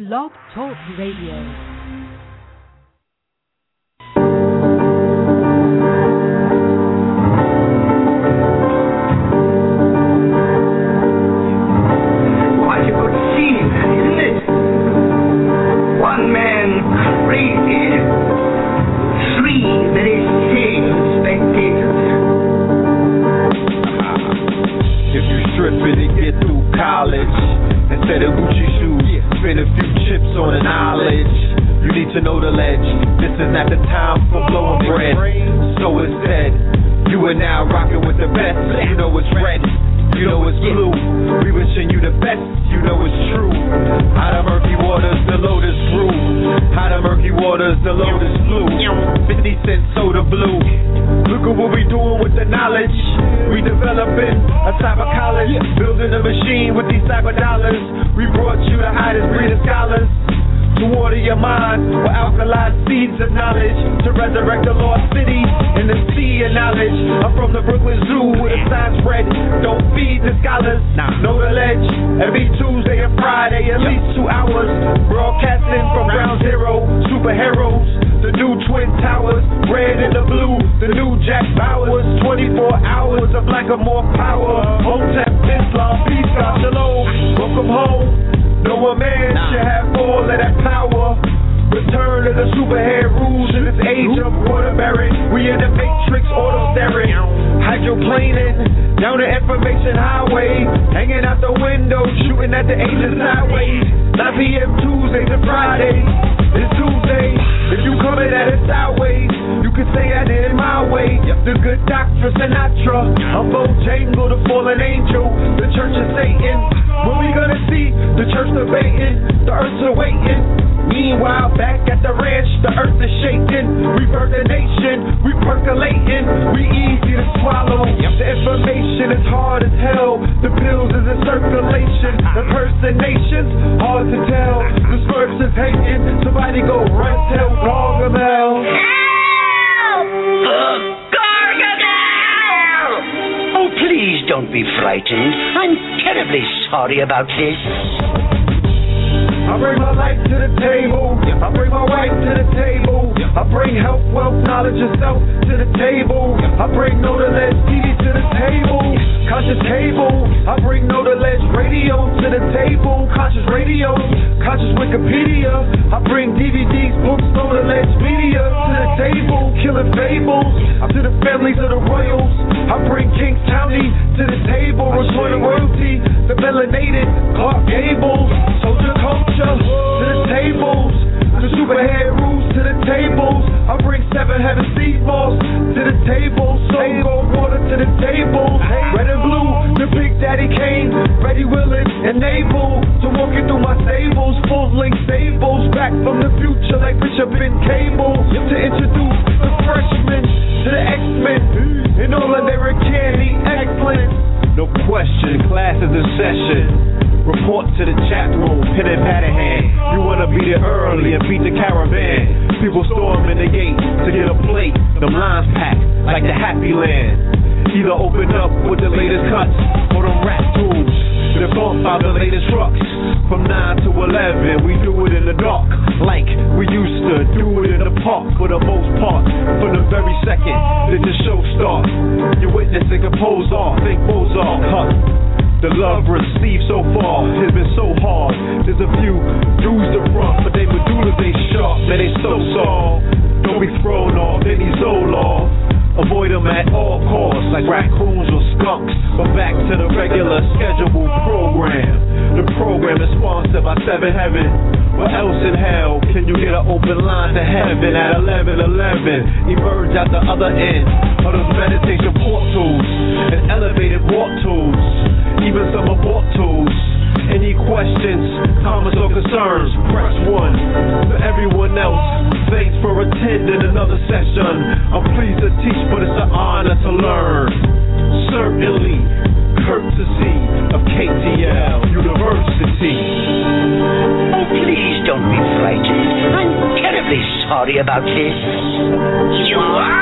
Blog Talk Radio. about this? kisses. You are!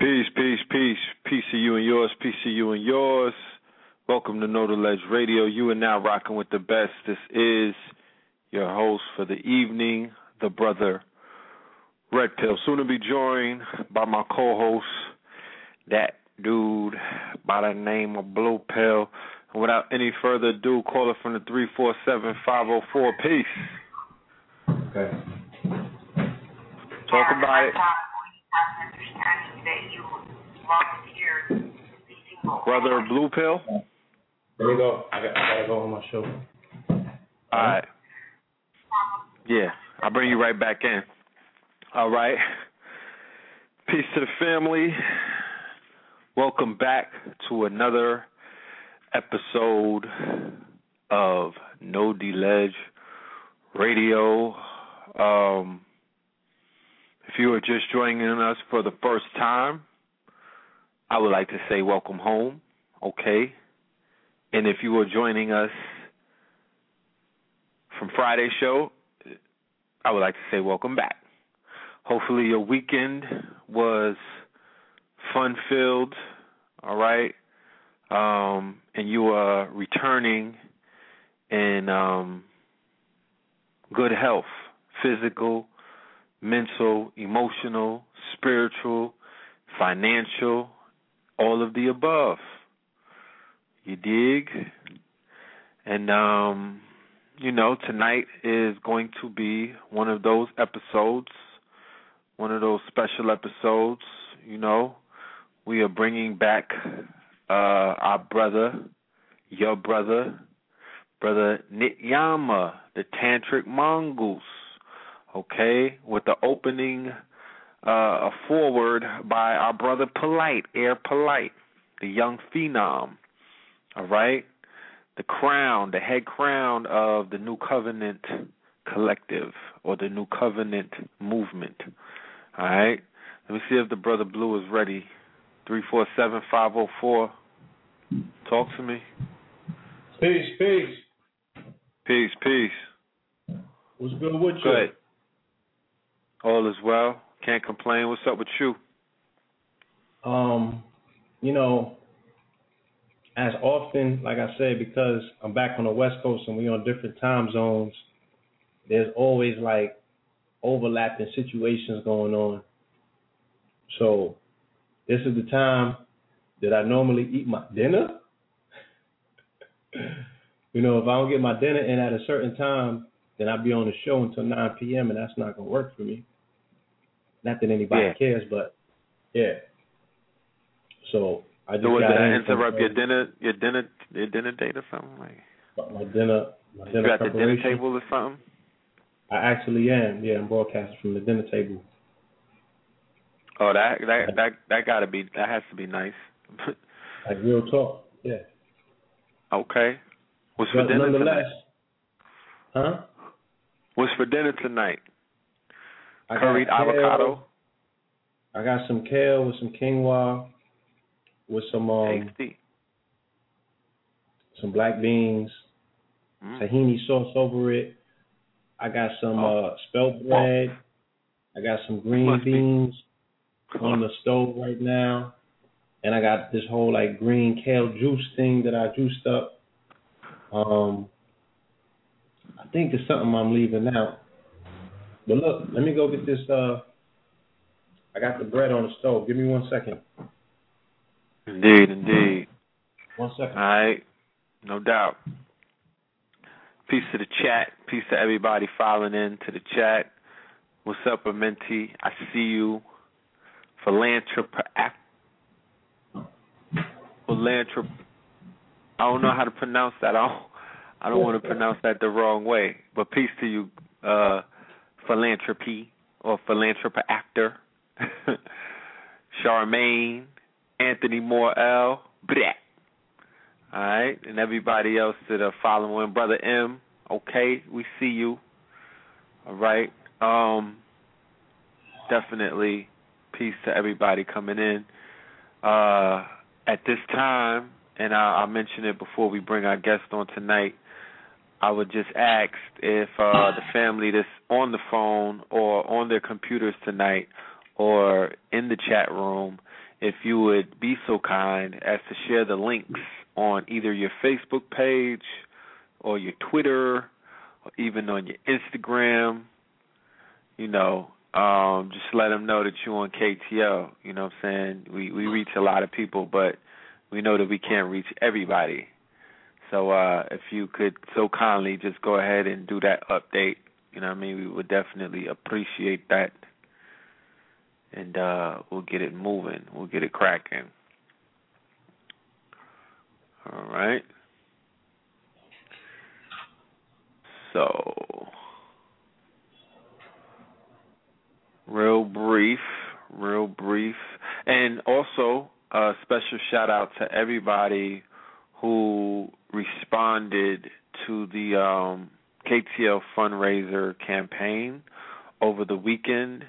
Peace, peace, peace. Peace to you and yours. Peace to you and yours. Welcome to Know Ledge Radio. You are now rocking with the forward by our brother Polight, Air Polight, the young phenom. All right? The crown, the head crown of the Nu Covenant Collective or the Nu Covenant Movement. All right? Let me see if the brother Blue is ready. 347 504. Talk to me. Peace, peace. Peace, peace. What's good with you? Good. All is well. Can't complain. What's up with you? Um, you know, as often, like I said, because I'm back on the West Coast and we're on different time zones, there's always like overlapping situations going on. So this is the time that I normally eat my dinner. you know, if I don't get my dinner in at a certain time, then I'll be on the show until 9 p.m. and that's not gonna work for me. Not that anybody Yeah. cares, but yeah. So I just So was got in I interrupt your uh, dinner your dinner your dinner date or something like my dinner my you dinner at the dinner table or something? I actually am. Yeah, I'm broadcasting from the dinner table. Oh that that that that gotta be that has to be nice. Like real talk. Yeah. okay. What's for dinner tonight? huh? What's for dinner tonight? I got Curried kale. avocado. I got some kale with some quinoa, with some um Tasty. some black beans, Mm. tahini sauce over it. I got some Oh. uh spelt bread. I got some green Must be- beans on the stove right now. And I got this whole like green kale juice thing that I juiced up. Um I think there's something I'm leaving out. But look, let me go get this uh I got the bread on the stove. Give me one second. Indeed, indeed. One second. All right, no doubt. Peace to the chat. Peace to everybody filing in to the chat. What's up, Amenti? I see you. Philanthrop. Philanthrop. I don't know how to pronounce that. I don't. I don't want to pronounce that the wrong way. But peace to you, uh, philanthropy or philanthropa actor. Charmaine, Anthony Moore L. All right, and everybody else that are following, brother M. Okay, we see you. All right. Um, definitely, peace to everybody coming in. Uh, at this time, and I, I'll mention it before we bring our guest on tonight. I would just ask if uh, the family that's on the phone or on their computers tonight or in the chat room, if you would be so kind as to share the links on either your Facebook page or your Twitter or even on your Instagram, you know, um, just let them know that you're on KTO. You know what I'm saying? We we reach a lot of people, but we know that we can't reach everybody. So uh, if you could so kindly just go ahead and do that update, you know what I mean? We would definitely appreciate that. And uh, we'll get it moving. We'll get it cracking. All right. So, real brief, real brief. And also, a special shout out to everybody who responded to the um, KTL fundraiser campaign over the weekend,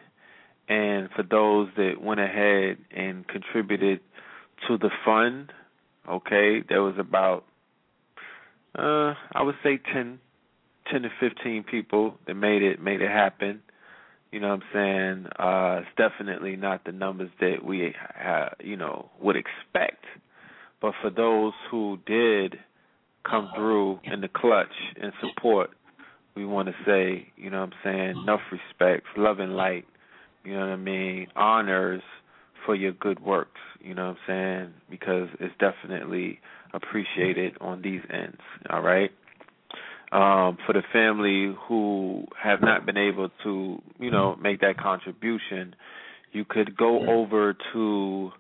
and for those that went ahead and contributed to the fund. Okay, there was about uh, I would say 10, 10 to fifteen people that made it made it happen. You know what I'm saying? Uh, it's definitely not the numbers that we, uh, you know, would expect. But for those who did come through in the clutch and support, we want to say, you know what I'm saying, enough respect, love and light, you know what I mean, honors for your good works, you know what I'm saying, because it's definitely appreciated on these ends, all right? Um, for the family who have not been able to, you know, make that contribution, you could go over to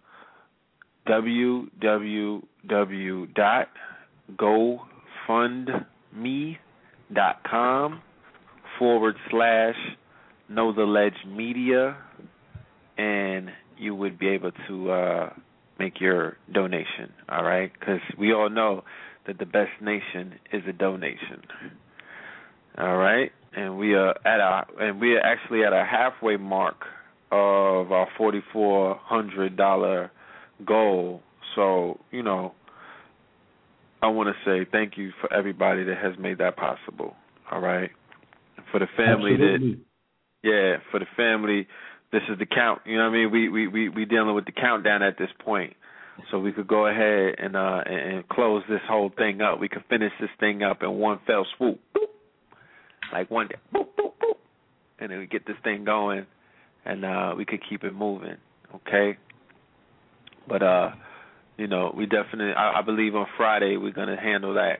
www.gofundme.com forward slash know the ledge media and you would be able to uh, make your donation all right because we all know that the best nation is a donation all right and we are at our and we are actually at a halfway mark of our forty four hundred dollar goal. So, you know, I want to say thank you for everybody that has made that possible. All right. For the family Absolutely. that yeah, for the family, this is the count. You know what I mean? We we we we dealing with the countdown at this point. So we could go ahead and uh and, close this whole thing up. We could finish this thing up in one fell swoop. Boop. Like one day. Boop, boop, boop. And then we get this thing going and uh we could keep it moving. Okay? But uh, you know, we definitely I, I believe on Friday we're gonna handle that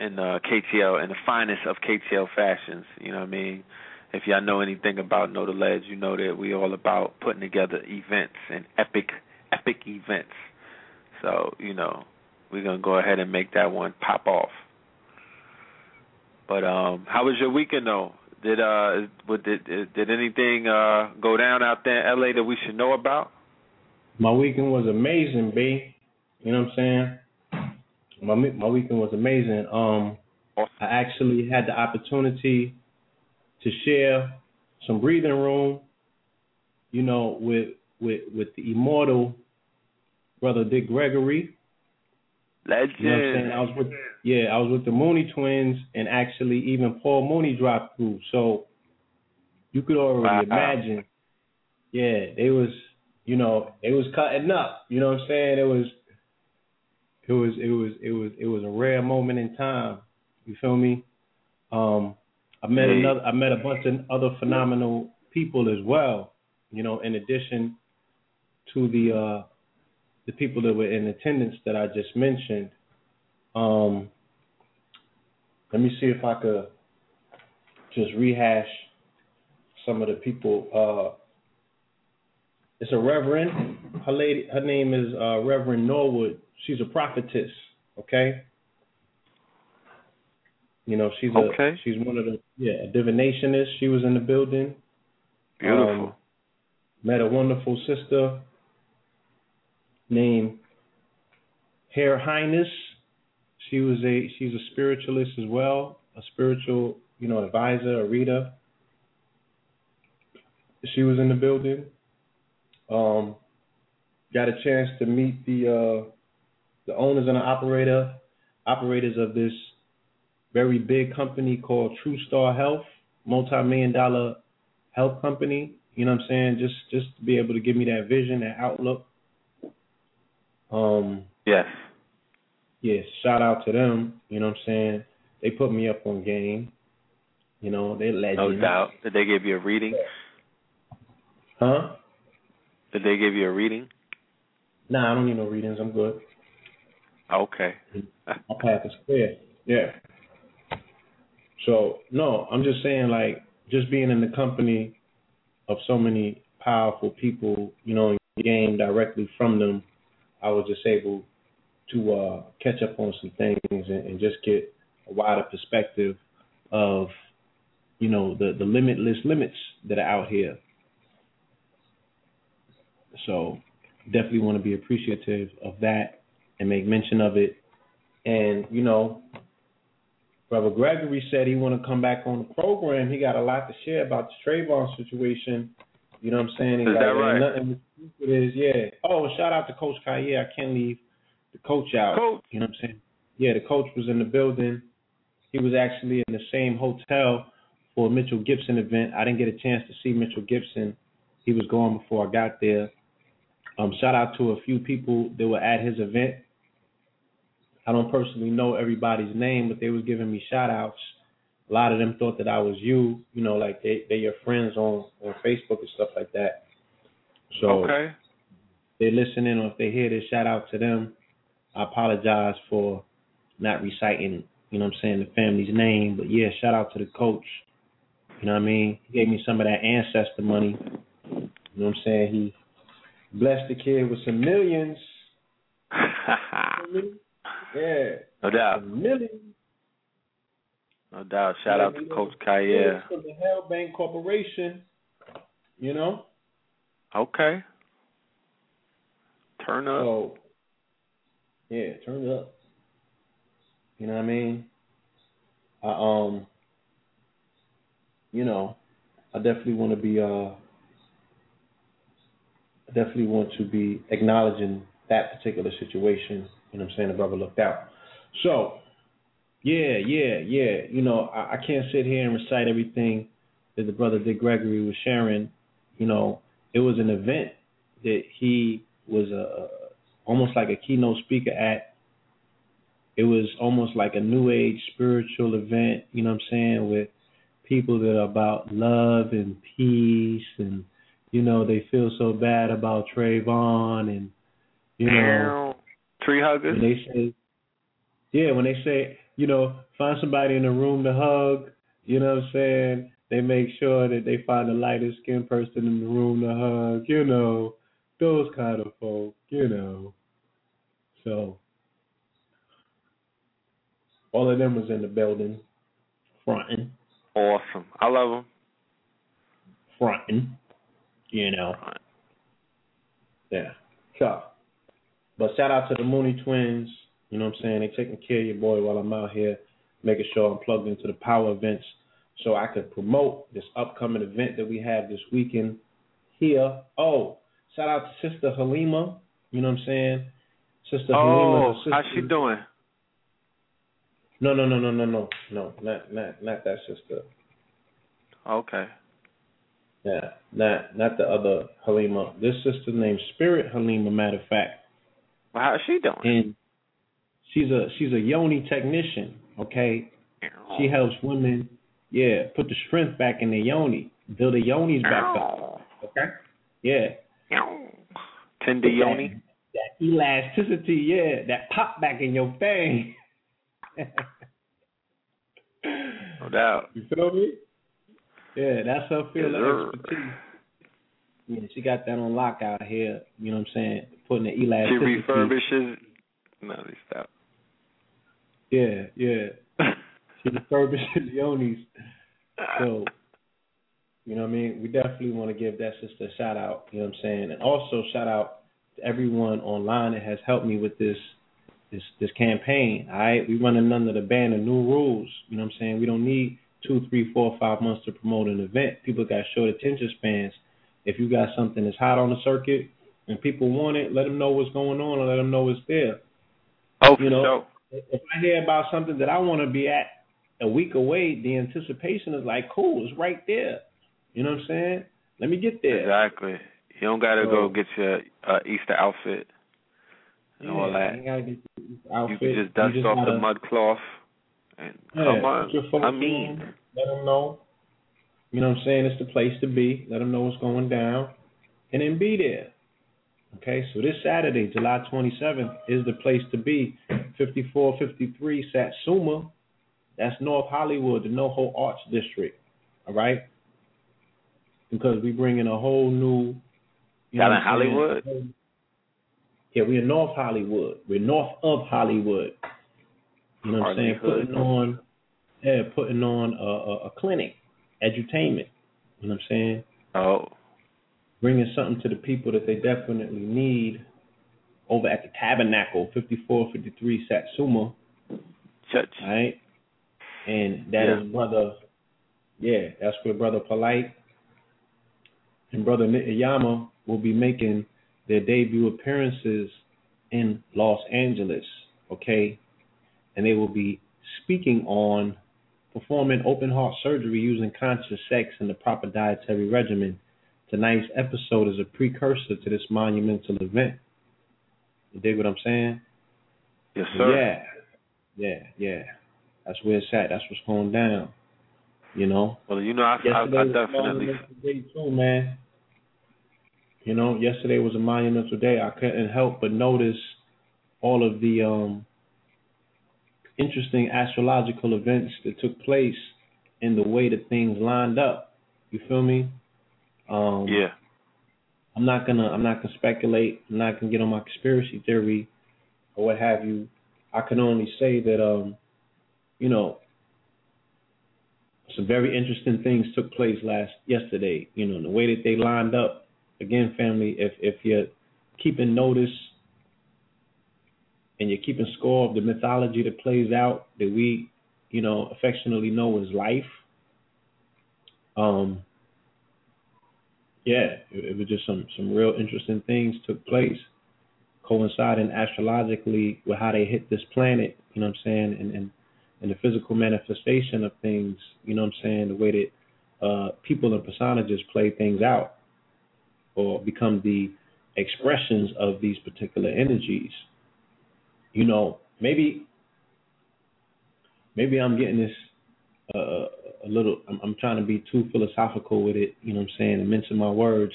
in uh KTL in the finest of KTL fashions, you know what I mean? If y'all know anything about Know the Ledge, you know that we all about putting together events and epic epic events. So, you know, we're gonna go ahead and make that one pop off. But um how was your weekend though? Did uh did did anything uh go down out there in LA that we should know about? My weekend was amazing, B. You know what I'm saying? My my weekend was amazing. Um, I actually had the opportunity to share some breathing room, you know, with with with the immortal brother Dick Gregory. Legend. You know what I'm saying? I was with yeah, I was with the Mooney twins and actually even Paul Mooney dropped through. So you could already Wow. imagine. Yeah, they was you know, it was cutting up. You know what I'm saying? It was it was it was it was it was a rare moment in time. You feel me? Um I met Hey. another I met a bunch of other phenomenal people as well, you know, in addition to the uh the people that were in attendance that I just mentioned. Um let me see if I could just rehash some of the people uh it's a reverend. Her lady, her name is uh, Reverend Norwood. She's a prophetess. Okay. You know, she's a Okay. she's one of the yeah a divinationist. She was in the building. Beautiful. Um, met a wonderful sister named Hair Highness. She was a she's a spiritualist as well, a spiritual you know advisor, a reader. She was in the building. Um, got a chance to meet the uh, the owners and the operator operators of this very big company called True Star Health, multi-million dollar health company. You know what I'm saying? Just just to be able to give me that vision, that outlook. Um, Yes. yeah, shout out to them. You know what I'm saying? They put me up on game. You know, they let No doubt. Did they give you a reading? Huh? Did they give you a reading? Nah, I don't need no readings. I'm good. Okay. My path is clear. Yeah. So no, I'm just saying like just being in the company of so many powerful people, you know, gain directly from them, I was just able to uh, catch up on some things and, and just get a wider perspective of, you know, the the limitless limits that are out here. So definitely want to be appreciative of that and make mention of it. And you know, Brother Gregory said he want to come back on the program. He got a lot to share about the Trayvon situation. You know what I'm saying? Is like, that right?" Nothing it is, yeah. Oh, shout out to Coach Kaye. I can't leave the coach out. Coach. You know what I'm saying? Yeah, the coach was in the building. He was actually in the same hotel for a Mitchell Gibson event. I didn't get a chance to see Mitchell Gibson. He was gone before I got there. Um, shout out to a few people that were at his event. I don't personally know everybody's name, but they was giving me shout outs. A lot of them thought that I was you, you know, like they they your friends on on Facebook and stuff like that. So Okay. they listening or if they hear this, shout out to them. I apologize for not reciting, you know what I'm saying, the family's name. But yeah, shout out to the coach. You know what I mean? He gave me some of that ancestor money. You know what I'm saying? He blessed the kid with some millions. Yeah. no doubt. Millions. No doubt. Shout out to Yeah, Coach yeah, From the Hell Bank Corporation. You know? Okay. Turn up. So, yeah, turn up. You know what I mean? I um, you know, I definitely want to be uh, I definitely want to be acknowledging that particular situation. You know what I'm saying? The brother looked out. So, yeah, yeah, yeah. You know, I, I can't sit here and recite everything that the brother Dick Gregory was sharing. You know, it was an event that he was a almost like a keynote speaker at. It was almost like a new age spiritual event, you know what I'm saying, with people that are about love and peace and you know, they feel so bad about Trayvon and you know Tree huggers. when they say Yeah, when they say, you know, find somebody in the room to hug, you know what I'm saying? They make sure that they find the lightest skinned person in the room to hug, you know, those kind of folk, you know. So all of them was in the building, fronting, Awesome. I love them. fronting, you know. Yeah. So, but shout out to the Mooney Twins. You know what I'm saying? They taking care of your boy while I'm out here, making sure I'm plugged into the power events so I could promote this upcoming event that we have this weekend here. Oh, shout out to Sister Halima. You know what I'm saying? Sister Oh, Halima. how's she doing? No, no, no, no, no, no, no, not not not that sister. Okay. Yeah, not not the other Halima. This sister named Spirit Halima. Matter of fact, Well, how's she doing? and she's a she's a yoni technician. Okay, she helps women, yeah, put the strength back in the yoni, build the yonis back up. Okay, yeah, Tend Tender Yoni. that elasticity, yeah, that pop back in your thing. No doubt. You feel me? Yeah, that's her field Yes, of expertise. Yeah, she got that on lock out here. You know what I'm saying? Putting the She refurbishes. No, they stop. Yeah, yeah. She refurbishes yonis. So, you know what I mean? We definitely want to give that sister a shout out. You know what I'm saying? And also shout out to everyone online that has helped me with this this this campaign. All right, we running under the ban of new rules. You know what I'm saying? We don't need two, three, four, five months to promote an event. People got short attention spans. If you got something that's hot on the circuit and people want it, let them know what's going on and let them know it's there. Oh, You know, sure. If I hear about something that I want to be at a week away, the anticipation is like, cool, it's right there. You know what I'm saying? Let me get there. Exactly. You don't gotta go get your uh, Easter outfit and all that. You, gotta get this outfit. You can just dust you off gotta, the mud cloth and Yeah, come on. I mean, on, let them know. You know what I'm saying? It's the place to be. Let them know what's going down, and then be there. Okay, so this Saturday, July 27th, is the place to be. 5453 Satsuma. That's North Hollywood, the NoHo Arts District. All right? Because we bring in a whole new. You know in I'm saying? Hollywood? Yeah, we're in North Hollywood. We're north of Hollywood. You know what I'm saying? Putting on, yeah, putting on a, a, a clinic, edutainment. You know what I'm saying? oh, Bringing something to the people that they definitely need over at the Tabernacle, 5453 Satsuma. church. Right, and that is Yeah. brother. Yeah, that's where brother Polight and brother Nityama will be making their debut appearances in Los Angeles. Okay, and they will be speaking on performing open heart surgery using conscious sex and the proper dietary regimen. Tonight's episode is a precursor to this monumental event. You dig what I'm saying? Yes, sir. Yeah, yeah, yeah. That's where it's at. That's what's going down. You know. Well, you know, I, I, Yesterday I definitely. day too, man. You know, yesterday was a monumental day. I couldn't help but notice all of the um, interesting astrological events that took place in the way that things lined up. You feel me? Um, Yeah. I'm not gonna I'm not gonna speculate. I'm not gonna get on my conspiracy theory or what have you. I can only say that um, you know, some very interesting things took place last yesterday. You know, the way that they lined up. Again, family, if if you're keeping notice and you're keeping score of the mythology that plays out that we, you know, affectionately know as life. Um, yeah, it, it was just some some real interesting things took place, coinciding astrologically with how they hit this planet. You know what I'm saying, and and and the physical manifestation of things. You know what I'm saying, the way that uh, people and personages play things out, or become the expressions of these particular energies. You know, maybe maybe I'm getting this uh, a little. I'm, I'm trying to be too philosophical with it. You know what I'm saying, and mention my words.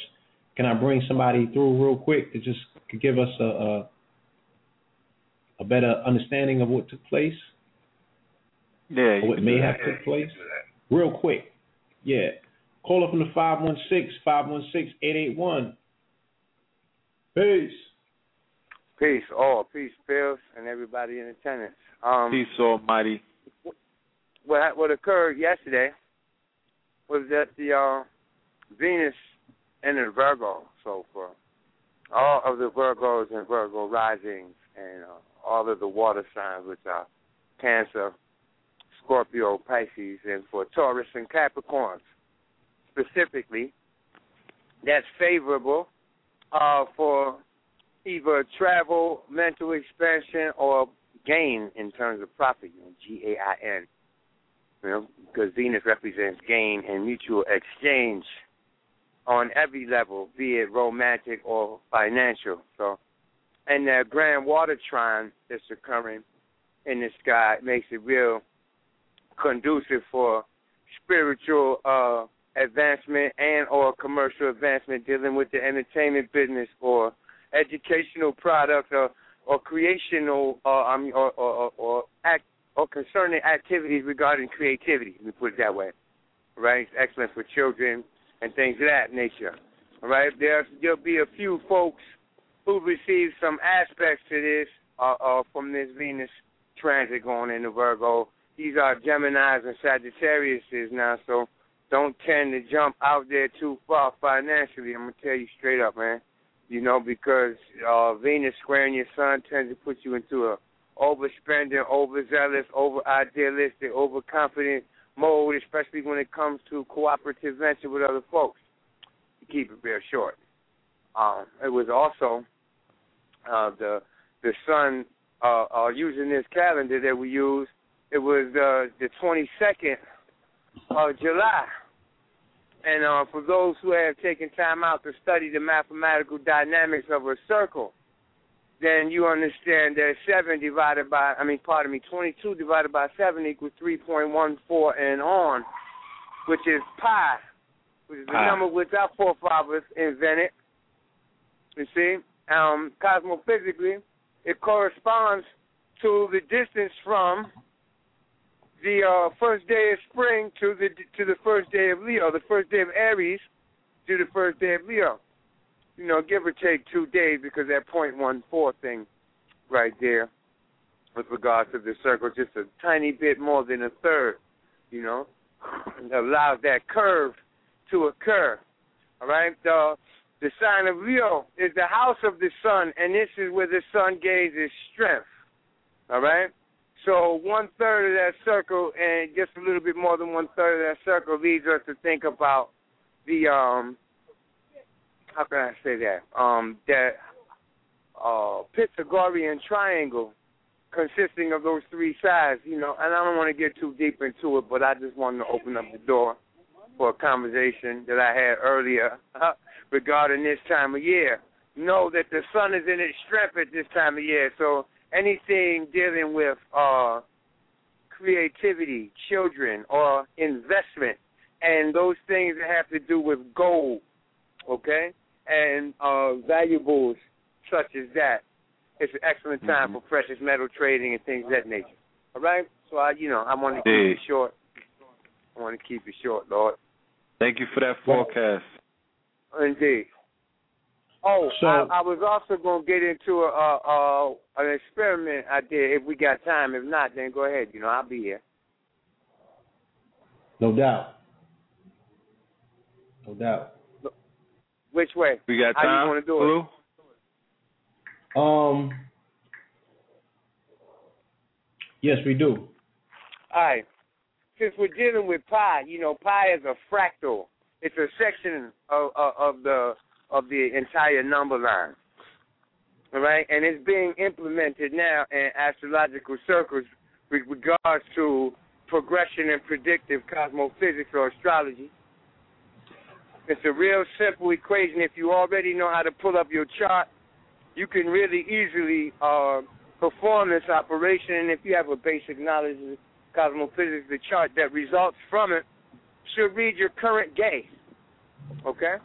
Can I bring somebody through real quick to just to give us a, a a better understanding of what took place Yeah. or You what can may do have that. took place? Real quick. Yeah. Call up from the 516-516-881. Peace. Peace, all peace, Bills, and everybody in attendance. Um, Peace, Almighty. What what occurred yesterday was that the uh, Venus entered Virgo. So for all of the Virgos and Virgo risings, and uh, all of the water signs, which are Cancer, Scorpio, Pisces, and for Taurus and Capricorns specifically, that's favorable uh, for either travel, mental expansion, or gain in terms of profit. G A I N. You know, because Venus represents gain and mutual exchange on every level, be it romantic or financial. So, and the grand water trine that's occurring in the sky makes it real conducive for spiritual uh, advancement and or commercial advancement dealing with the entertainment business or educational product or or creational uh, I or or, or, or act or concerning activities regarding creativity. Let me put it that way. Right? Excellent for children and things of that nature. All right. There there'll be a few folks who receive some aspects to this uh, uh, from this Venus transit going into Virgo. These are Geminis and Sagittariuses now, so don't tend to jump out there too far financially. I'm gonna tell you straight up, man. You know, because uh Venus squaring your sun tends to put you into a overspending, overzealous, over idealistic, overconfident mode, especially when it comes to cooperative venture with other folks. To keep it real short. Um, it was also uh the the sun uh, uh using this calendar that we use, it was uh the twenty second of July. And uh, for those who have taken time out to study the mathematical dynamics of a circle, then you understand that 7 divided by, I mean, pardon me, 22 divided by 7 equals 3.14 and on, which is pi, which is the number which our forefathers invented. You see? Um, cosmophysically, it corresponds to the distance from the uh, first day of spring to the to the first day of Leo, the first day of Aries to the first day of Leo. You know, give or take two days because that point one four thing right there with regards to the circle, just a tiny bit more than a third, you know, allows that curve to occur. All right? The the sign of Leo is the house of the sun, and this is where the sun gains its strength. All right? So one third of that circle and just a little bit more than one third of that circle leads us to think about the um how can I say that? Um that uh Pythagorean triangle consisting of those three sides, you know, and I don't want to get too deep into it, but I just wanted to open up the door for a conversation that I had earlier regarding this time of year. Know that the sun is in its strength at this time of year, so anything dealing with uh creativity, children, or investment, and those things that have to do with gold, okay, and uh valuables such as that. It's an excellent time Mhm. for precious metal trading and things of that nature. All right? So I you know, I want to keep it short. I want to keep it short, Lord. Thank you for that forecast. Indeed. Oh, So- I, I was also going to get into a, a, a an experiment I did. If we got time, if not, then go ahead. You know, I'll be here. No doubt. No doubt. Which way? We got time. How you wanna do it? Um. Yes, we do. All right. Since we're dealing with pi, you know, pi is a fractal. It's a section of, of, of the of the entire number line. All right, and it's being implemented now in astrological circles with regards to progression and predictive cosmophysics or astrology. It's a real simple equation. If you already know how to pull up your chart, you can really easily uh, perform this operation. And if you have a basic knowledge of cosmophysics, the chart that results from it should read your current day. Okay?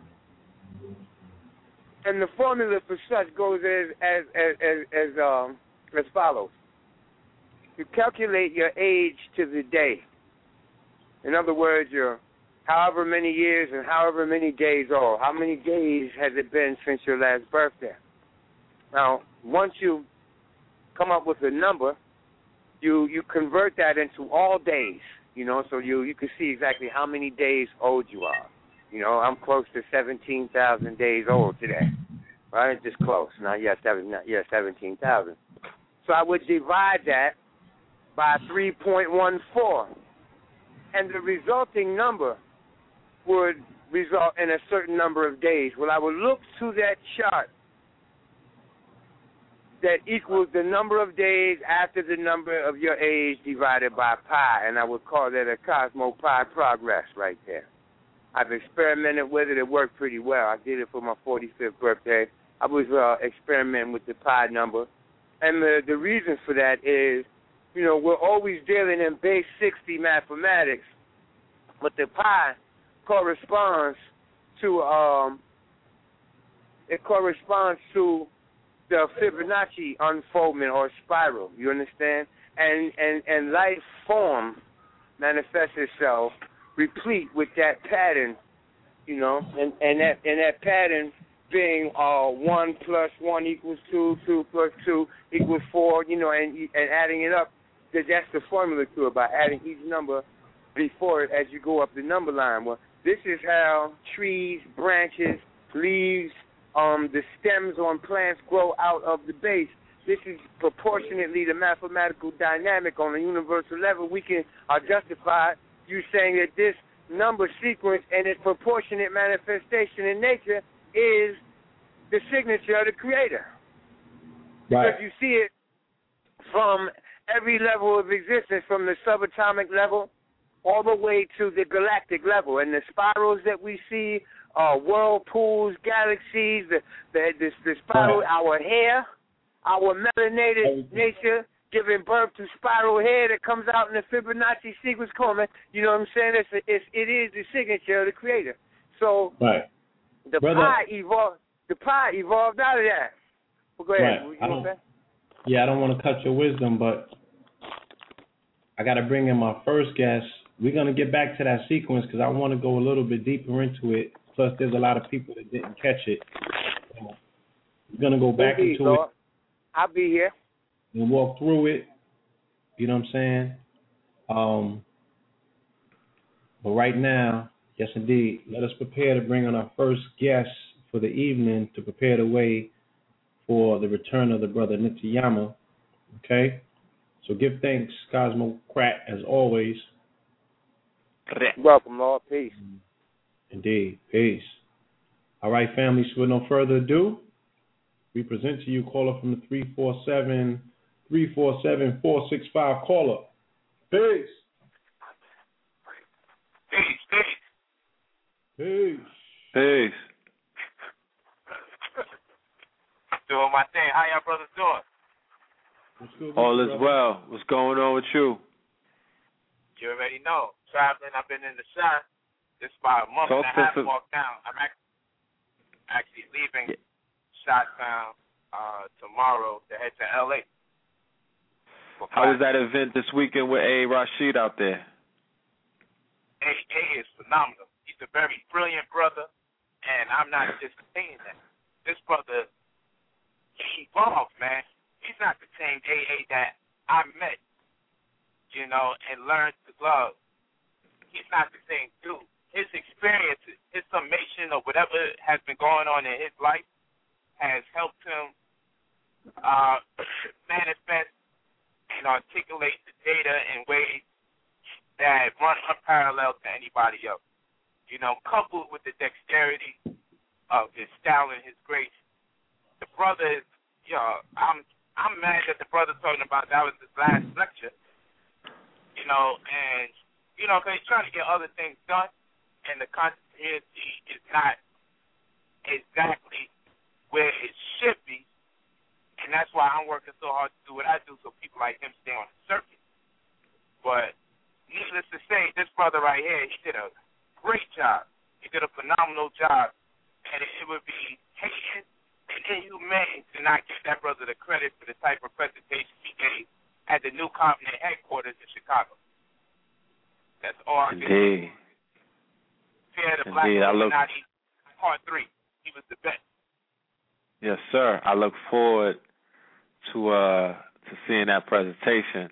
And the formula for such goes as as as as, as um as follows. You calculate your age to the day. In other words, your however many years and however many days old. How many days has it been since your last birthday? Now, once you come up with a number, you you convert that into all days. You know, so you you can see exactly how many days old you are. You know, I'm close to seventeen thousand days old today. Right, just close. Not yet seven. Yet seventeen thousand. So I would divide that by three point one four, and the resulting number would result in a certain number of days. Well, I would look to that chart that equals the number of days after the number of your age divided by pi, and I would call that a Cosmo Pi progress right there. I've experimented with it. It worked pretty well. I did it for my 45th birthday. I was uh, experimenting with the pi number, and the the reason for that is, you know, we're always dealing in base 60 mathematics, but the pi corresponds to um it corresponds to the Fibonacci unfoldment or spiral. You understand? And and and life form manifests itself replete with that pattern, you know, and and that and that pattern being uh one plus one equals two, two plus two equals four, you know, and and adding it up. that That's the formula to it by adding each number before it as you go up the number line. Well, this is how trees, branches, leaves, um, the stems on plants grow out of the base. This is proportionately the mathematical dynamic on a universal level. We can uh, justify you saying that this number sequence and its proportionate manifestation in nature is the signature of the Creator. Right. Because you see it from every level of existence, from the subatomic level all the way to the galactic level. And the spirals that we see, uh, whirlpools, galaxies, the the the, the spiral, Right. our hair, our melanated nature giving birth to spiral hair that comes out in the Fibonacci sequence coming. You know what I'm saying? It's, a, it's it is the signature of the creator. So right. the Brother- pi evolved. The pi evolved out of that. Well, go ahead. Right. You I know don't- Yeah, I don't want to cut your wisdom, but I got to bring in my first guest. We're gonna get back to that sequence because I want to go a little bit deeper into it. Plus, there's a lot of people that didn't catch it. So we're gonna go back Indeed, into Lord. I'll be here. it and walk through it. You know what I'm saying? Um, but right now, yes, indeed, let us prepare to bring on our first guest for the evening to prepare the way for the return of the brother Nityama. Okay? So give thanks, Cosmo Crack, as always. Welcome, Lord. Peace. Mm-hmm. Indeed. Peace. All right, family, so with no further ado, we present to you caller from the 347 347 465 caller. Peace. Peace, peace. Peace. Peace. Doing my thing. How y'all brothers doing? What's good with All is well. What's going on with you? You already know. Traveling, I've been in the shot. This about a month Talk and a half us- walk down. I'm act- actually leaving Shot Town uh, tomorrow to head to LA. How was that event this weekend with A. Rashid out there? A, A is phenomenal. He's a very brilliant brother, and I'm not just saying that. This brother, he evolved, man. He's not the same AA that I met, you know, and learned to love. He's not the same dude. His experiences, his summation of whatever has been going on in his life has helped him uh, manifest and articulate the data in ways that run unparalleled to anybody else. You know, coupled with the dexterity of his style and his grace, the brother is, you know, I'm I'm mad that the brother talking about that was his last lecture. You know, and you know, 'cause he's trying to get other things done, and the community is not exactly where it should be, and that's why I'm working so hard to do what I do, so people like him stay on the circuit. But needless to say, this brother right here, he did a great job. He did a phenomenal job, and it would be hating and inhumane to not give that brother the credit for the type of presentation he gave at the Nu Covenant headquarters in Chicago. That's all I can Indeed. Fear the Black Indeed, I look- Illuminati, part three. He was the best. Yes, sir. I look forward to uh to seeing that presentation.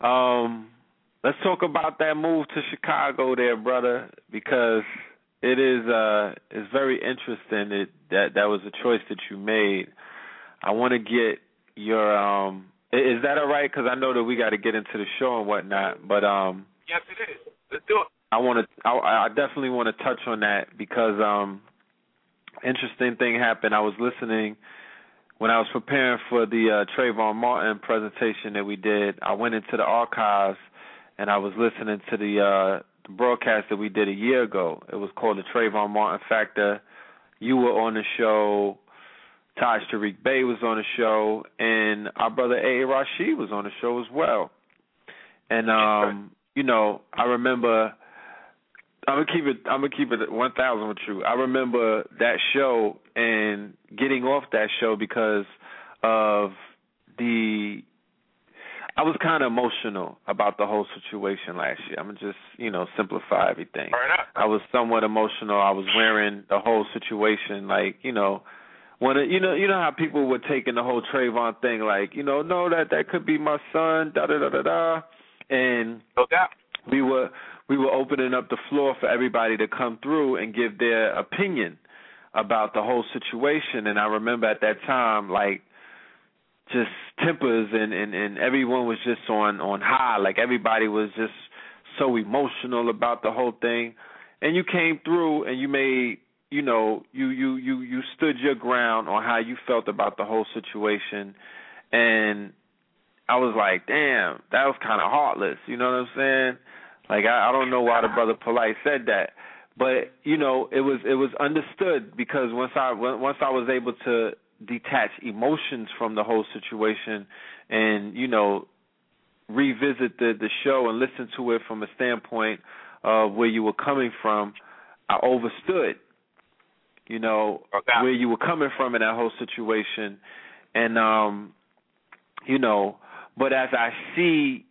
Um let's talk about that move to Chicago there, brother, because it is uh it's very interesting that that, that was a choice that you made. I want to get your um is that all right cuz I know that we got to get into the show and whatnot, but um Yes, it is. Let's do it. I want to. I, I definitely want to touch on that because um, interesting thing happened. I was listening when I was preparing for the uh, Trayvon Martin presentation that we did. I went into the archives and I was listening to the, uh, the broadcast that we did a year ago. It was called the Trayvon Martin Factor. You were on the show. Taj Tariq Bey was on the show, and our brother A. Rashid was on the show as well. And um, you know, I remember I'm gonna keep it. I'm gonna keep it one thousand with you. I remember that show and getting off that show because of the. I was kind of emotional about the whole situation last year. I'm gonna just you know simplify everything. I was somewhat emotional. I was wearing the whole situation like you know when it, you know you know how people were taking the whole Trayvon thing like you know no that that could be my son da da da da da and No doubt. we were we were opening up the floor for everybody to come through and give their opinion about the whole situation. And I remember at that time like just tempers and and and everyone was just on on high. Like everybody was just so emotional about the whole thing. And you came through and you made you know you you you you stood your ground on how you felt about the whole situation. And I was like, damn, that was kind of heartless. You know what I'm saying? Like I, I don't know why the brother Polight said that, but you know it was it was understood because once I once I was able to detach emotions from the whole situation and you know revisit the the show and listen to it from a standpoint of where you were coming from, I overstood, you know, Okay. where you were coming from in that whole situation, and um, you know, but as I see,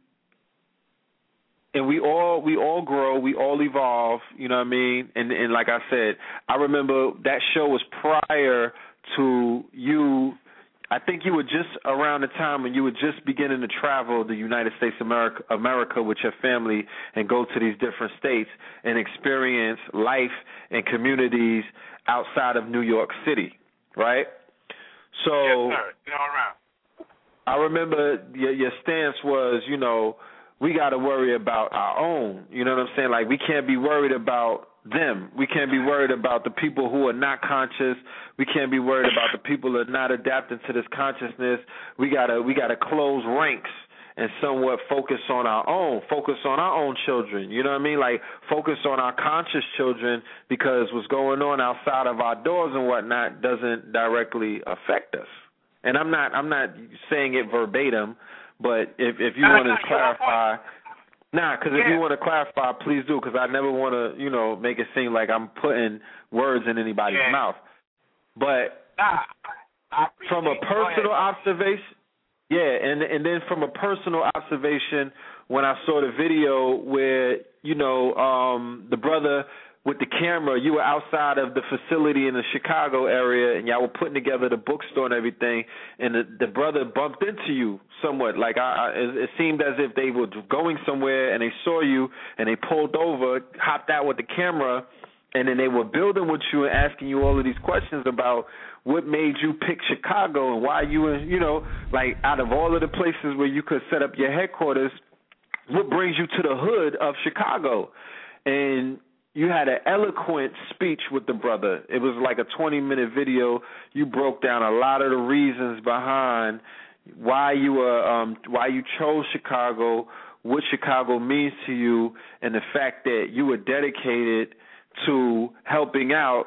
and we all we all grow, we all evolve, you know what I mean, and and like I said, I remember that show was prior to you I think you were just around the time when you were just beginning to travel the United States of America, America with your family and go to these different states and experience life and communities outside of New York City, right? So yes, sir. Know, around. I remember your, your stance was, you know, we got to worry about our own. You know what I'm saying? Like we can't be worried about them. We can't be worried about the people who are not conscious. We can't be worried about the people that are not adapting to this consciousness. We gotta we gotta close ranks and somewhat focus on our own, focus on our own children. You know what I mean? Like focus on our conscious children because what's going on outside of our doors and whatnot doesn't directly affect us. And I'm not I'm not saying it verbatim, but if if you No, want to clarify. Nah, because if Yeah. you want to clarify, please do. Because I never want to, you know, make it seem like I'm putting words in anybody's Yeah. mouth. But Nah, from a personal observation, yeah, and and then from a personal observation, when I saw the video where you know um the brother with the camera, you were outside of the facility in the Chicago area, and y'all were putting together the bookstore and everything, and the, the brother bumped into you somewhat. Like I, I, it, seemed as if they were going somewhere, and they saw you, and they pulled over, hopped out with the camera, and then they were building with you and asking you all of these questions about what made you pick Chicago and why you were, you know, like out of all of the places where you could set up your headquarters, what brings you to the hood of Chicago? And you had an eloquent speech with the brother. It was like a 20 minute video. You broke down a lot of the reasons behind why you were um why you chose Chicago, what Chicago means to you and the fact that you were dedicated to helping out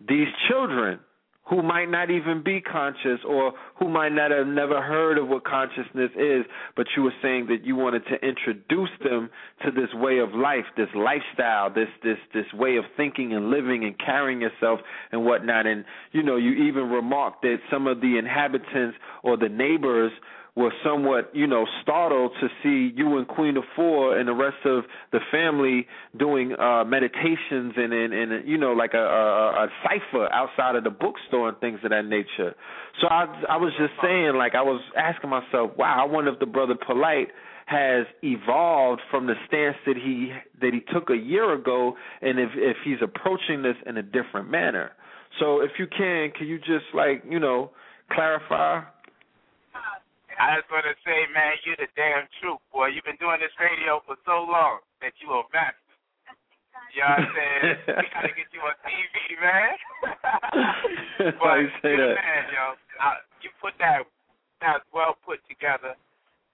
these children who might not even be conscious or who might not have never heard of what consciousness is, but you were saying that you wanted to introduce them to this way of life, this lifestyle, this this this way of thinking and living and carrying yourself and whatnot. And you know, you even remarked that some of the inhabitants or the neighbors were somewhat, you know, startled to see you and Queen of Four and the rest of the family doing uh meditations and and, and you know, like a, a a cipher outside of the bookstore and things of that nature. So I I was just saying, like I was asking myself, wow, I wonder if the brother Polight has evolved from the stance that he that he took a year ago and if if he's approaching this in a different manner. So if you can, can you just like, you know, clarify I just want to say, man, you're the damn truth, boy. You've been doing this radio for so long that you a master. You know what I'm saying? we gotta get you on TV, man. Why but you say that? man, yo. Uh, you put that that well put together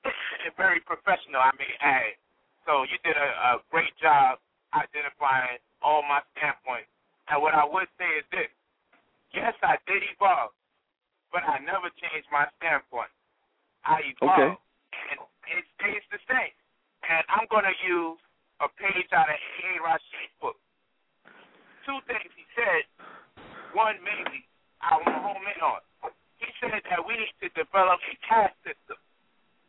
and very professional. I mean, hey. So you did a, a great job identifying all my standpoints. And what I would say is this: yes, I did evolve, but I never changed my standpoint. I evolved, and it stays the same. And I'm going to use a page out of A. Rashid's book. Two things he said. One, mainly, I want to home in on. He said that we need to develop a caste system.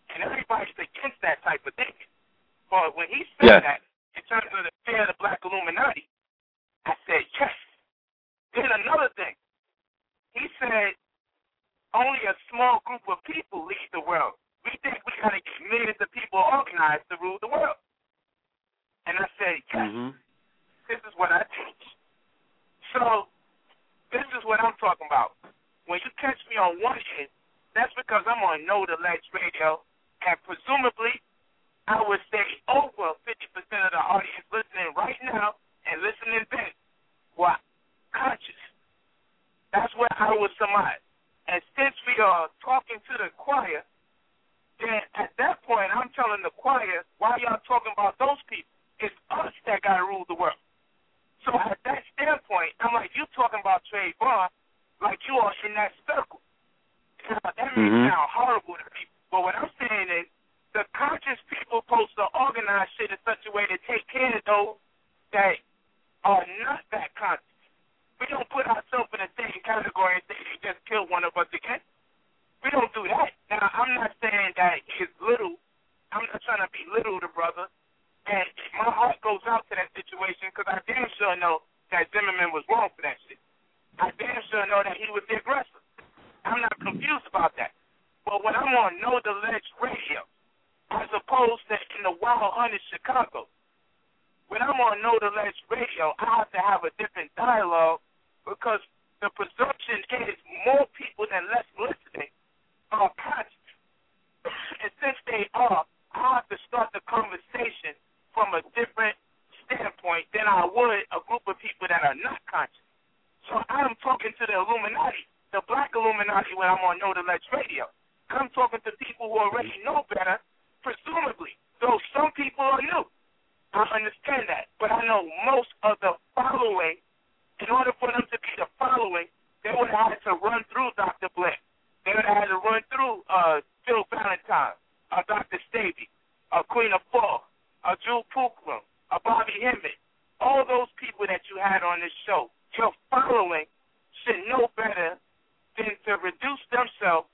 And everybody's against that type of thinking. But when he said Yeah. that, in terms of the fear of the black Illuminati, I said, yes. Then another thing, he said only a small group of people lead the world. We think we got to get millions of people organized to rule the world. And I said, yes, Mhm. this is what I teach. So this is what I'm talking about. When you catch me on one end, that's because I'm on Know the Ledge Radio, and presumably, I would say over 50% of the audience listening right now and listening then were conscious. That's where I would surmise. And since we are talking to the choir, then at that point, I'm telling the choir, why y'all talking about those people? It's us that got to rule the world. So at that standpoint, I'm like, you talking about Trayvon like you are in that circle. that may Mhm. sound horrible to people. But what I'm saying is, the conscious people supposed to organize shit in such a way to take care of those that are not that conscious. We don't put ourselves in the same category and say he just killed one of us again. We don't do that. Now, I'm not saying that he's little. I'm not trying to belittle the brother. And my heart goes out to that situation because I damn sure know that Zimmerman was wrong for that shit. I damn sure know that he was the aggressor. I'm not confused about that. But when I'm on Know the Ledge radio, as opposed to in the Wild Hunt Chicago, when I'm on Know the Ledge radio, I have to have a different dialogue because the presumption is more people than less listening um, are conscious. And since they are, I have to start the conversation from a different standpoint than I would a group of people that are not conscious. So I'm talking to the Illuminati, the black Illuminati when I'm on Know the Ledge radio. I'm talking to people who already know better, presumably. Though some people are new. I understand that. But I know most of the following, in order for them to be the following, they would have had to run through Dr. Blake. They would have had to run through uh, Phil Valentine, uh, Dr. Sebi, uh, Queen of Fall, uh, Jewel Pookrum, uh, Bobby Hemmitt. All those people that you had on this show, your following should know better than to reduce themselves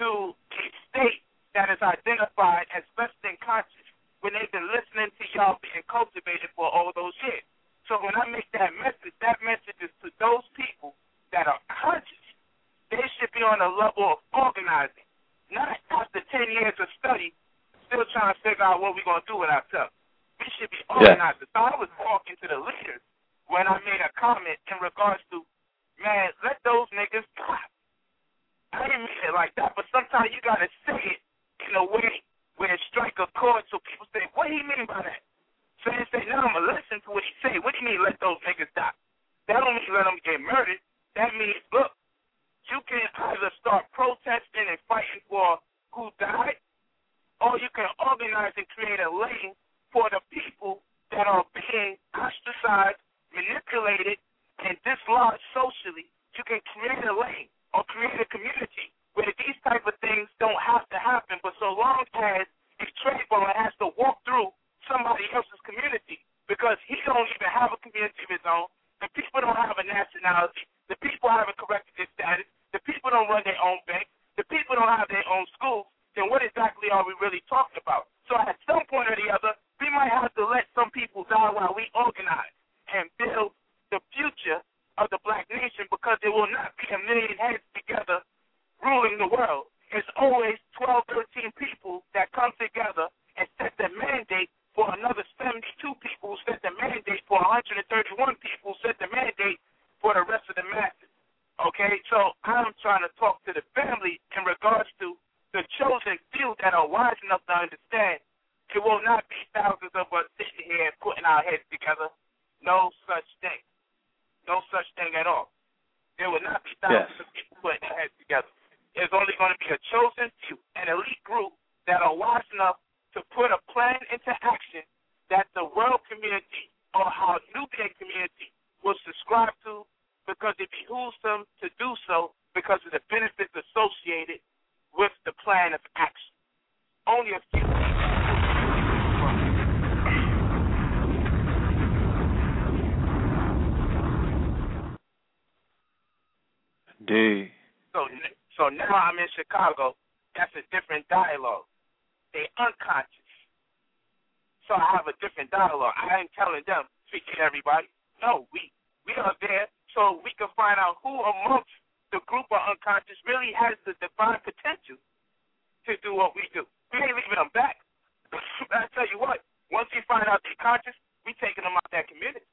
to a state that is identified as less than conscious when they've been listening to y'all being cultivated for all those years. So when I make that message, that message is to those people that are conscious. They should be on a level of organizing, not after 10 years of study, still trying to figure out what we're going to do with ourselves. We should be organizing. So I was talking to the leaders when I made a comment in regards to, man, let those niggas die. I didn't mean it like that, but sometimes you got to say it in a way where it strike a chord so people say, what do you mean by that? They say, no, I'm going to listen to what he say. What do you mean let those niggas die? That don't mean let them get murdered. That means, look, you can either start protesting and fighting for who died, or you can organize and create a lane for the people that are being ostracized, manipulated, and dislodged socially. You can create a lane or create a community where these type of things don't have to happen. But so long as a Trayvon has to walk through somebody else's community because he don't even have a community of his own, the people don't have a nationality, the people haven't corrected their status, the people don't run their own bank, the people don't have their own schools, then what exactly are we really talking about? So at some point or the other, we might have to let some people die while we organize and build the future of the black nation because there will not be a million heads together ruling the world. It's always 12, 13 people that come together and set the mandate for another 72 people, set the mandate for 131 people, set the mandate for the rest of the masses. Okay, so I'm trying to talk to the family in regards to the chosen few that are wise enough to understand it will not be thousands of us sitting here and putting our heads together. No such thing. No such thing at all. There will not be thousands Yes. of people putting their heads together. There's only going to be a chosen few, an elite group that are wise enough to put a plan into action that the world community or our Nubian community will subscribe to because it behooves them to do so because of the benefits associated with the plan of action. Only a few. D. So, so now I'm in Chicago. That's a different dialogue. They unconscious. So I have a different dialogue. I ain't telling them speak to everybody. No, we we are there so we can find out who amongst the group of unconscious really has the divine potential to do what we do. We ain't leaving them back. I tell you what, once we find out they're conscious, we taking them out that community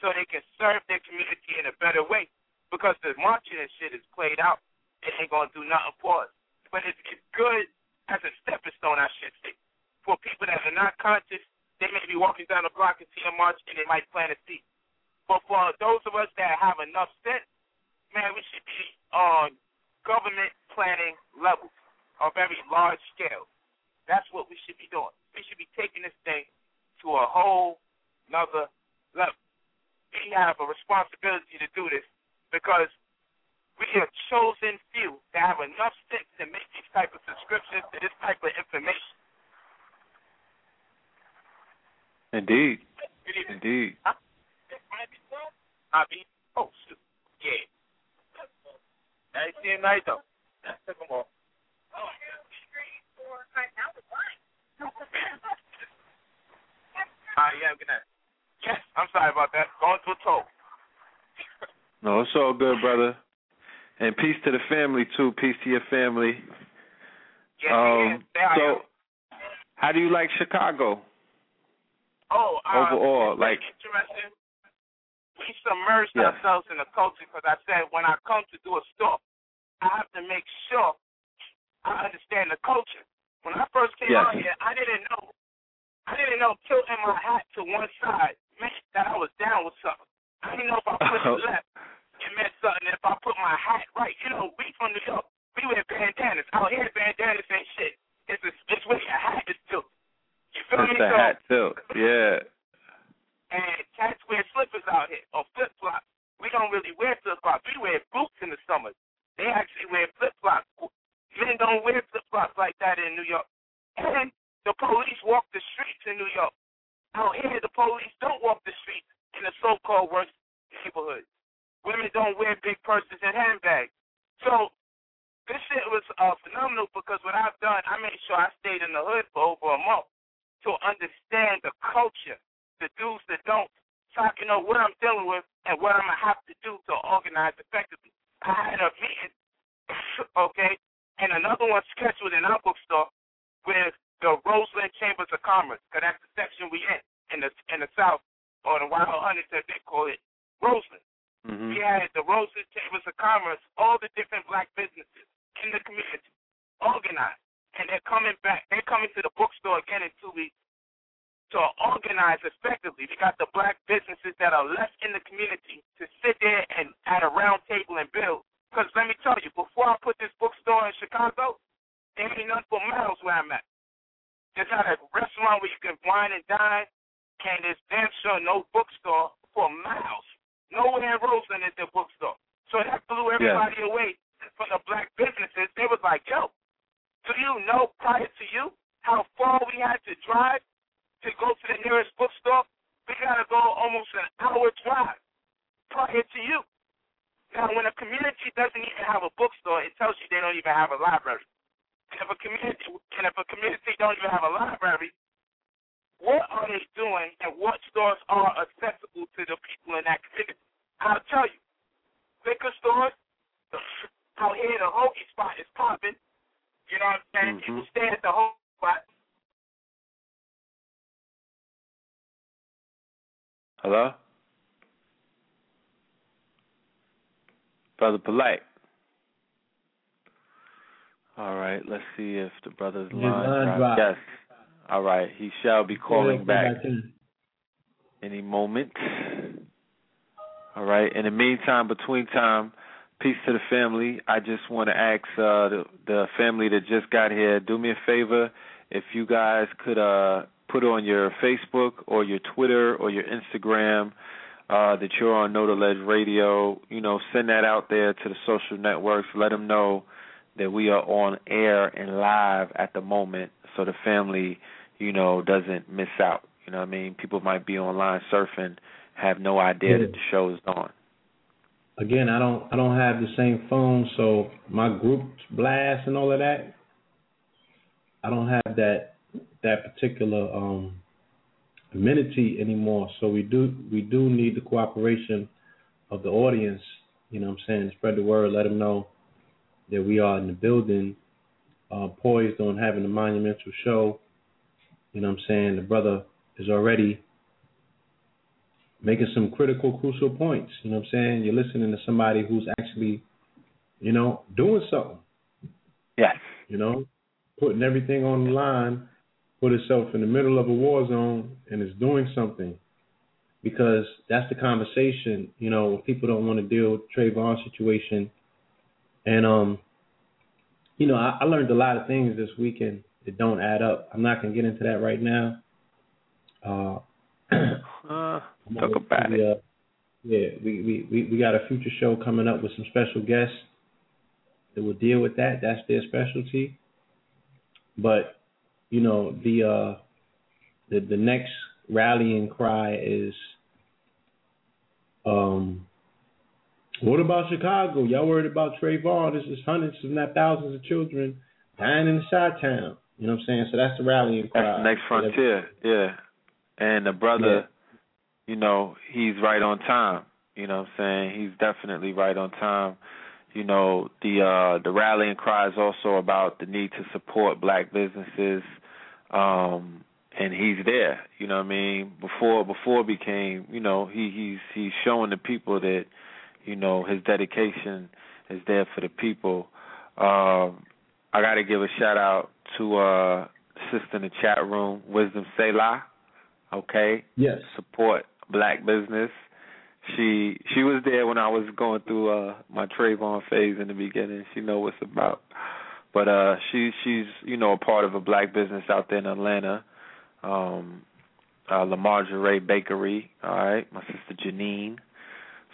so they can serve their community in a better way. Because the marching and shit is played out, it ain't gonna do nothing for us. But it's, it's good as a stepping stone, I should say. For people that are not conscious, they may be walking down the block and see a march and they might plant a seed. But for those of us that have enough sense, man, we should be on government planning levels, on very large scale. That's what we should be doing. We should be taking this thing to a whole nother level. We have a responsibility to do this because We are chosen few that have enough sense to make these type of subscriptions to this type of information. Indeed. Good evening. Indeed. I be oh shoot. Yeah. I see it night though. That took them off. Ah, yeah, good night. Yes, I'm sorry about that. Going to a toll. No, it's all good, brother. And peace to the family too. Peace to your family. Yes, Um, yes, so, how do you like Chicago Oh, uh, overall? Like, interesting. We submerged Yes. ourselves in the culture because I said when I come to do a store, I have to make sure I understand the culture. When I first came Yes. out here, I didn't know. I didn't know tilting my hat to one side meant that I was down with something. I didn't know if I it left, meant something. If I put my hat right, you know, we from New York, we wear bandanas. Out here, bandanas ain't shit. It's a, it's where your hat is tilted. You feel it's me? the So- hat tilt. Yeah. and cats wear slippers out here or flip flops. We don't really wear flip flops. We wear boots in the summer. They actually wear flip flops. Men don't wear flip flops like that in New York. And the police walk the streets in New York. Out here, the police don't walk the streets in the so-called worst neighborhoods. Women don't wear big purses and handbags. So this shit was uh, phenomenal because what I've done, I made sure I stayed in the hood for over a month to understand the culture the do's, the don'ts, so I can know what I'm dealing with and what I'm gonna have to do to organize effectively. I had a meeting, okay, and another one scheduled in our bookstore with the Roseland Chambers of Commerce, because that's the section we in in the in the South or the Wild Hunters as they call it, Roseland. Hmm We had the Roseland Chambers of Commerce, all the different black businesses in the community organized, and they're coming back. They're coming to the bookstore again in two weeks to organize effectively. We got the black businesses that are left in the community to sit there and at a round table and build. Because let me tell you, before I put this bookstore in Chicago, there ain't nothing for miles where I'm at. There's not a restaurant where you can wine and dine, and there's damn sure no bookstore for miles. Nowhere in Roseland is there bookstore. So that blew everybody away from the black businesses. They was like, yo, do you know prior to you how far we had to drive to go to the nearest bookstore? We got to go almost an hour drive prior to you. Now, when a community doesn't even have a bookstore, it tells you they don't even have a library. And if a community and if a community don't even have a library, what are they doing and what stores are accessible to the people in that community? I'll tell you, liquor stores out here, the hoagie spot is popping. You know what I'm saying? Mhm. People stay at the hoagie spot. Hello? Brother Polight. All right, let's see if the brother's His line, line dropped. dropped. Yes. All right, he shall be calling back any moment. All right. In the meantime, between time, peace to the family. I just want to ask uh, the, the family that just got here, do me a favor, if you guys could uh, put on your Facebook or your Twitter or your Instagram uh, that you're on Know the Ledge Radio. You know, send that out there to the social networks. Let them know that we are on air and live at the moment, so the family, you know, doesn't miss out. You know what I mean? People might be online surfing, have no idea that the show is on. Again, I don't I don't have the same phone, so my group blast and all of that. I don't have that that particular um amenity anymore. So we do we do need the cooperation of the audience. You know what I'm saying? Spread the word, let them know that we are in the building, uh, poised on having a monumental show. You know what I'm saying? The brother is already making some critical, crucial points. You know what I'm saying? You're listening to somebody who's actually, you know, doing something. Yes. You know, putting everything on the line, put itself in the middle of a war zone, and is doing something. Because that's the conversation. You know, when people don't want to deal with the Trayvon situation, and um, you know, I, I learned a lot of things this weekend that don't add up. I'm not gonna get into that right now. Uh, Uh, I'm talk about really, it. uh, Yeah, we, we, we, we got a future show coming up with some special guests that will deal with that. That's their specialty. But, you know, the uh the the next rallying cry is um what about Chicago? Y'all worried about Trayvon? This is hundreds if not thousands of children dying in the Chi town. You know what I'm saying? So that's the rallying cry. That's the next frontier, yeah. And the brother, Yeah. you know, he's right on time. You know what I'm saying? He's definitely right on time. You know, the uh the rallying cry is also about the need to support black businesses. Um and he's there, you know what I mean? Before before it became, you know, he he's he's showing the people that, you know, his dedication is there for the people. Um I gotta give a shout out to uh sister in the chat room, Wisdom Selah. Okay? Yes. support black business. She she was there when I was going through uh my Trayvon phase in the beginning. She know what's about. But uh she she's, you know, a part of a black business out there in Atlanta. Um uh Lamar Ray Bakery, all right, my sister Janine.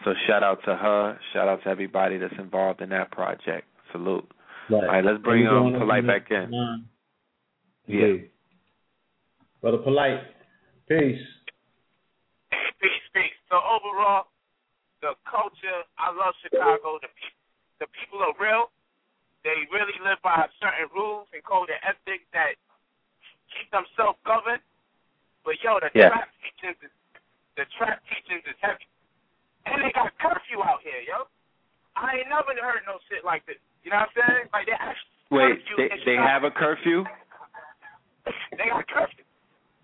So shout out to her, shout out to everybody that's involved in that project. Salute. Right. All right, let's bring And we're um Polight back in. line. Yeah. Yeah. Brother Polight. Peace. Peace, peace. So overall, the culture, I love Chicago. The pe- the people are real. They really live by certain rules and code and ethics that keep them self-governed. But yo, the Yeah. trap teachings, is, the trap teachings is heavy, and they got curfew out here, yo. I ain't never heard no shit like this. You know what I'm saying? Like they actually Wait, curfew they they have a curfew? They got curfew.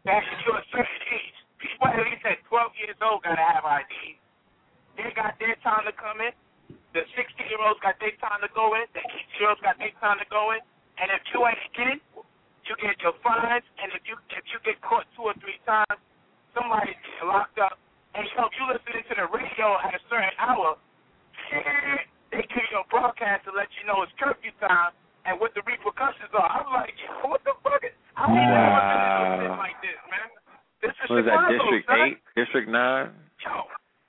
That if you're a certain age, people at least at 12 years old gotta have ID. They got their time to come in. The 16 year olds got their time to go in. The 18 year olds got their time to go in. And if you ain't in, you get your fines. And if you if you get caught two or three times, somebody get locked up. And so if you listening to the radio at a certain hour, they give you a broadcast to let you know it's curfew time and what the repercussions are. I'm like, yo, what the fuck? Is, I ain't never been to no shit Wow. like this, man. This is What is that, District son. Eight? District Nine? Yo,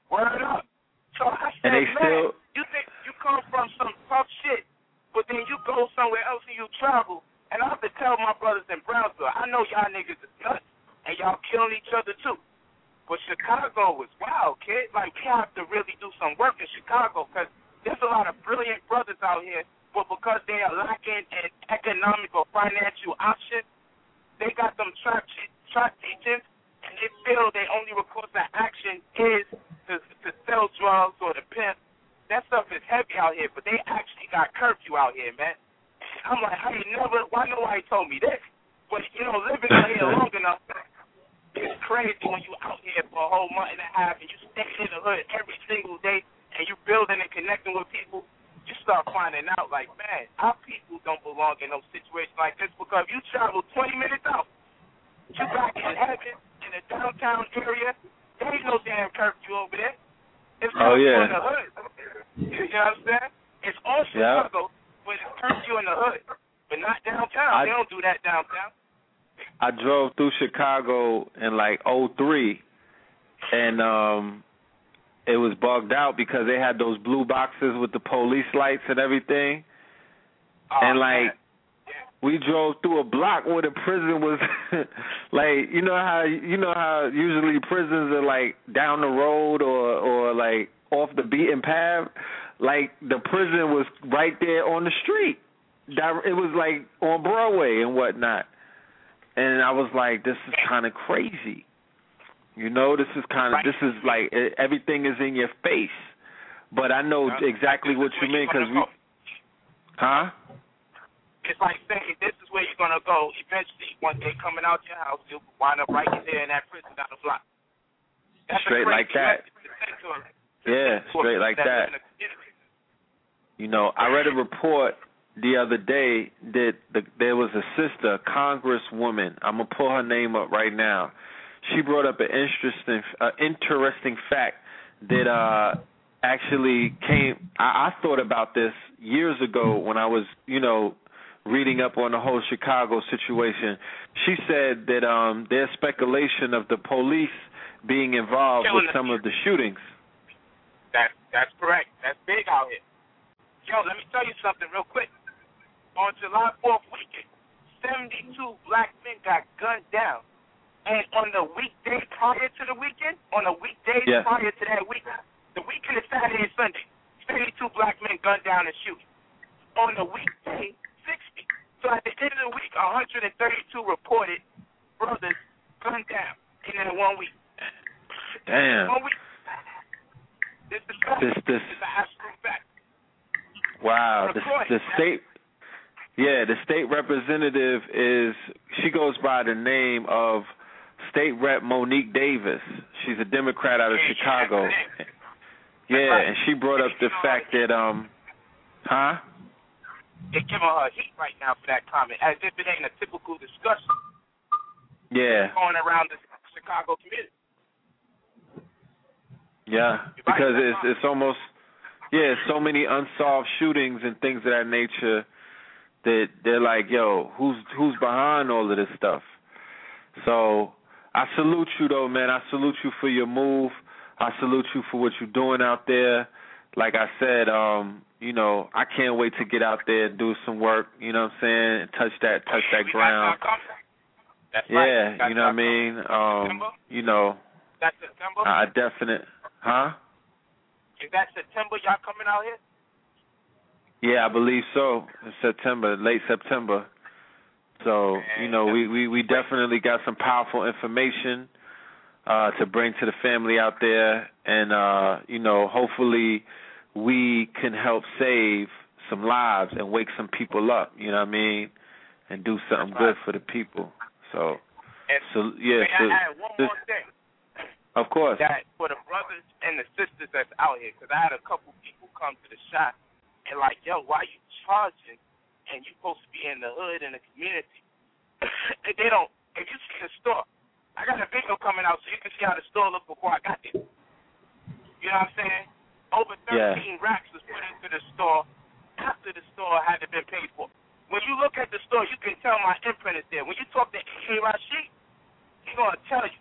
word up. So I And said, they man, still- you think you come from some tough shit, but then you go somewhere else and you travel. And I have to tell my brothers in Brownsville, I know y'all niggas is nuts, and y'all killing each other too. But Was wild, kid. Like we have to really do some work in Chicago because there's a lot of brilliant brothers out here, but because they are lacking in economic or financial options, they got them trap trap teachings, and they feel their only recourse of action is to to sell drugs or to pimp. That stuff is heavy out here, but they actually got curfew out here, man. I'm like, I ain't never. Why nobody told me this? But you know, living out here long enough, it's crazy when you out here for a whole month and a half and you stay in the hood every single day and you building and connecting with people. You start finding out, like, man, our people don't belong in no situation like this because you travel 20 minutes out, you back in heaven in the downtown area. There ain't no damn curfew over there. It's Oh, curfew yeah. in the hood. You know what I'm saying? It's all Yeah. Chicago, but it's curfew in the hood, but not downtown. I- they don't do that downtown. I drove through Chicago in like '03, and um it was bugged out because they had those blue boxes with the police lights and everything. Oh, and like man. we drove through a block where the prison was like you know how you know how usually prisons are like down the road or or like off the beaten path like the prison was right there on the street it was like on broadway and whatnot and i was like this is kind of crazy you know this is kind of Right. this is like everything is in your face but i know exactly what you mean because we huh. It's like saying this is where you're gonna go. Eventually, one day coming out your house, you'll wind up right there in that prison down the block. That's Straight like that. message to send to a- to Yeah, send to a straight like that live that. in a community. You know, I read a report the other day that the, there was a sister, a congresswoman. I'm gonna pull her name up right now. She brought up an interesting, uh, interesting fact that uh actually came. I, I thought about this years ago when I was, you know, reading up on the whole Chicago situation. She said that um there's speculation of the police being involved Killing with some of the shootings. That that's correct. That's big out here. Yo, let me tell you something real quick. On July 4th weekend, 72 black men got gunned down. And on the weekday prior to the weekend, on the weekdays Yeah. prior to that week, the weekend is Saturday and Sunday. 72 black men gunned down and shooting. On the weekday, 60. So at the end of the week, 132 reported brothers gunned down in that one week. Damn. One week. This is fact. This- this- is an absolute fact. Wow. The the state Yeah, the state representative is she goes by the name of State Rep Monique Davis. She's a Democrat out of Yeah, Chicago. Has the name. Yeah, and she brought up the fact that um huh? They're giving her heat right now for that comment, as if it ain't a typical discussion Yeah. going around the Chicago community. Yeah, because it's it's almost yeah, so many unsolved shootings and things of that nature that they're like, yo, who's who's behind all of this stuff? So I salute you though, man. I salute you for your move. I salute you for what you're doing out there. Like I said, um, you know, I can't wait to get out there and do some work, you know what I'm saying, and touch that touch that ground. right. Yeah, We you know what I mean? Um, you know, That's September. I definite huh? Is that September? Y'all coming out here? Yeah, I believe so. In September, late September. So, you know, we, we, we definitely got some powerful information uh to bring to the family out there and uh, you know, hopefully we can help save some lives and wake some people up, you know what I mean? And do something good for the people. So And so yeah, so I one this- more thing? of course. that for the brothers and the sisters that's out here, because I had a couple people come to the shop and like, yo, why you charging? And you supposed to be in the hood in the community. they don't. If you see the store, I got a video coming out so you can see how the store looked before I got there. You know what I'm saying? Over 13 Yeah. racks was put into the store after the store had been paid for. When you look at the store, you can tell my imprint is there. When you talk to A. Rashid, he's gonna tell you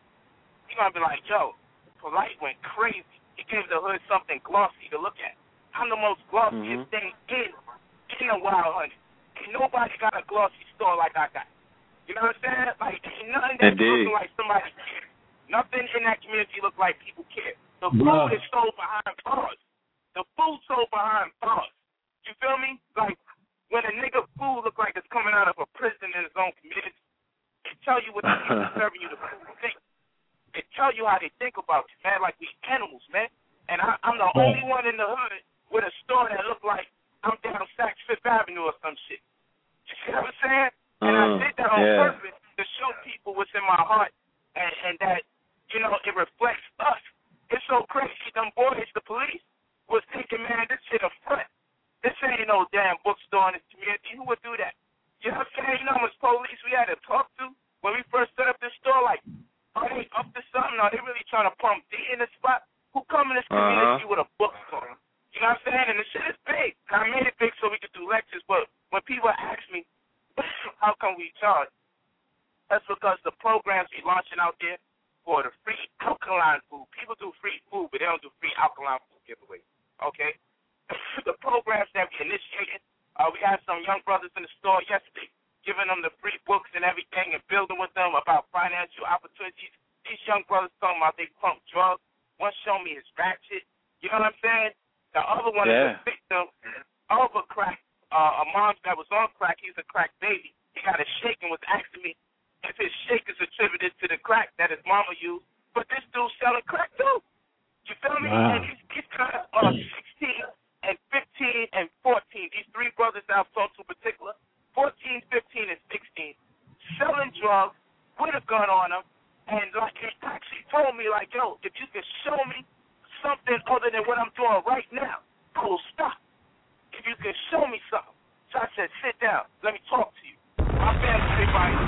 you're gonna be like, yo, Polight went crazy. He gave the hood something glossy to look at. I'm the most glossiest Mhm. thing in in the wild honey. Ain't nobody got a glossy store like I got. You know what I'm saying? Like nothing that's Indeed. looking like somebody cares. Nothing in that community look like people care. The Bruh. food is sold behind bars. The food sold behind bars. You feel me? Like when a nigga food look like it's coming out of a prison in his own community, it tell you what the people serving you the food think. It tell you how they think about you, man. Like we animals, man. And I, I'm the Right. only one in the hood with a store that look like I'm down Saks Fifth Avenue or some shit. You see what I'm saying? And I Mm, did that on yeah. purpose to show people what's in my heart, and, and that you know it reflects us. It's so crazy. Them boys, the police, was thinking, man, this shit a front. This ain't no damn bookstore in this community. Who would do that? You know what I'm saying? You know how much police we had to talk to when we first set up this store? Like, are they up to something? Are they really trying to pump D in the spot? Who come in this community Uh-huh. with a bookstore? You know what I'm saying? And the shit is big. I made it big so we could do lectures, but when people ask me, how come we charge? That's because the programs we launching out there for the free alkaline food. People do free food, but they don't do free alkaline food giveaway. Okay? the programs that we initiated, uh, we had some young brothers in the store yesterday giving them the free books and everything and building with them about financial opportunities. These young brothers talking about they pump drugs. One showed me his ratchet. You know what I'm saying? The other one Yeah. is a victim of a crack. Uh, a mom that was on crack. He's a crack baby. He got a shake and was asking me if his shake is attributed to the crack that his mama used. But this dude's selling crack too. You feel me? Wow. And these, these guys are 16 and 15 and 14. These three brothers that I've talked to in particular, 14, 15, and 16, selling drugs with a gun on them. And like he actually told me, like, yo, if you can show me something other than what I'm doing right now, I will stop. If you can show me something. So I said, sit down. Let me talk to you. My family, everybody.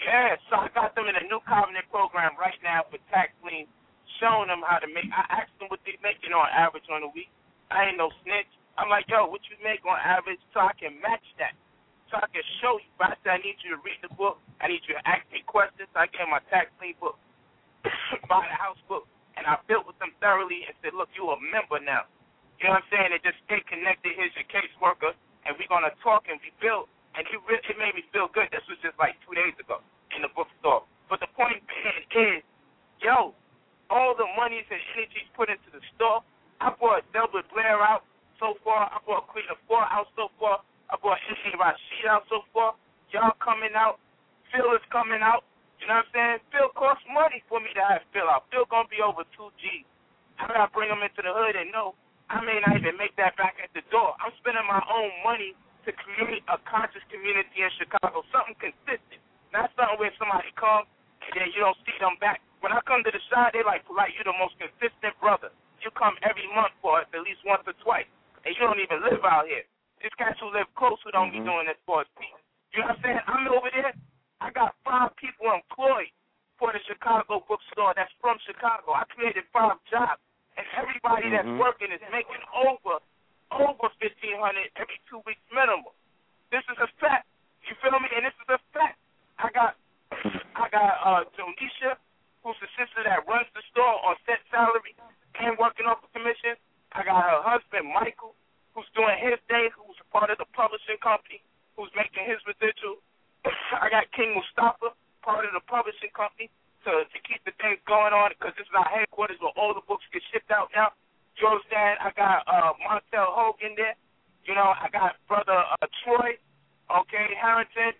Yeah, so I got them in a Nu Covenant program right now for tax lien, showing them how to make. I asked them what they're making on average on a week. I ain't no snitch. I'm like, yo, what you make on average so I can match that. So I can show you. But I said I need you to read the book. I need you to ask me questions. So I gave my tax lien book, buy the house book, and I built with them thoroughly and said, look, you a member now. You know what I'm saying? And just stay connected. Here's your caseworker, and we're gonna talk and we built. And it really it made me feel good. This was just like two days ago in the bookstore. But the point being is, yo, all the monies and energies put into the store. I brought Delbert Blair out so far. I brought Queen Afua out so far. I brought Izzy Rashid out so far. Y'all coming out. Phil is coming out. You know what I'm saying? Phil costs money for me to have Phil out. Phil gonna be over two G. I gotta bring him into the hood and know I may not even make that back at the door. I'm spending my own money to create a conscious community in Chicago, something consistent. Not something where somebody comes and then you don't see them back. When I come to the side, they like, like you the most consistent brother. You come every month for us at least once or twice, and you don't even live out here. These cats who live close who don't Mhm. be doing this for us. You know what I'm saying? I'm over there. I got five people employed for the Chicago bookstore that's from Chicago. I created five jobs, and everybody that's Mhm. working is making over over fifteen hundred every two weeks minimum. This is a fact. You feel me? And this is a fact. I got I got uh Jonisha, who's the sister that runs the store on set salary and working off a commission. I got her husband Michael, who's doing his day, who's a part of the publishing company, who's making his residual. I got King Mustafa, part of the publishing company, to to keep the things going on because this is our headquarters where all the books get shipped out now. You understand? I got uh Montel Hogan there. You know, I got brother uh, Troy, okay, Harrington.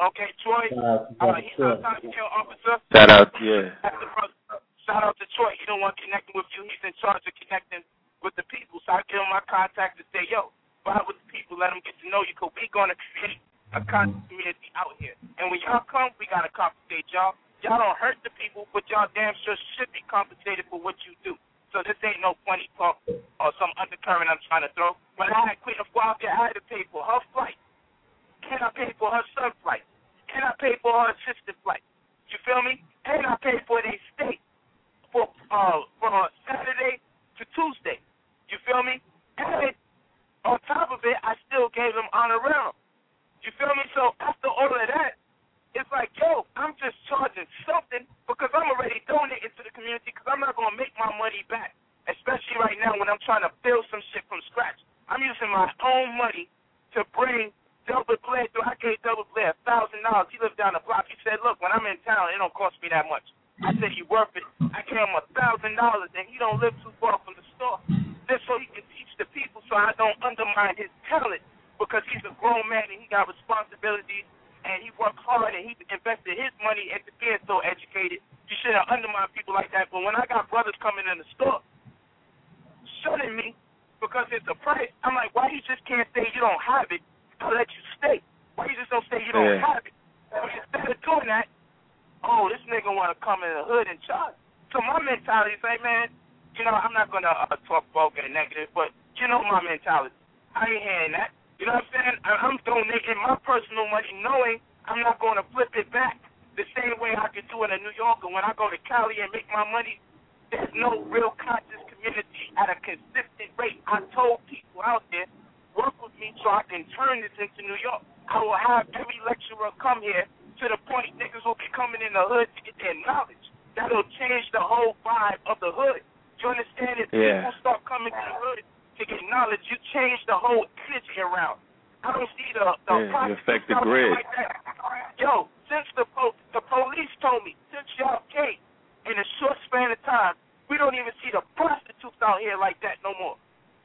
Okay, Troy. Uh, he's a top officer. Shout out, yeah. That's the brother. Shout out to Troy. He don't want connecting with you. He's in charge of connecting with the people. So I give him my contact to say, yo, ride with the people. Let them get to know you because we going to create a conscious community out here. And when y'all come, we got to compensate y'all. Y'all don't hurt the people, but y'all damn sure should be compensated for what you do. So this ain't no funny talk or some undercurrent I'm trying to throw. When I had Queen Afua there, I had to pay for her flight. Can I pay for her son flight? Can I pay for her sister flight? You feel me? And I pay for their stay for uh from Saturday to Tuesday. You feel me? And on top of it, I still gave them honorarium. You feel me? So after all of that, it's like, yo, I'm just charging something because I'm already donating to the community because I'm not gonna make my money back, especially right now when I'm trying to build some shit from scratch. I'm using my own money to bring Double Blair through. I gave Double Blair a thousand dollars. He lived down the block. He said, look, when I'm in town, it don't cost me that much. I said, you worth it. I gave him a thousand dollars, and he don't live too far from the store. Just so he can teach the people, so I don't undermine his talent because he's a grown man and he got responsibilities and he worked hard and he invested his money into being so educated. You shouldn't undermine people like that. But when I got brothers coming in the store shunning me because it's a price, I'm like, why you just can't say you don't have it? I'll let you stay. Why you just don't say you don't Yeah. have it? But instead of doing that, oh, this nigga want to come in the hood and charge. So my mentality is like, man, you know, I'm not going to uh, talk vulgar and negative, but you know my mentality. I ain't hearing that. You know what I'm saying? I'm donating my personal money knowing I'm not going to flip it back the same way I could do it in New York. And when I go to Cali and make my money, there's no real conscious community at a consistent rate. I told people out there, work with me so I can turn this into New York. I will have every lecturer come here to the point niggas will be coming in the hood to get their knowledge. That'll change the whole vibe of the hood. You understand? If Yeah. people start coming to the hood to get knowledge, you change the whole energy around. I don't see the the Yeah, you prostitutes affect the grid. Like that. Yo, since the po- the police told me, since y'all came, in a short span of time, we don't even see the prostitutes out here like that no more.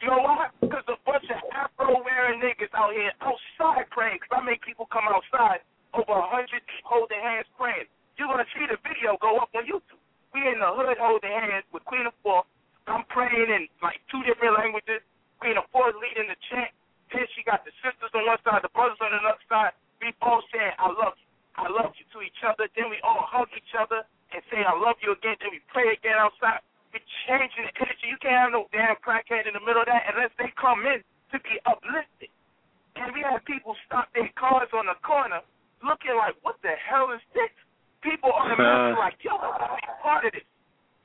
You know why? Because a bunch of afro wearing niggas out here outside praying. 'Cause I make people come outside over a hundred holding hands praying. You're gonna see the video go up on YouTube. We in the hood holding hands with Queen Afua. I'm praying in like two different languages. Queen Afua leading the chant. Then she got the sisters on one side, the brothers on the other side. We all saying, I love you. I love you to each other. Then we all hug each other and say, I love you again. Then we pray again outside. We're changing the energy. You can't have no damn crackhead in the middle of that unless they come in to be uplifted. And we have people stop their cars on the corner looking like, what the hell is this? People automatically Uh. like, yo, I want to be part of this.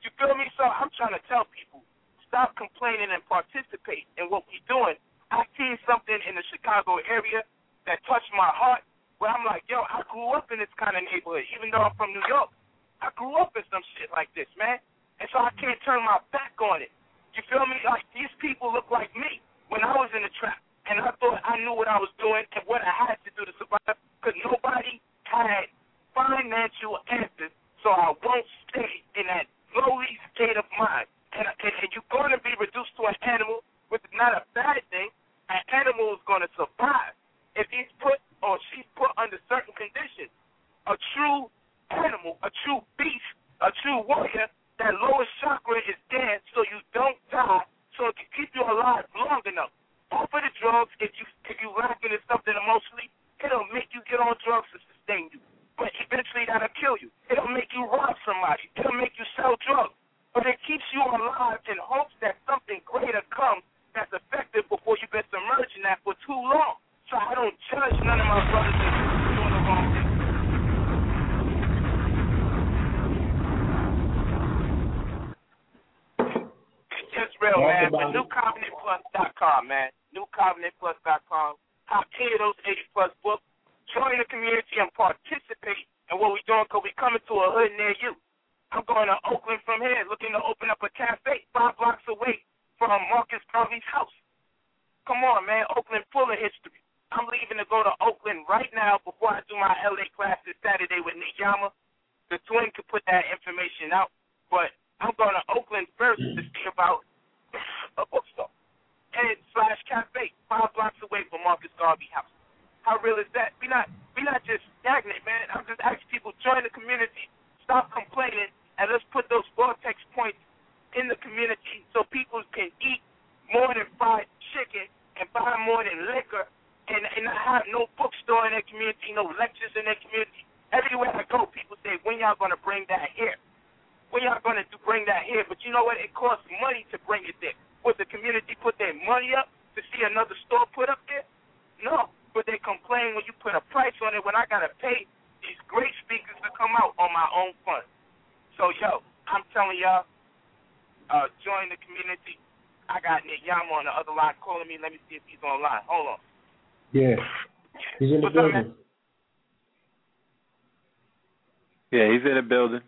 You feel me? So I'm trying to tell people, stop complaining and participate in what we're doing. I seen something in the Chicago area that touched my heart. Where I'm like, yo, I grew up in this kind of neighborhood, even though I'm from New York. I grew up in some shit like this, man, and so I can't turn my back on it. You feel me? Like these people look like me when I was in the trap, and I thought I knew what I was doing and what I had to do to survive, because nobody had financial answers. So I won't stay in that lowly state of mind. And, and, and you're going to be reduced to an animal, which is not a bad thing. An animal is going to survive if he's put or she's put under certain conditions. A true animal, a true beast, a true warrior, that lowest chakra is dead so you don't die, so it can keep you alive long enough. Offer the drugs if you if you lacking in something emotionally, it'll make you get on drugs to sustain you. But eventually that'll kill you. It'll make you rob somebody. It'll make you sell drugs. But it keeps you alive in hopes that something greater comes that's effective before you've been submerged in that for too long. So I don't judge none of my brothers that doing the wrong thing. It's just real, man. But newcovenantplus.com, man. Newcovenantplus.com. Top 10 of those 80 plus books. Join the community and participate in what we're doing because we're coming to a hood near you. I'm going to Oakland from here, looking to open up a cafe five blocks away from Marcus Garvey's house. Come on, man. Oakland full of history. I'm leaving to go to Oakland right now before I do my LA class this Saturday with Nityama. The twin could put that information out, but I'm going to Oakland first to see about a bookstore and slash cafe five blocks away from Marcus Garvey house. How real is that? We not we not just stagnant, man. I'm just asking people join the community, stop complaining, and let's put those vortex points in the community so people can eat more than fried chicken and buy more than liquor and, and not have no bookstore in their community, no lectures in their community. Everywhere I go, people say, when y'all to bring that here? When y'all to do, bring that here? But you know what? It costs money to bring it there. Would the community put their money up to see another store put up there? No. But they complain when you put a price on it when I got to pay these great speakers to come out on my own funds. So, yo, I'm telling y'all, uh, join the community. I got Nityama on the other line calling me. Let me see if he's online. Hold on. Yeah. He's in the What's up, building. Yeah, he's in the building.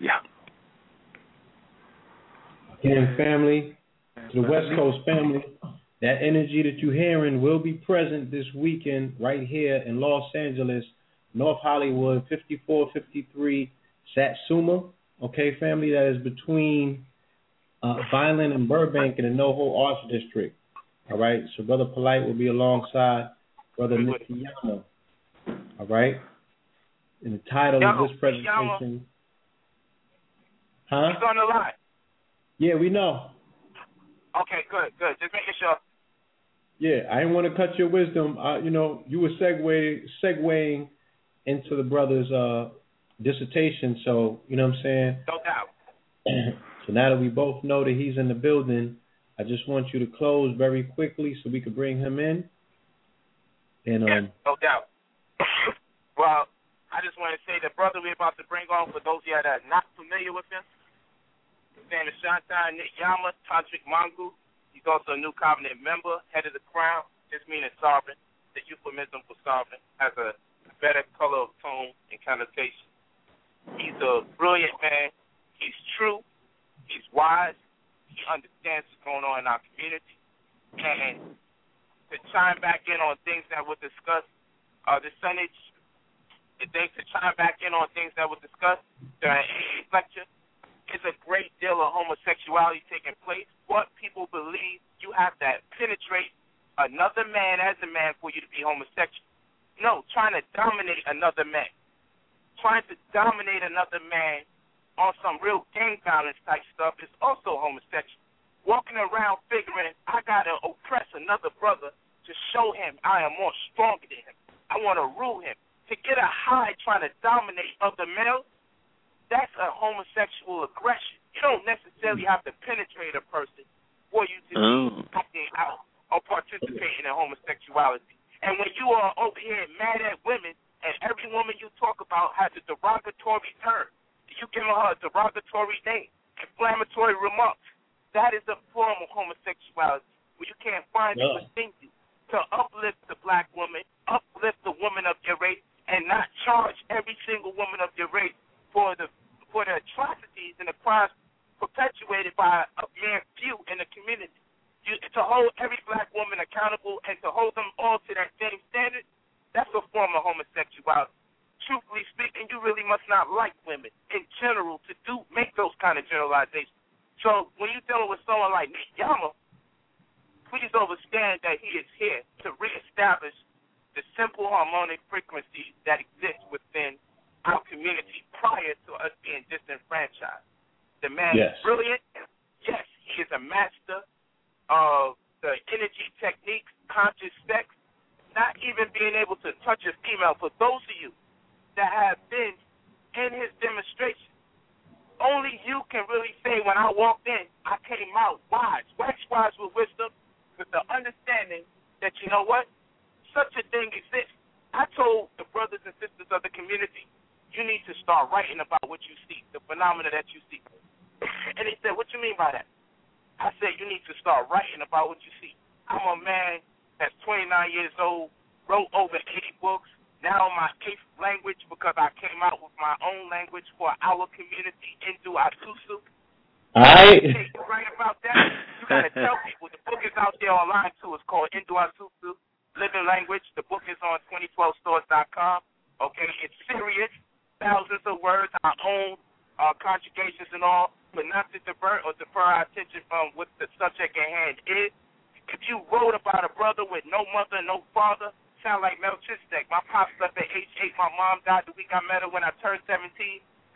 Yeah. Again, family, to the West Coast family, that energy that you're hearing will be present this weekend right here in Los Angeles, North Hollywood, 5453 Satsuma. Okay, family, that is between uh, Vineland and Burbank in the NoHo Arts District. All right, so Brother Polight will be alongside Brother Nicky Yama. All right, and the title of this presentation. Huh? He's on the line. Yeah, we know. Okay, good, good. Just making sure. Yeah, I didn't want to cut your wisdom. Uh, you know, you were segue segueing into the brother's uh, dissertation, so you know what I'm saying. No doubt. so now that we both know that he's in the building, I just want you to close very quickly so we could bring him in. And Yeah, um, no doubt. well, I just want to say the brother we're about to bring on, for those of you that are not familiar with him, his name is Shantai Yama, Tantric Mongu. He's also a Nu Covenant member, head of the crown, just meaning sovereign. The euphemism for sovereign has a better color of tone and connotation. He's a brilliant man. He's true. He's wise. He understands what's going on in our community. And to chime back in on things that were discussed, uh, the Sunnage, the things to chime back in on things that were discussed during the lecture, is a great deal of homosexuality taking place. What people believe you have to penetrate another man as a man for you to be homosexual. No, trying to dominate another man. Trying to dominate another man on some real gang violence type stuff is also homosexual. Walking around figuring I gotta oppress another brother to show him I am more stronger than him. I want to rule him. To get a high trying to dominate other males, that's a homosexual aggression. You don't necessarily have to penetrate a person for you to Oh. be acting out or participating in homosexuality. And when you are over here mad at women and every woman you talk about has a derogatory term. You give her a derogatory name, inflammatory remarks. That is a form of homosexuality where you can't find it within you to uplift the black woman, uplift the woman of your race, and not charge every single woman of your race for the for the atrocities and the crimes perpetuated by a mere few in the community. You, to hold every black woman accountable and to hold them all to that same standard, that's a form of homosexuality. Truthfully speaking, you really must not like women in general to do make those kind of generalizations. So when you're dealing with someone like Nityama, please understand that he is here to reestablish the simple harmonic frequency that exists within our community prior to us being disenfranchised. The man Yes. is brilliant. Yes, he is a master of the energy techniques, conscious sex, not even being able to touch a female. For those of you that have been in his demonstration, only you can really say when I walked in, I came out wise, wax wise with wisdom, with the understanding that you know what, such a thing exists. I told the brothers and sisters of the community, you need to start writing about what you see, the phenomena that you see. And he said, what you mean by that? I said, you need to start writing about what you see. I'm a man that's 29 years old, wrote over 80 books, now my eighth language because I came out with my own language for our community, Indu Atusu. Hey, you right about that? You gotta tell people the book is out there online too. It's called Indu Atusu, Living Language. The book is on 2012stores.com. Okay, it's serious, thousands of words, our own uh, conjugations and all, but not to divert or defer our attention from what the subject at hand is. If you wrote about a brother with no mother, no father, sound like Melchizedek. My pops left at age eight. My mom died the week I met her when I turned 17.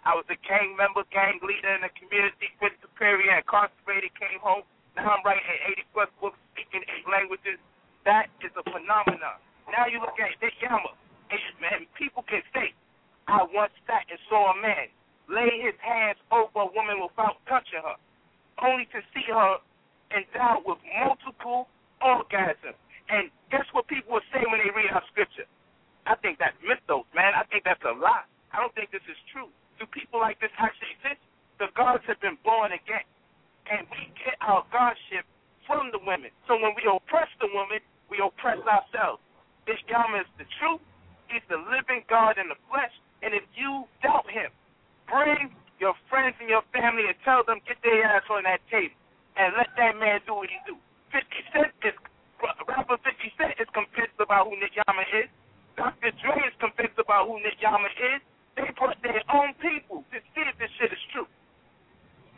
I was a gang member, gang leader in the community, went to Prairie, incarcerated, came home. Now I'm writing 80 plus books, speaking eight languages. That is a phenomenon. Now you look at Nityama, man, people can say, I once sat and saw a man lay his hands over a woman without touching her, only to see her endowed with multiple orgasms. And guess what people will say when they read our scripture? I think that's mythos, man. I think that's a lie. I don't think this is true. Do people like this actually exist? The gods have been born again. And we get our godship from the women. So when we oppress the woman, we oppress ourselves. This Yama is the truth. He's the living God in the flesh. And if you doubt him, bring your friends and your family and tell them get their ass on that table and let that man do what he do. 50 Cent is, rapper 50 Cent is convinced about who Nityama is. Dr. Dre is convinced about who Nityama is. They brought their own people to see if this shit is true.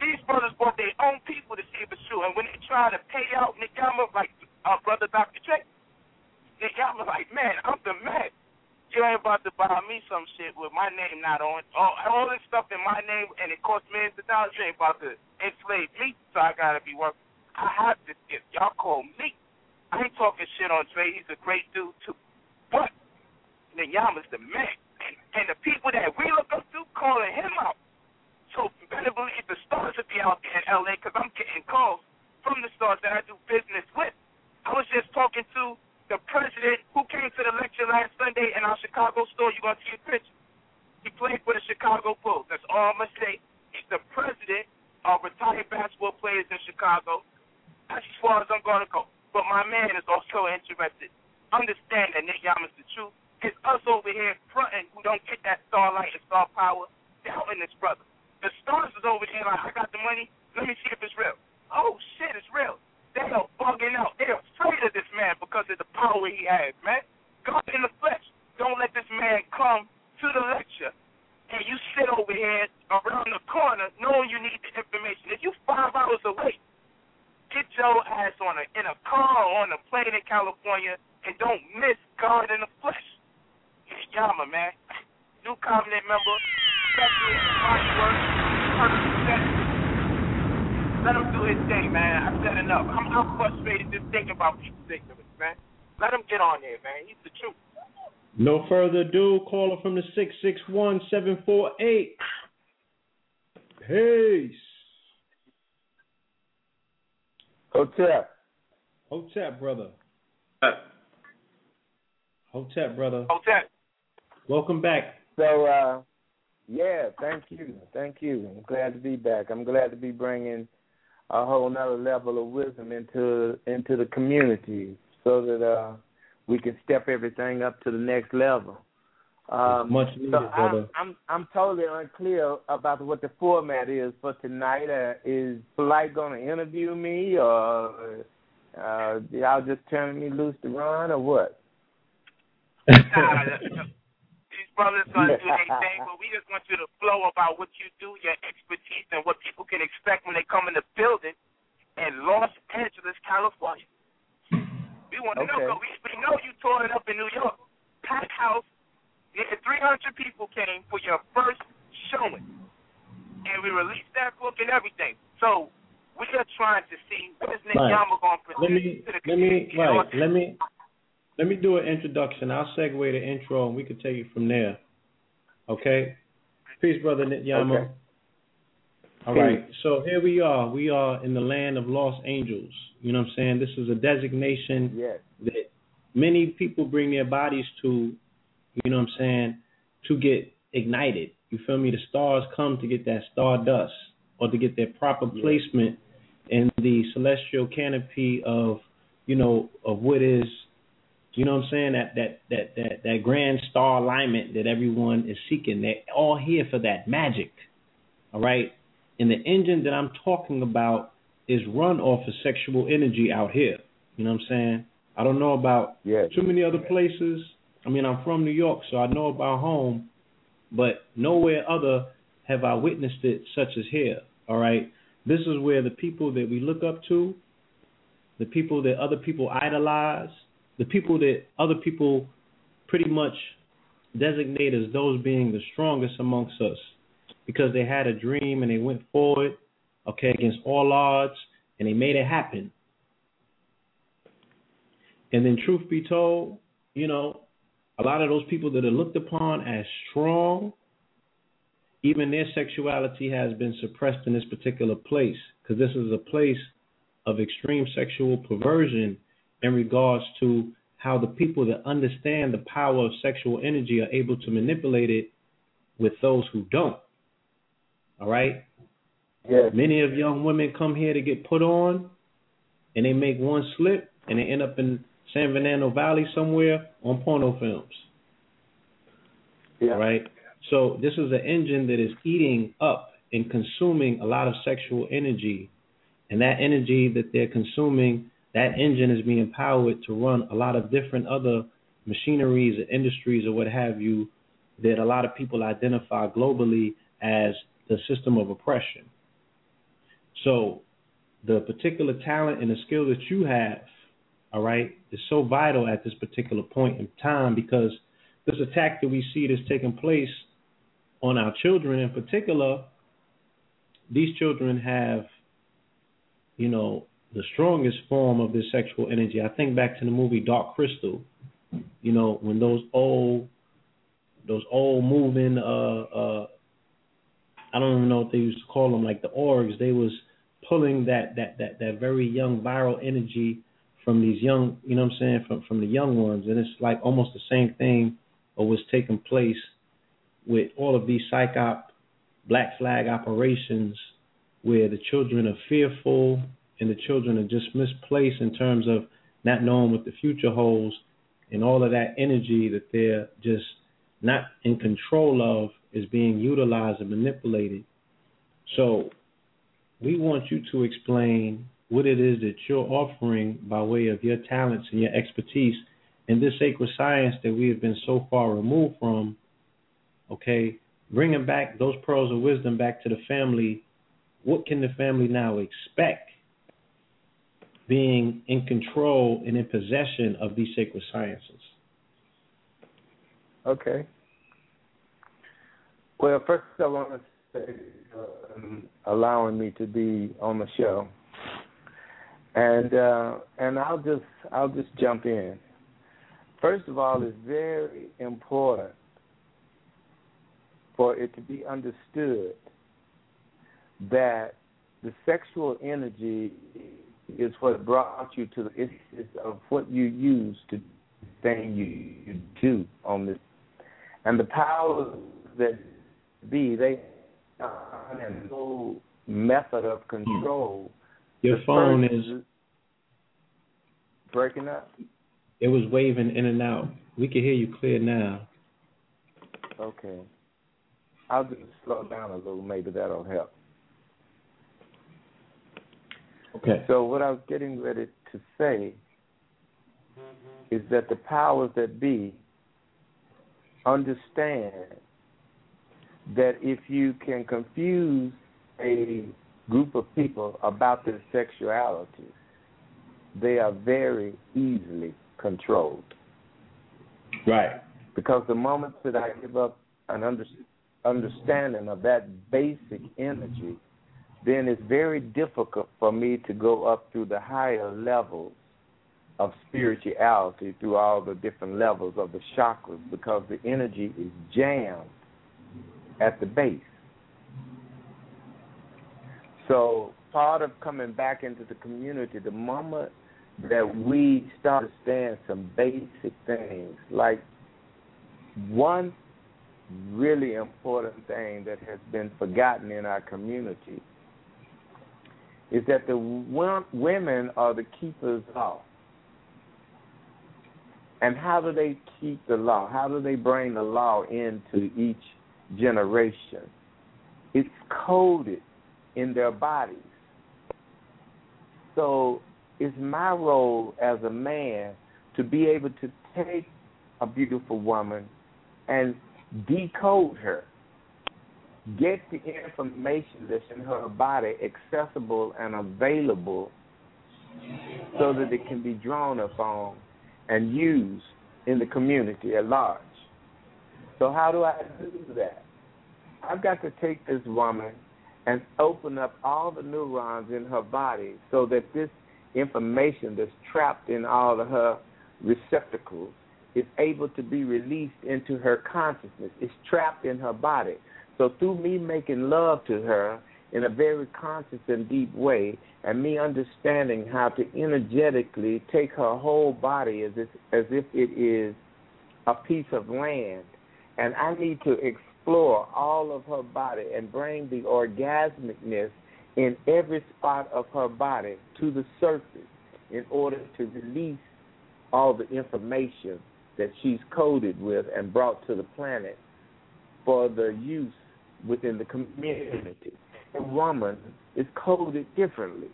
These brothers brought their own people to see if it's true. And when they try to pay out Nityama, like our brother Dr. Dre, Nityama like, man, I'm the man. You ain't about to buy me some shit with my name not on. All, all this stuff in my name, and it costs millions of dollars. You ain't about to enslave me, so I gotta be working. I have this gift. Y'all call me. I ain't talking shit on Dre. He's a great dude too. But Nityama's the man. And, and the people that we look up to calling him out. So better believe the stars will be out there in LA because I'm getting calls from the stars that I do business with. I was just talking to the president who came to the lecture last Sunday in our Chicago store. You're going to see a picture. He played for the Chicago Bulls. That's all I'm going to say. He's the president of retired basketball players in Chicago. That's as far as I'm going to go. But my man is also interested. Understand that Nityama's the truth. It's us over here fronting who don't get that starlight and star power doubting this brother. The stars is over there like, I got the money. Let me see if it's real. Oh, shit, it's real. They are bugging out. They're afraid of this man because of the power he has, man. God in the flesh. Don't let this man come to the lecture and you sit over here around the corner knowing you need the information. If you five hours away, get your ass on a in a car or on a plane in California and don't miss God in the flesh. Yama, man. Nu Covenant member, specialist, body work, perfect let him do his thing, man. I've said enough. I'm, I'm frustrated just thinking about people's ignorance, man. Let him get on there, man. He's the truth. No further ado, caller from the 661-748. Peace. Hotep. Hotep, brother. Hotep, brother. Hotep. Welcome back. So, uh, yeah, thank you, thank you. I'm glad to be back. I'm glad to be bringing a whole nother level of wisdom into into the community, so that uh, we can step everything up to the next level. Um, Much needed, so. I'm, I'm I'm totally unclear about what the format is for tonight. Uh, is Polight going to interview me, or uh, y'all just turning me loose to run, or what? Brothers gonna do their thing, but we just want you to flow about what you do, your expertise, and what people can expect when they come in the building in Los Angeles, California. We want to know Okay. 'cause we, we know you tore it up in New York. Packed house, nearly 300 people came for your first showing, and we released that book and everything. So we are trying to see what is Nick Right. Yama going to present Let me to the let me right. Let me let me do an introduction. I'll segue the intro and we can take it from there. Okay. Peace, brother Nityama. Okay. All right. So here we are. We are in the land of lost angels. You know what I'm saying? This is a designation Yes. that many people bring their bodies to, you know what I'm saying, to get ignited. You feel me? The stars come to get that stardust or to get their proper placement in the celestial canopy of, you know, of what is, you know what I'm saying, that that that that that grand star alignment that everyone is seeking. They're all here for that magic. All right? And the engine that I'm talking about is run off of sexual energy out here. You know what I'm saying? I don't know about Yes. too many other places. I mean, I'm from New York, so I know about home, but nowhere other have I witnessed it such as here. All right, this is where the people that we look up to, the people that other people idolize, the people that other people pretty much designate as those being the strongest amongst us, because they had a dream and they went forward, okay, against all odds, and they made it happen. And then, truth be told, you know, a lot of those people that are looked upon as strong, even their sexuality has been suppressed in this particular place because this is a place of extreme sexual perversion in regards to how the people that understand the power of sexual energy are able to manipulate it with those who don't. All right? Yes. Many of young women come here to get put on, and they make one slip, and they end up in San Fernando Valley somewhere on porno films. Yeah. Right? So this is an engine that is eating up and consuming a lot of sexual energy, and that energy that they're consuming, that engine is being powered to run a lot of different other machineries or industries or what have you that a lot of people identify globally as the system of oppression. So the particular talent and the skill that you have, all right, is so vital at this particular point in time because this attack that we see that's taking place on our children in particular, these children have, you know, the strongest form of this sexual energy. I think back to the movie Dark Crystal, you know, when those old those old moving uh uh I don't even know what they used to call them, like the orgs, they was pulling that that that that very young viral energy from these young, you know what I'm saying, from from the young ones, and it's like almost the same thing or was taking place with all of these psych op black flag operations where the children are fearful and the children are just misplaced in terms of not knowing what the future holds and all of that energy that they're just not in control of is being utilized and manipulated. So we want you to explain what it is that you're offering by way of your talents and your expertise in this sacred science that we have been so far removed from. Okay, bringing back those pearls of wisdom back to the family. What can the family now expect being in control and in possession of these sacred sciences? Okay. Well, first I want to say um, allowing me to be on the show, and uh, and I'll just I'll just jump in. First of all, it's very important for it to be understood that the sexual energy is what brought you to the it's of what you use to thing you, you do on this And the powers that be, they have no method of control. Hmm. Your phone is breaking up. it was waving in and out. We can hear you clear now. Okay. I'll just slow down a little. Maybe that'll help. Okay. So what I was getting ready to say is that the powers that be understand that if you can confuse a group of people about their sexuality, they are very easily controlled. Right. Because the moment that I give up an under, understanding of that basic energy, then it's very difficult for me to go up through the higher levels of spirituality through all the different levels of the chakras because the energy is jammed at the base. So part of coming back into the community, the moment that we start to stand some basic things, like one really important thing that has been forgotten in our community is that the women are the keepers of. And how do they keep the law? How do they bring the law into each generation? It's coded in their bodies. So it's my role as a man to be able to take a beautiful woman and decode her. Get the information that's in her body accessible and available so that it can be drawn upon and used in the community at large. So how do I do that? I've got to take this woman and open up all the neurons in her body so that this information that's trapped in all of her receptacles is able to be released into her consciousness. It's trapped in her body. So through me making love to her in a very conscious and deep way, and me understanding how to energetically take her whole body as if, as if it is a piece of land, and I need to explore all of her body and bring the orgasmicness in every spot of her body to the surface in order to release all the information that she's coded with and brought to the planet for the use within the community. A woman is coded differently.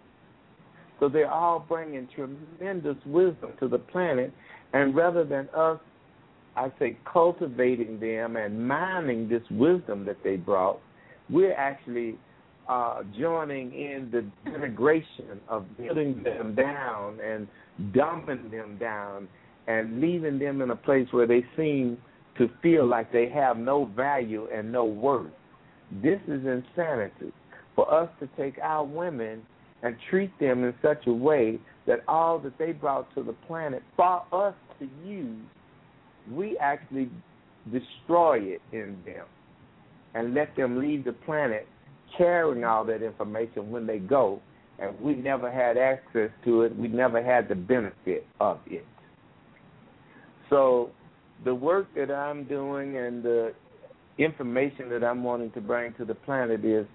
So they're all bringing tremendous wisdom to the planet, and rather than us, I say, cultivating them and mining this wisdom that they brought, we're actually uh, joining in the denigration of putting them down and dumping them down and leaving them in a place where they seem to feel like they have no value and no worth. This is insanity. For us to take our women and treat them in such a way that all that they brought to the planet for us to use, we actually destroy it in them and let them leave the planet carrying all that information when they go, and we never had access to it. We never had the benefit of it. So, the work that I'm doing and the information that I'm wanting to bring to the planet is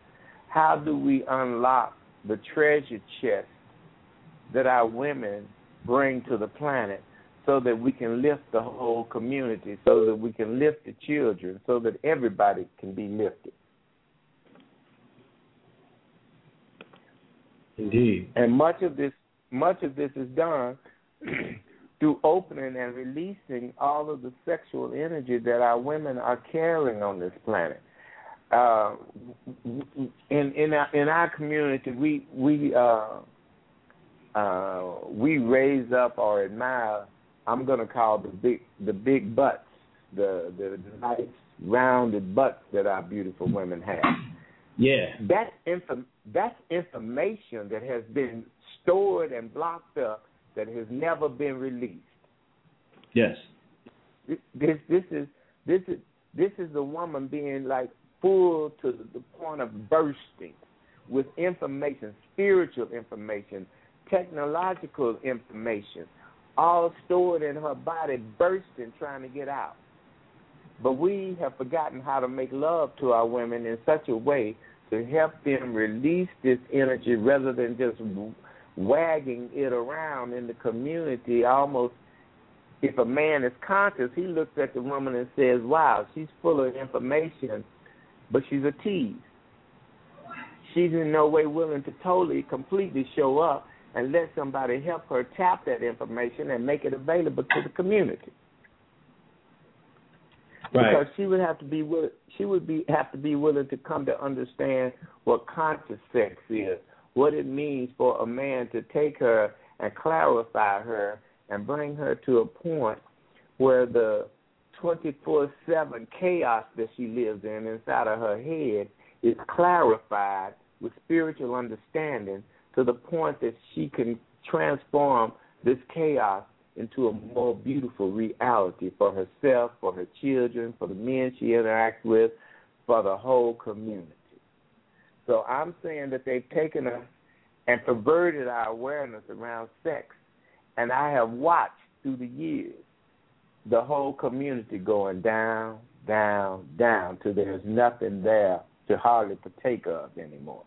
how do we unlock the treasure chest that our women bring to the planet so that we can lift the whole community, so that we can lift the children, so that everybody can be lifted. Indeed. And much of this much of this is done through opening and releasing all of the sexual energy that our women are carrying on this planet. Uh, in in our in our community, we we uh, uh, we raise up or admire. I'm going to call the big the big butts, the the nice rounded butts that our beautiful women have. Yeah. That's info, that's information that has been stored and blocked up that has never been released. Yes. This this is this is this is the woman being like full to the point of bursting with information, spiritual information, technological information, all stored in her body, bursting, trying to get out. But we have forgotten how to make love to our women in such a way to help them release this energy rather than just wagging it around in the community almost if a man is conscious, he looks at the woman and says, Wow, she's full of information, but she's a tease. She's in no way willing to totally, completely show up and let somebody help her tap that information and make it available to the community. Right. Because she would have to be will, she would be have to be willing to come to understand what conscious sex is, what it means for a man to take her and clarify her and bring her to a point where the 24 7 chaos that she lives in inside of her head is clarified with spiritual understanding to the point that she can transform this chaos into a more beautiful reality for herself, for her children, for the men she interacts with, for the whole community. So I'm saying that they've taken us and perverted our awareness around sex. And I have watched through the years the whole community going down, down, down till there's nothing there to hardly partake of anymore.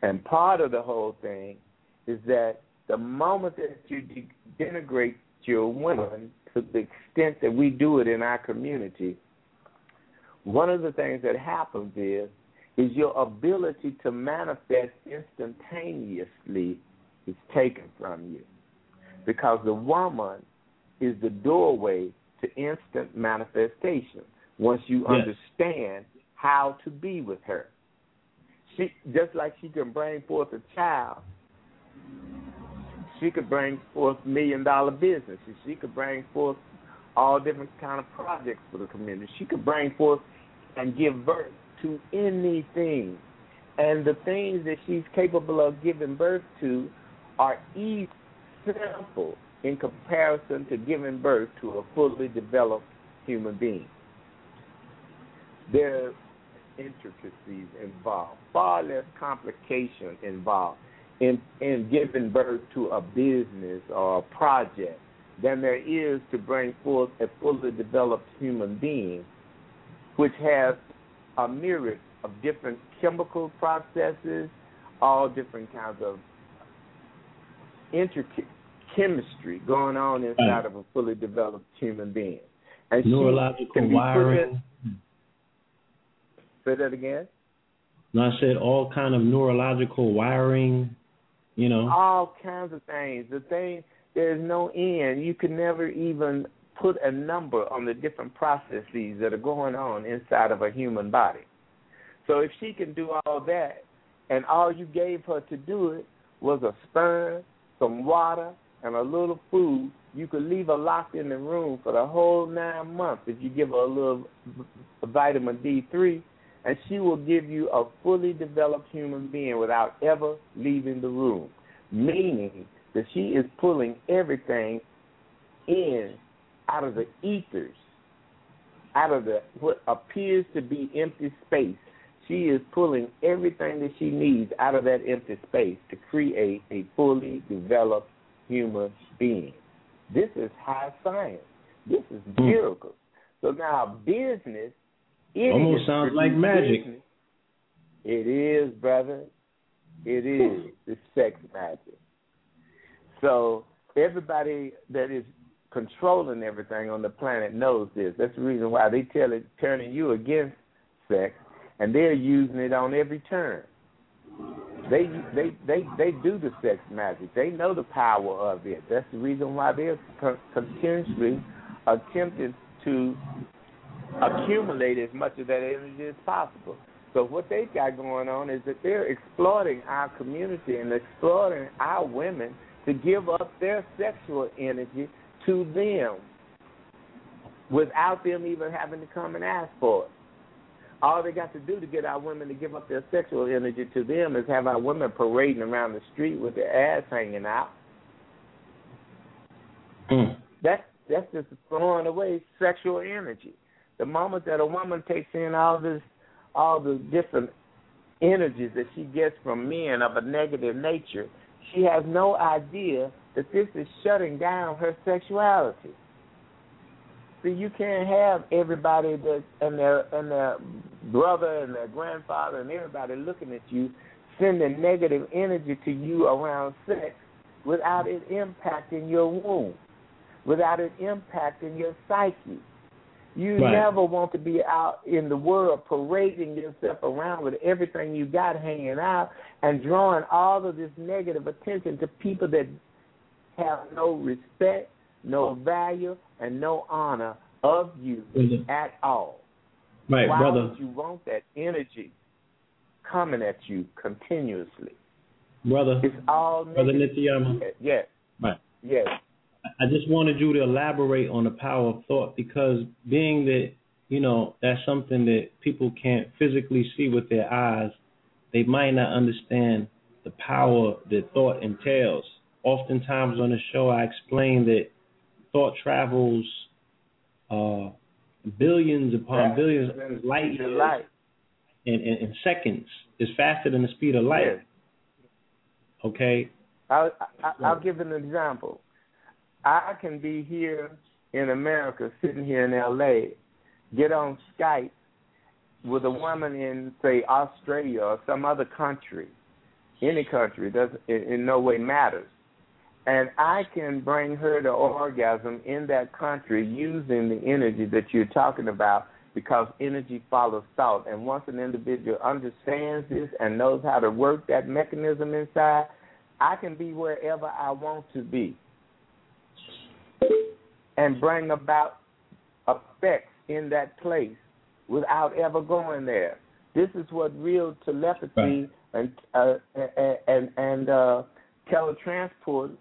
And part of the whole thing is that the moment that you denigrate your women to the extent that we do it in our community, one of the things that happens is is your ability to manifest instantaneously is taken from you. Because the woman is the doorway to instant manifestation once you Yes. understand how to be with her. She just like she can bring forth a child, she could bring forth million dollar businesses. She could bring forth all different kind of projects for the community. She could bring forth and give birth to anything. And the things that she's capable of giving birth to are easy, simple in comparison to giving birth to a fully developed human being. There are intricacies involved, far less complication involved in in giving birth to a business or a project than there is to bring forth a fully developed human being, which has a myriad of different chemical processes, all different kinds of intricate chemistry going on inside of a fully developed human being. And Neurological wiring. in- say that again. No, I said all kind of neurological wiring. You know. all kinds of things. The thing there's no end. You can never even put a number on the different processes that are going on inside of a human body. So if she can do all that, and all you gave her to do it was a sperm, some water, and a little food, you could leave her locked in the room for the whole nine months if you give her a little vitamin D3, and she will give you a fully developed human being without ever leaving the room. Meaning that she is pulling everything in out of the ethers, out of the what appears to be empty space. She is pulling everything that she needs out of that empty space to create a fully developed human being. This is high science. This is Hmm. miracles. So now business Almost sounds like magic. business. It is, brother. It is. the sex magic. So everybody that is controlling everything on the planet knows this. That's the reason why they tell it turning you against sex, and they're using it on every turn. They they they they do the sex magic. They know the power of it. That's the reason why they're con- continuously attempting to accumulate as much of that energy as possible. So what they've got going on is that they're exploiting our community and exploiting our women to give up their sexual energy to them without them even having to come and ask for it. All they got to do to get our women to give up their sexual energy to them is have our women parading around the street with their ass hanging out. Mm. That's that's just throwing away sexual energy. The moment that a woman takes in all this, all the different energies that she gets from men of a negative nature, she has no idea that this is shutting down her sexuality. See, you can't have everybody that and their and their brother and their grandfather and everybody looking at you sending negative energy to you around sex without it impacting your womb, without it impacting your psyche. You Right. never want to be out in the world parading yourself around with everything you got hanging out and drawing all of this negative attention to people that have no respect, no value, and no honor of you Mhm. at all. Right, Why brother. would you want that energy coming at you continuously? Brother, It's all brother negative. Nityama. Yes, Right. yes. I just wanted you to elaborate on the power of thought because being that, you know, that's something that people can't physically see with their eyes, they might not understand the power that thought entails. Oftentimes on the show, I explain that thought travels uh, billions upon Right. billions of light years life. in, in, in seconds. It's faster than the speed of light. Yes. Okay? I, I, I'll give an example. I can be here in America, sitting here in L.A., get on Skype with a woman in, say, Australia or some other country, any country, doesn't in, no way matters, and I can bring her to orgasm in that country using the energy that you're talking about because energy follows thought. And once an individual understands this and knows how to work that mechanism inside, I can be wherever I want to be and bring about effects in that place without ever going there. This is what real telepathy Right. and uh, and and, and uh, teletransport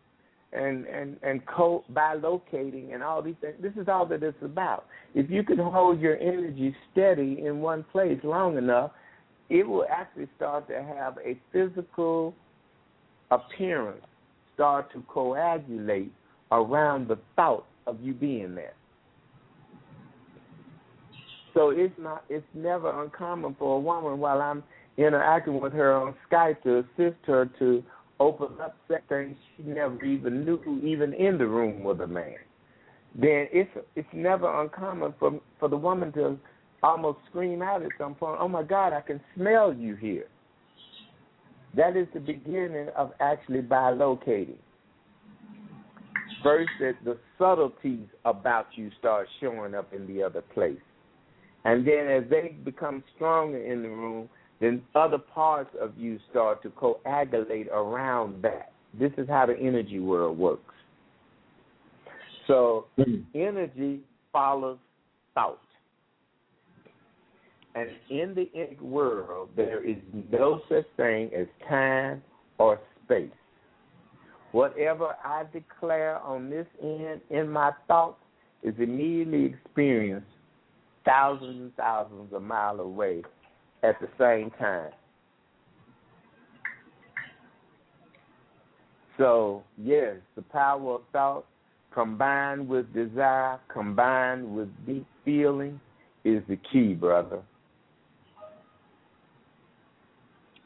and and and co bilocating and all these things. This is all that it's about. If you can hold your energy steady in one place long enough, it will actually start to have a physical appearance start to coagulate around the thought of you being there. So it's not it's never uncommon for a woman while I'm interacting with her on Skype to assist her to open up things she never even knew even in the room with a man. Then it's it's never uncommon for for the woman to almost scream out at some point, Oh my God, I can smell you here. That is the beginning of actually bilocating. First, that the subtleties about you start showing up in the other place. And then as they become stronger in the room, then other parts of you start to coagulate around that. This is how the energy world works. So hmm. energy follows thought. And in the energy world, there is no such thing as time or space. Whatever I declare on this end in my thoughts is immediately experienced thousands and thousands of miles away at the same time. So, yes, the power of thought combined with desire, combined with deep feeling is the key, brother.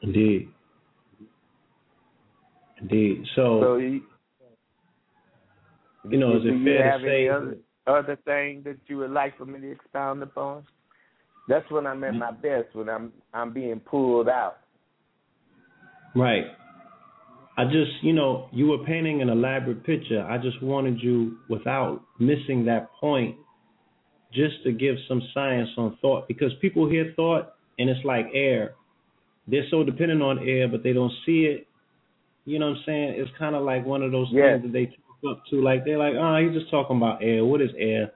Indeed. Indeed. So, So, you, you know, is it fair to have say any other, other thing that you would like for me to expound upon? That's when I'm at my best, when I'm I'm being pulled out. Right. I just, you know, you were painting an elaborate picture. I just wanted you, without missing that point, just to give some science on thought because people hear thought and it's like air. They're so dependent on air, but they don't see it. You know what I'm saying? It's kind of like one of those Yes. things that they talk up to. Like they're like, oh, he's just talking about air. What is air?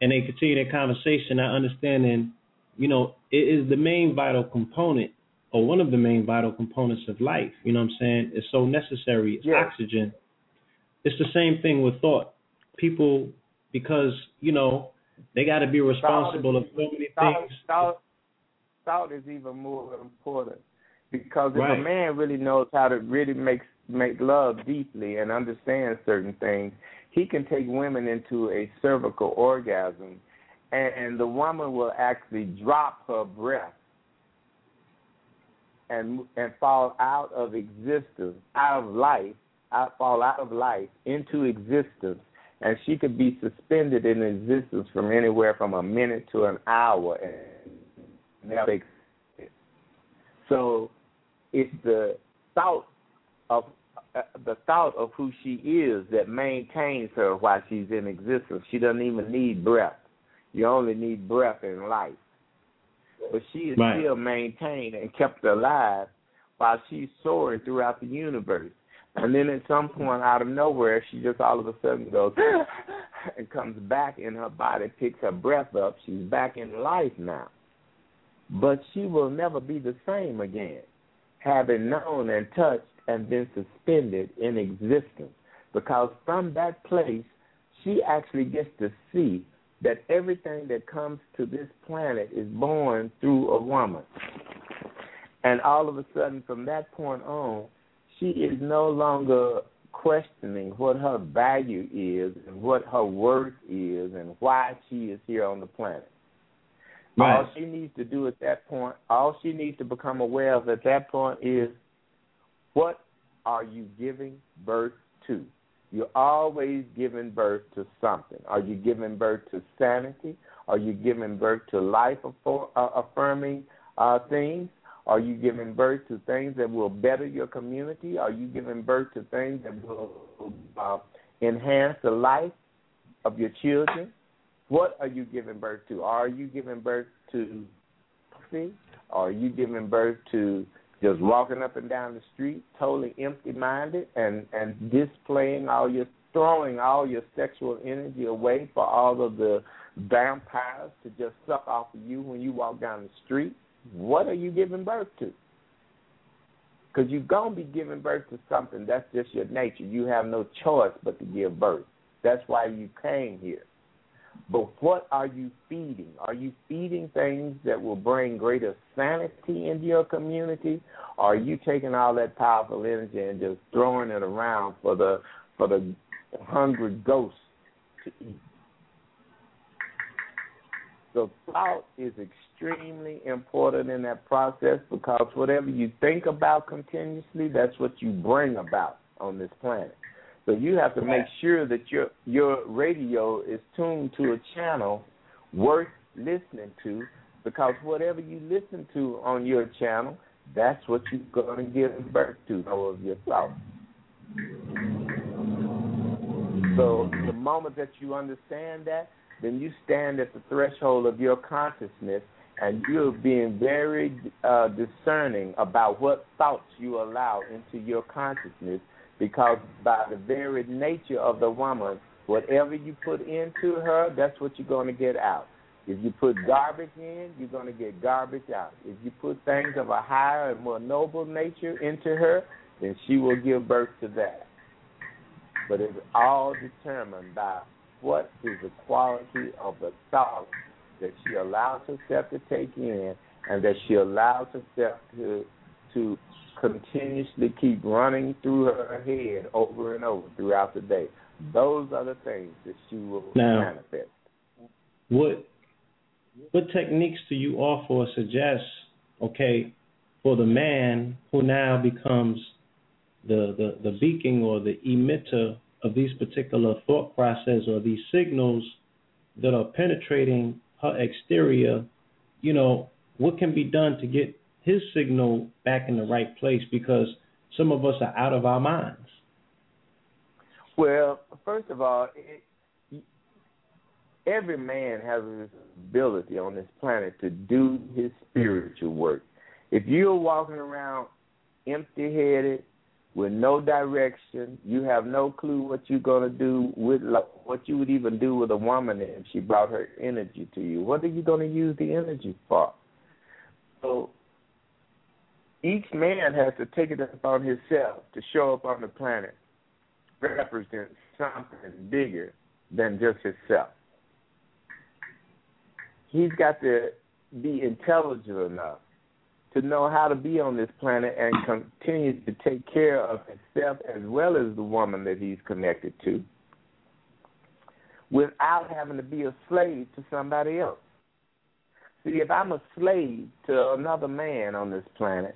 And they continue their conversation, not understanding, you know, it is the main vital component or one of the main vital components of life. You know what I'm saying? It's so necessary. It's Yes. oxygen. It's the same thing with thought. People, because you know, they got to be responsible of so many Thought, things. thought, thought is even more important because if Right. a man really knows how to really make make love deeply and understand certain things, he can take women into a cervical orgasm, and, and the woman will actually drop her breath and and fall out of existence, out of life, out fall out of life into existence, and she could be suspended in existence from anywhere from a minute to an hour and never. So it's the thought of uh, the thought of who she is that maintains her while she's in existence. She doesn't even need breath. You only need breath in life. But she is Right. still maintained and kept alive while she's soaring throughout the universe. And then at some point out of nowhere she just all of a sudden goes and comes back in her body, picks her breath up, she's back in life now. But she will never be the same again, having known and touched and been suspended in existence. Because from that place, she actually gets to see that everything that comes to this planet is born through a woman. And all of a sudden, from that point on, she is no longer questioning what her value is and what her worth is and why she is here on the planet. Right. All she needs to do at that point, all she needs to become aware of at that point is what are you giving birth to? You're always giving birth to something. Are you giving birth to sanity? Are you giving birth to life uh, affirming uh, things? Are you giving birth to things that will better your community? Are you giving birth to things that will uh, enhance the life of your children? What are you giving birth to? Are you giving birth to pussy? Are you giving birth to just walking up and down the street totally empty minded and, and displaying all your throwing all your sexual energy away for all of the vampires to just suck off of you when you walk down the street? What are you giving birth to? Because you're going to be giving birth to something. That's just your nature. You have no choice but to give birth. That's why you came here. But what are you feeding? Are you feeding things that will bring greater sanity into your community? Or are you taking all that powerful energy and just throwing it around for the for the hungry ghosts to eat? So thought is extremely important in that process because whatever you think about continuously, that's what you bring about on this planet. So you have to make sure that your your radio is tuned to a channel worth listening to because whatever you listen to on your channel, that's what you're going to give birth to, all of your thoughts. So the moment that you understand that, then you stand at the threshold of your consciousness and you're being very uh, discerning about what thoughts you allow into your consciousness because by the very nature of the woman, whatever you put into her, that's what you're going to get out. If you put garbage in, you're going to get garbage out. If you put things of a higher and more noble nature into her, then she will give birth to that. But it's all determined by what is the quality of the thought that she allows herself to take in and that she allows herself to to continuously keep running through her head over and over throughout the day. Those are the things that she will Now- manifest. What what techniques do you offer or suggest, okay, for the man who now becomes the, the, the beacon or the emitter of these particular thought process or these signals that are penetrating her exterior, you know, what can be done to get his signal back in the right place because some of us are out of our minds. Well, first of all, it, every man has this ability on this planet to do his spiritual work. If you're walking around empty headed, with no direction, you have no clue what you're going to do with what you would even do with a woman if she brought her energy to you. What are you going to use the energy for? So each man has to take it upon himself to show up on the planet, represent something bigger than just himself. He's got to be intelligent enough to know how to be on this planet and continue to take care of himself as well as the woman that he's connected to without having to be a slave to somebody else. See, if I'm a slave to another man on this planet,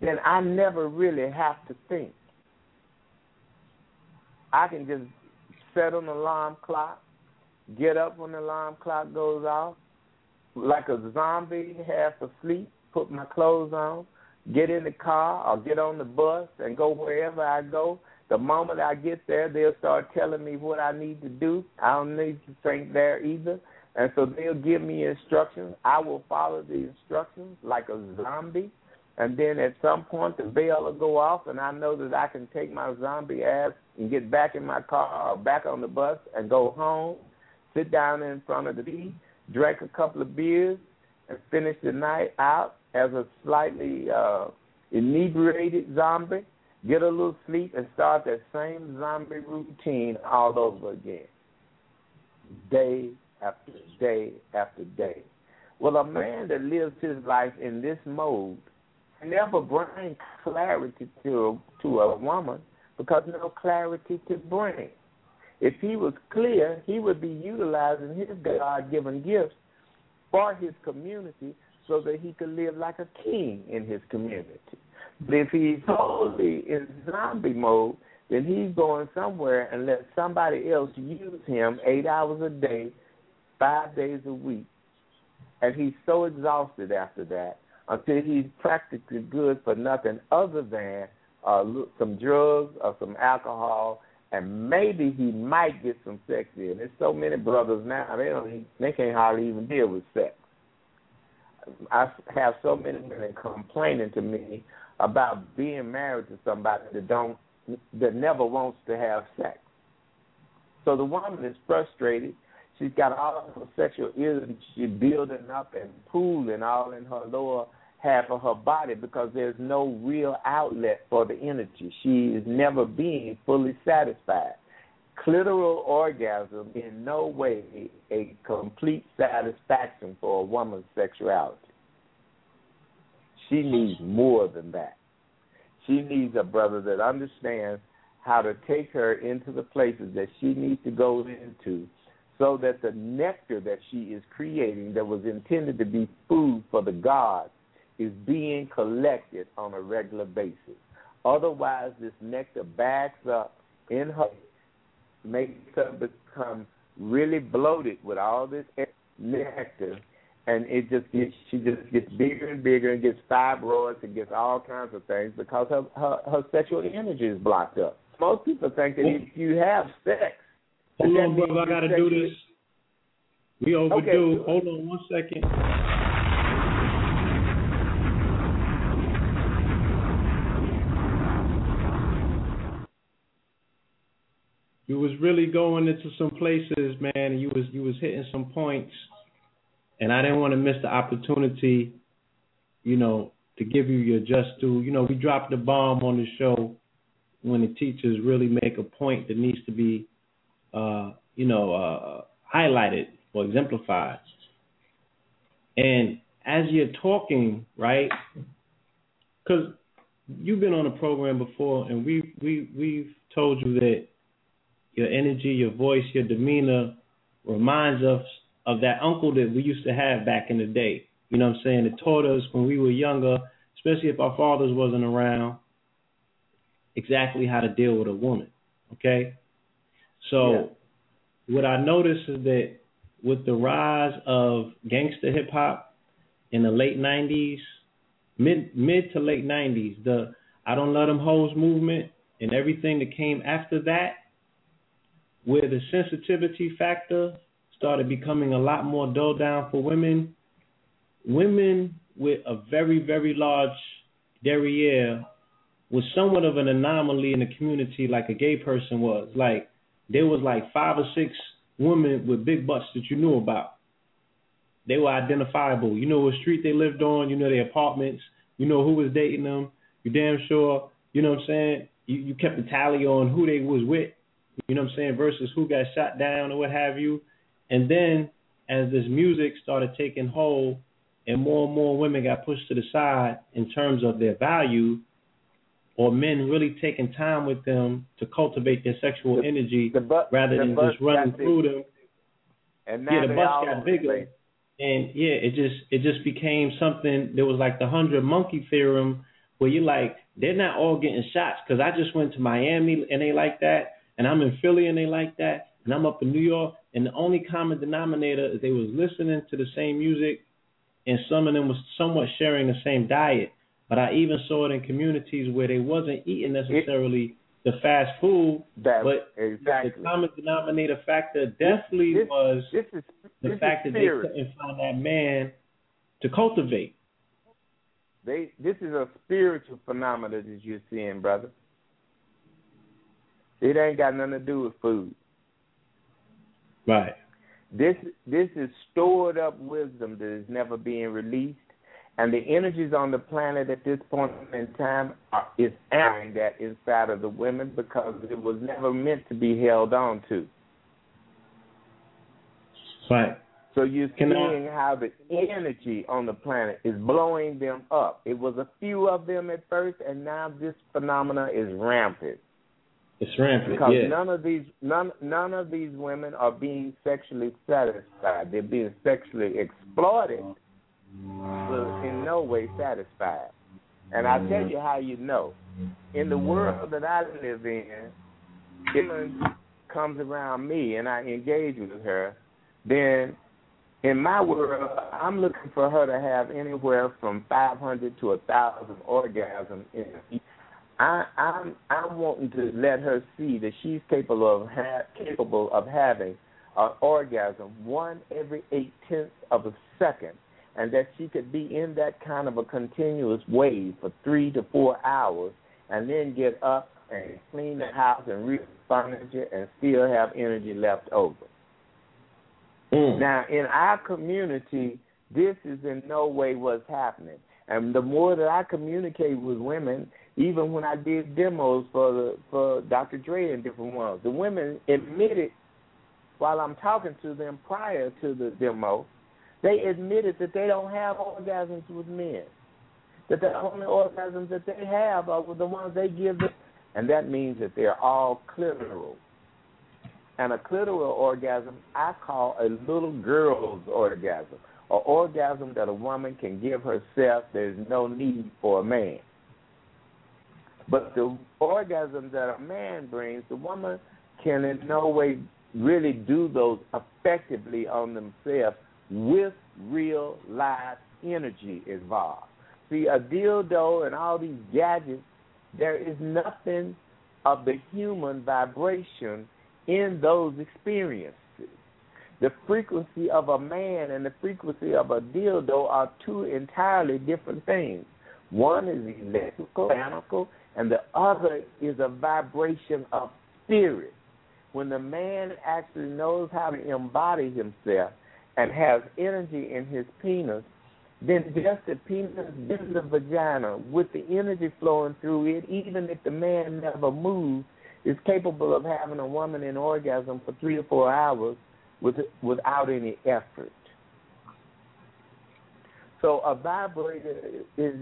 then I never really have to think. I can just set an alarm clock, get up when the alarm clock goes off, like a zombie, half asleep, put my clothes on, get in the car or get on the bus and go wherever I go. The moment I get there, they'll start telling me what I need to do. I don't need to think there either. And so they'll give me instructions. I will follow the instructions like a zombie. And then at some point, the bell will go off, and I know that I can take my zombie ass and get back in my car or back on the bus and go home, sit down in front of the TV, drink a couple of beers, and finish the night out as a slightly uh, inebriated zombie, get a little sleep, and start that same zombie routine all over again, day after day after day. Well, a man that lives his life in this mode never brings clarity to to a woman because no clarity to bring. If he was clear, he would be utilizing his God given gifts for his community so that he could live like a king in his community. But if he's totally in zombie mode, then he's going somewhere and let somebody else use him eight hours a day, five days a week. And he's so exhausted after that until he's practically good for nothing other than uh, some drugs or some alcohol, and maybe he might get some sex in. There's so many brothers now they don't they can't hardly even deal with sex. I have so many women complaining to me about being married to somebody that don't that never wants to have sex. So the woman is frustrated. She's got all of her sexual energy building up and pooling all in her lower half of her body because there's no real outlet for the energy. She is never being fully satisfied. Clitoral orgasm in no way a complete satisfaction for a woman's sexuality. She needs more than that. She needs a brother that understands how to take her into the places that she needs to go into so that the nectar that she is creating that was intended to be food for the gods is being collected on a regular basis. Otherwise, this nectar backs up in her, makes her become really bloated with all this nectar, and it just gets she just gets bigger and bigger and gets fibroids and gets all kinds of things because her her, her sexual energy is blocked up. Most people think that if you have sex, hold on, brother, I gotta do this. We overdue. Okay. Hold on one second. You was really going into some places, man, and you was you was hitting some points, and I didn't want to miss the opportunity, you know, to give you your just due. You know, we dropped the bomb on the show when the teachers really make a point that needs to be, uh, you know, uh, highlighted or exemplified. And as you're talking, right? Because you've been on a program before, and we we we've told you that your energy, your voice, your demeanor reminds us of that uncle that we used to have back in the day. You know what I'm saying? It taught us when we were younger, especially if our fathers wasn't around, exactly how to deal with a woman. Okay? So yeah. what I noticed is that with the rise of gangster hip hop in the late nineties, mid mid to late nineties, the I don't let them hoes movement and everything that came after that, where the sensitivity factor started becoming a lot more dulled down for women, women with a very, very large derriere was somewhat of an anomaly in the community like a gay person was. Like there was like five or six women with big butts that you knew about. They were identifiable. You know what street they lived on, you know their apartments, you know who was dating them, you damn sure, you know what I'm saying? You you kept a tally on who they was with you know what I'm saying, versus who got shot down or what have you. And then as this music started taking hold and more and more women got pushed to the side in terms of their value, or men really taking time with them to cultivate their sexual the, energy the bu- rather the than just running through them. And yeah, the bus got bigger. And yeah, it just it just became something. that was like the hundred monkey theorem, where you're like, they're not all getting shots because I just went to Miami and they like that and I'm in Philly and they like that, and I'm up in New York, and the only common denominator is they was listening to the same music, and some of them was somewhat sharing the same diet. But I even saw it in communities where they wasn't eating necessarily the fast food, That but exactly. the common denominator factor definitely this, was this is the fact that spirit. they couldn't find that man to cultivate. They this is a spiritual phenomenon that you're seeing, brother. It ain't got nothing to do with food. Right. This this is stored up wisdom that is never being released, and the energies on the planet at this point in time are, is airing that inside of the women because it was never meant to be held on to. Right. So you're Can I- seeing how the energy on the planet is blowing them up. It was a few of them at first, and now this phenomena is rampant. It's rampant. Because yeah. none of these none none of these women are being sexually satisfied. They're being sexually exploited, but in no way satisfied. And I'll tell you how you know. In the world that I live in, if a woman comes around me and I engage with her, then in my world, I'm looking for her to have anywhere from 500 to a thousand orgasms. In I, I'm I'm wanting to let her see that she's capable of ha- capable of having an orgasm one every eight tenths of a second, and that she could be in that kind of a continuous wave for three to four hours, and then get up and clean the house and re furniture and still have energy left over. Mm. Now, in our community, this is in no way what's happening. And the more that I communicate with women, even when I did demos for the, for Dr. Dre and different ones, the women admitted while I'm talking to them prior to the demo, they admitted that they don't have orgasms with men. That the only orgasms that they have are the ones they give them, and that means that they're all clitoral. And a clitoral orgasm I call a little girl's orgasm, or orgasm that a woman can give herself. There's no need for a man. But the orgasm that a man brings, the woman can in no way really do those effectively on themselves with real live energy involved. See, a dildo and all these gadgets, there is nothing of the human vibration in those experiences. The frequency of a man and the frequency of a dildo are two entirely different things. One is electrical, mechanical, and the other is a vibration of spirit. When the man actually knows how to embody himself and has energy in his penis, then just the penis, then the vagina, with the energy flowing through it, even if the man never moves, is capable of having a woman in orgasm for three or four hours with, without any effort. So a vibrator is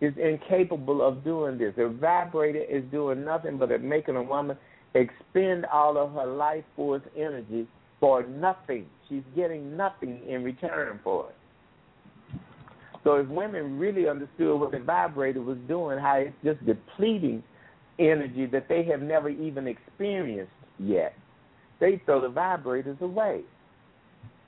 is incapable of doing this. A vibrator is doing nothing but making a woman expend all of her life force energy for nothing. She's getting nothing in return for it. So if women really understood what the vibrator was doing, how it's just depleting energy that they have never even experienced yet, they throw the vibrators away.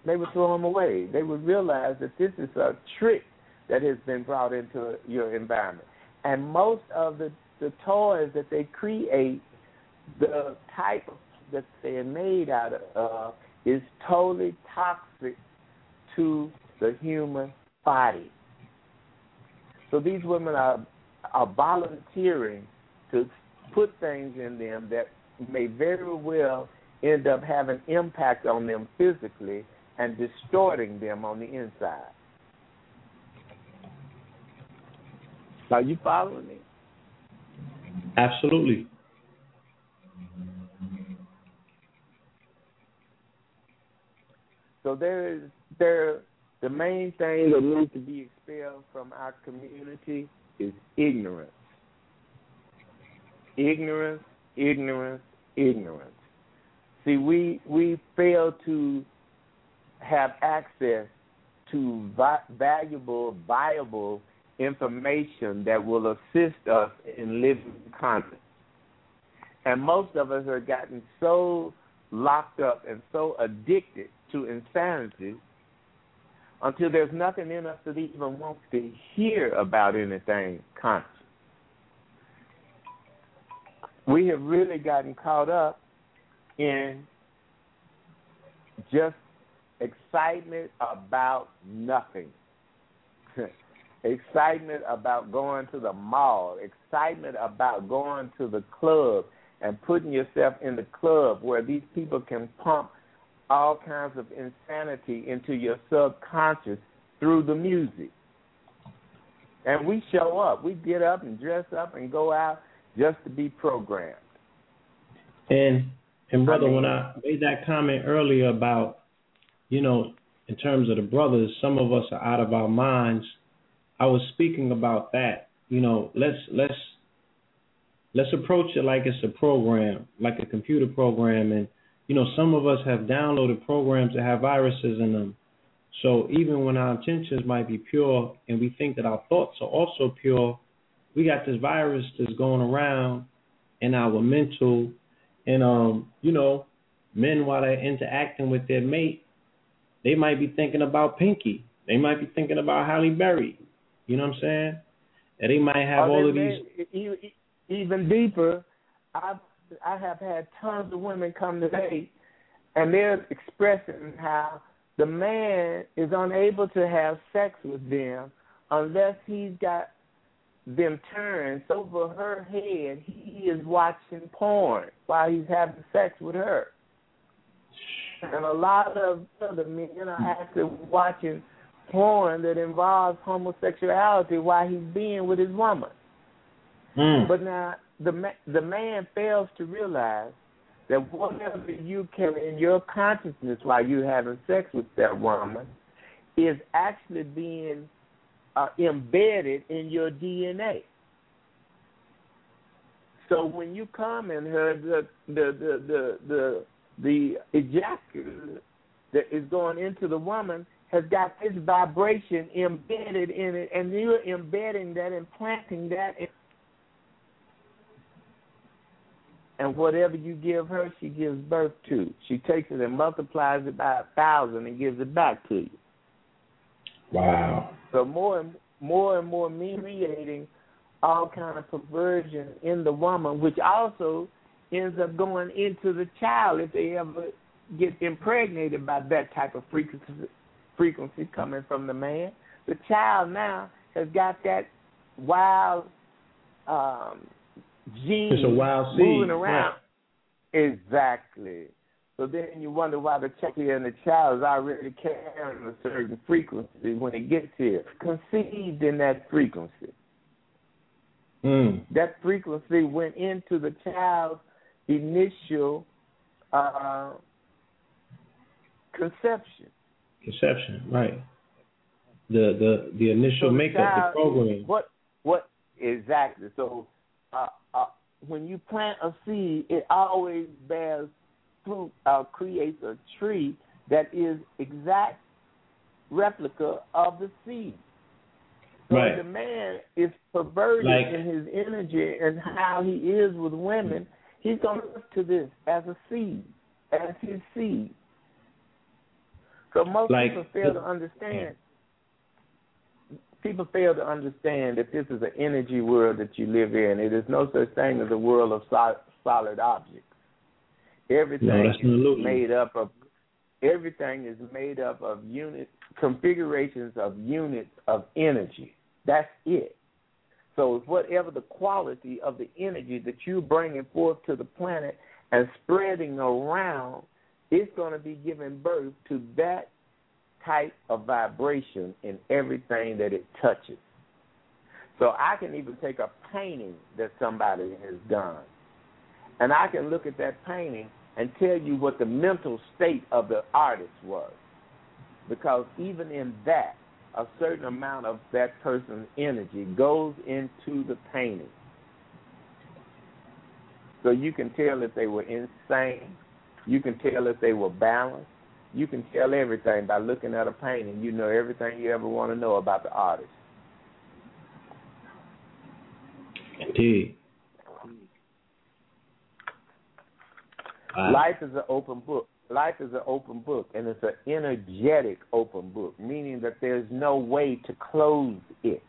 They would throw them away. They would realize that this is a trick that has been brought into your environment. And most of the, the toys that they create, the type that they're made out of is totally toxic to the human body. So these women are are volunteering to put things in them that may very well end up having impact on them physically and distorting them on the inside. Are you following me? Absolutely. So there is there the main thing that needs to be expelled from our community is ignorance. Ignorance, ignorance, ignorance. See, we we fail to have access to vi- valuable, viable information that will assist us in living conscious. And most of us have gotten so locked up and so addicted to insanity until there's nothing in us that even wants to hear about anything conscious. We have really gotten caught up in just excitement about nothing. excitement about going to the mall, excitement about going to the club and putting yourself in the club where these people can pump all kinds of insanity into your subconscious through the music. And we show up. We get up and dress up and go out just to be programmed. And and brother, I mean, when I made that comment earlier about, you know, in terms of the brothers, some of us are out of our minds. I was speaking about that. You know, let's let's let's approach it like it's a program, like a computer program, and you know, some of us have downloaded programs that have viruses in them. So even when our intentions might be pure and we think that our thoughts are also pure, we got this virus that's going around in our mental and um, you know, men while they're interacting with their mate, they might be thinking about Pinky. They might be thinking about Halle Berry. You know what I'm saying? And they might have all of these. Even deeper, I I have had tons of women come to me, and they're expressing how the man is unable to have sex with them unless he's got them turns over her head, he is watching porn while he's having sex with her. And a lot of other men are actually watching porn that involves homosexuality while he's being with his woman. Mm. But now the the man fails to realize that whatever you carry in your consciousness while you're having sex with that woman is actually being uh, embedded in your DNA. So when you come in her, the the the the the, the ejaculate that is going into the woman has got this vibration embedded in it, and you're embedding that, implanting that. In, and whatever you give her, she gives birth to. She takes it and multiplies it by a thousand and gives it back to you. Wow. So more and more and more mediating all kind of perversion in the woman, which also ends up going into the child if they ever get impregnated by that type of frequency frequency coming from the man. The child now has got that wild um gene it's a wild moving around. Right. Exactly. So then you wonder why the child and the child is already carrying a certain frequency when it gets here, conceived in that frequency. Mm. That frequency went into the child's initial uh, conception. Conception, right? The the the initial so makeup, child, the program. What what exactly? So uh, uh, when you plant a seed, it always bears fruit uh, creates a tree that is exact replica of the seed. So right. the man is perverted like, in his energy and how he is with women. He's going to look to this as a seed, as his seed. So most like, people fail to understand. People fail to understand that this is an energy world that you live in. It is no such thing as a world of solid objects. Everything no, is made up of everything is made up of unit configurations of units of energy. That's it. So whatever the quality of the energy that you're bringing forth to the planet and spreading around, it's going to be giving birth to that type of vibration in everything that it touches. So I can even take a painting that somebody has done, and I can look at that painting and tell you what the mental state of the artist was. Because even in that, a certain amount of that person's energy goes into the painting. So you can tell if they were insane. You can tell if they were balanced. You can tell everything by looking at a painting. You know everything you ever want to know about the artist. Indeed. Wow. Life is an open book. Life is an open book, and it's an energetic open book, meaning that there's no way to close it.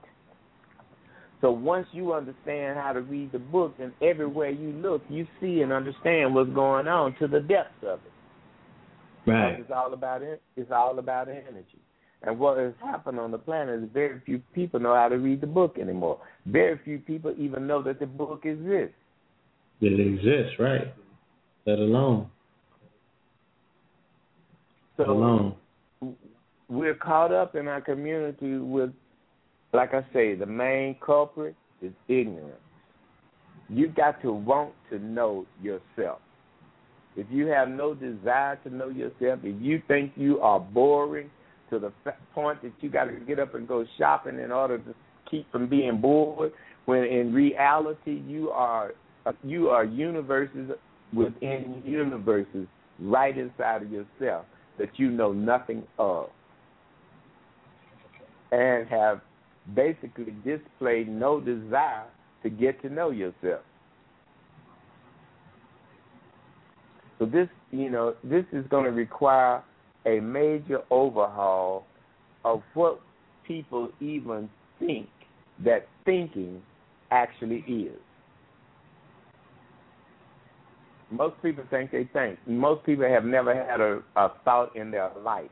So once you understand how to read the book, and everywhere you look, you see and understand what's going on to the depths of it. Right. It's all about it. It's all about energy. And what has happened on the planet is very few people know how to read the book anymore. Very few people even know that the book exists. It exists, right? Let alone. So Let alone. we're caught up in our community with, like I say, the main culprit is ignorance. You got to want to know yourself. If you have no desire to know yourself, if you think you are boring to the point that you got to get up and go shopping in order to keep from being bored, when in reality you are you are universes within universes right inside of yourself that you know nothing of, and have basically display no desire to get to know yourself. So this, you know, this is going to require a major overhaul of what people even think that thinking actually is. Most people think they think. Most people have never had a, a thought in their life.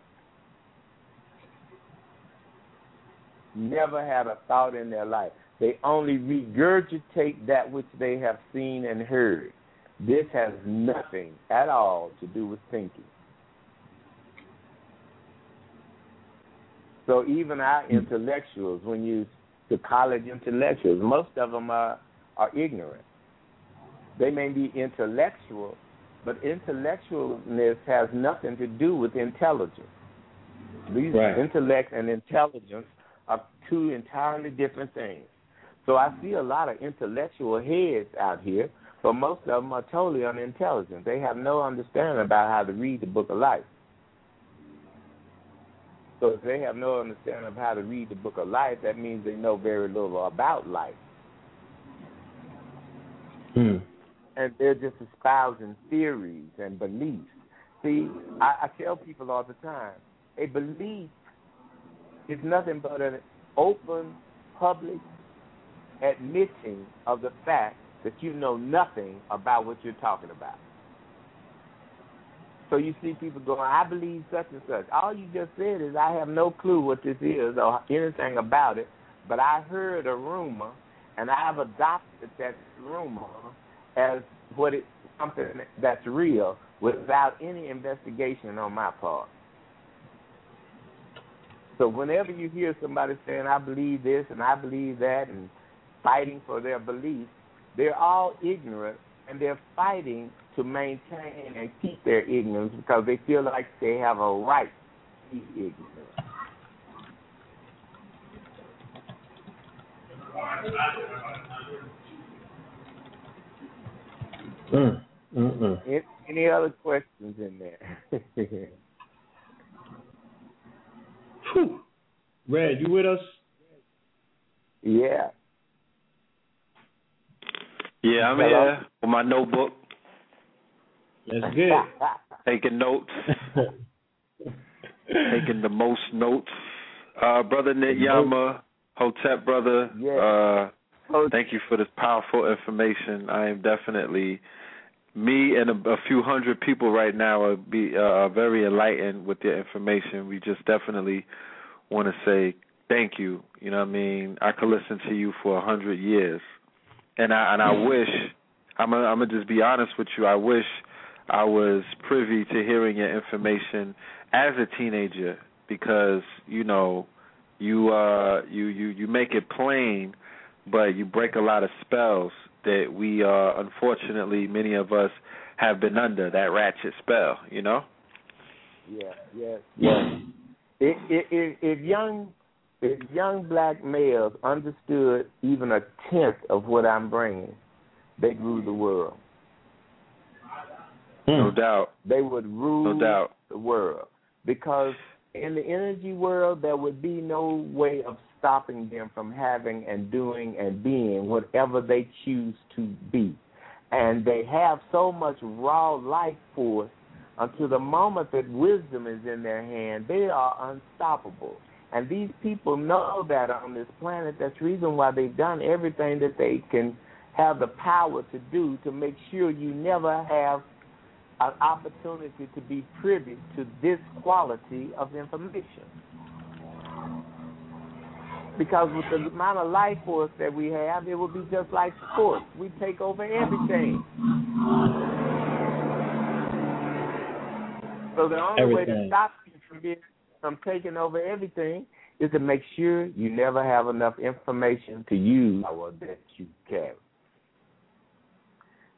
Never had a thought in their life. They only regurgitate that which they have seen and heard. This has nothing at all to do with thinking. So even our intellectuals, when you the college intellectuals, most of them are are ignorant. They may be intellectual, but intellectualness has nothing to do with intelligence. These Right. intellect and intelligence two entirely different things. So I see a lot of intellectual heads out here, but most of them are totally unintelligent. They have no understanding about how to read the book of life. So if they have no understanding of how to read the book of life, that means they know very little about life. Hmm. and they're just espousing theories and beliefs. See, I, I tell people all the time, a belief is nothing but an open, public admitting of the fact that you know nothing about what you're talking about. So you see people going, I believe such and such. All you just said is, I have no clue what this is or anything about it, but I heard a rumor, and I've adopted that rumor as what it something that's real without any investigation on my part. So whenever you hear somebody saying I believe this and I believe that and fighting for their beliefs, they're all ignorant and they're fighting to maintain and keep their ignorance because they feel like they have a right to be ignorant. Mm. Mm-mm. Any, any other questions in there? Whew. Red, you with us? yeah. Yeah, I'm Hello? here with my notebook, That's good. taking notes, taking the most notes. Uh, brother Nityama, Hotep brother, Yeah. uh, Oh, thank you for this powerful information. I am definitely me and a, a few hundred people right now are be uh, are very enlightened with your information. We just definitely want to say thank you. You know what I mean? I could listen to you for a hundred years, and I and I wish I'm gonna, I'm gonna just be honest with you. I wish I was privy to hearing your information as a teenager because you know you uh you you you make it plain but you break a lot of spells that we uh unfortunately many of us have been under that ratchet spell you know? Yeah, yes, yes. If, if, if, if young if young black males understood even a tenth of what I'm bringing, they rule the world. no doubt. They would rule no doubt. the world. Because in the energy world there would be no way of stopping them from having and doing and being whatever they choose to be. and they have so much raw life force until the moment that wisdom is in their hand, they are unstoppable. And these people know that on this planet. That's the reason why they've done everything that they can have the power to do to make sure you never have an opportunity to be privy to this quality of information. Because with the amount of life force that we have, it will be just like sports. We take over everything. So the only Everything. way to stop you from being from taking over everything is to make sure you never have enough information to use power that you carry.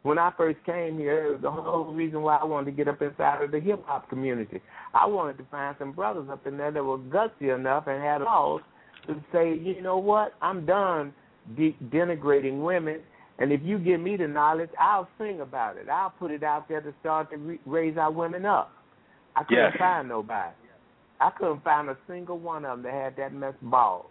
When I first came here, the whole reason why I wanted to get up inside of the hip hop community, I wanted to find some brothers up in there that were gutsy enough and had laws to say, you know what, I'm done de- denigrating women, and if you give me the knowledge, I'll sing about it. I'll put it out there to start to re- raise our women up. I couldn't Yes. find nobody. I couldn't find a single one of them that had that much balls,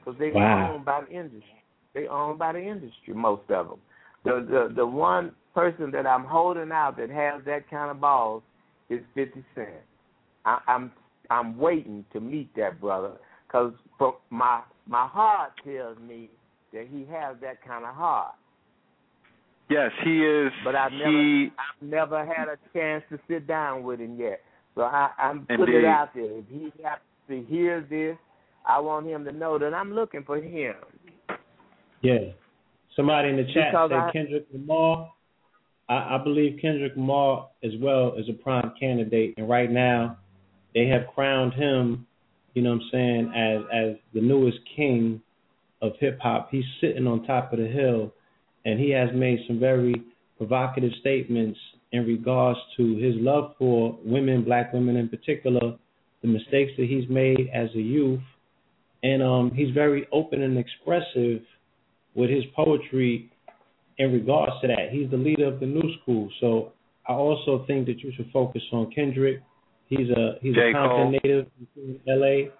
because they Wow. owned by the industry. They owned by the industry, most of them. The the the one person that I'm holding out that has that kind of balls is Fifty Cent. I, I'm I'm waiting to meet that brother because my my heart tells me that he has that kind of heart. Yes, he is. But I've never he, I've never had a chance to sit down with him yet. So I, I'm putting Indeed. it out there. If he happens to hear this, I want him to know that I'm looking for him. Yeah. Somebody in the chat Because said I- Kendrick Lamar. I, I believe Kendrick Lamar as well is a prime candidate, and right now they have crowned him. You know what I'm saying as as the newest king of hip hop. He's sitting on top of the hill, and he has made some very provocative statements in regards to his love for women, black women in particular, the mistakes that he's made as a youth, and um, he's very open and expressive with his poetry in regards to that. He's the leader of the new school. So I also think that you should focus on Kendrick. He's a he's J. a Compton native in LA.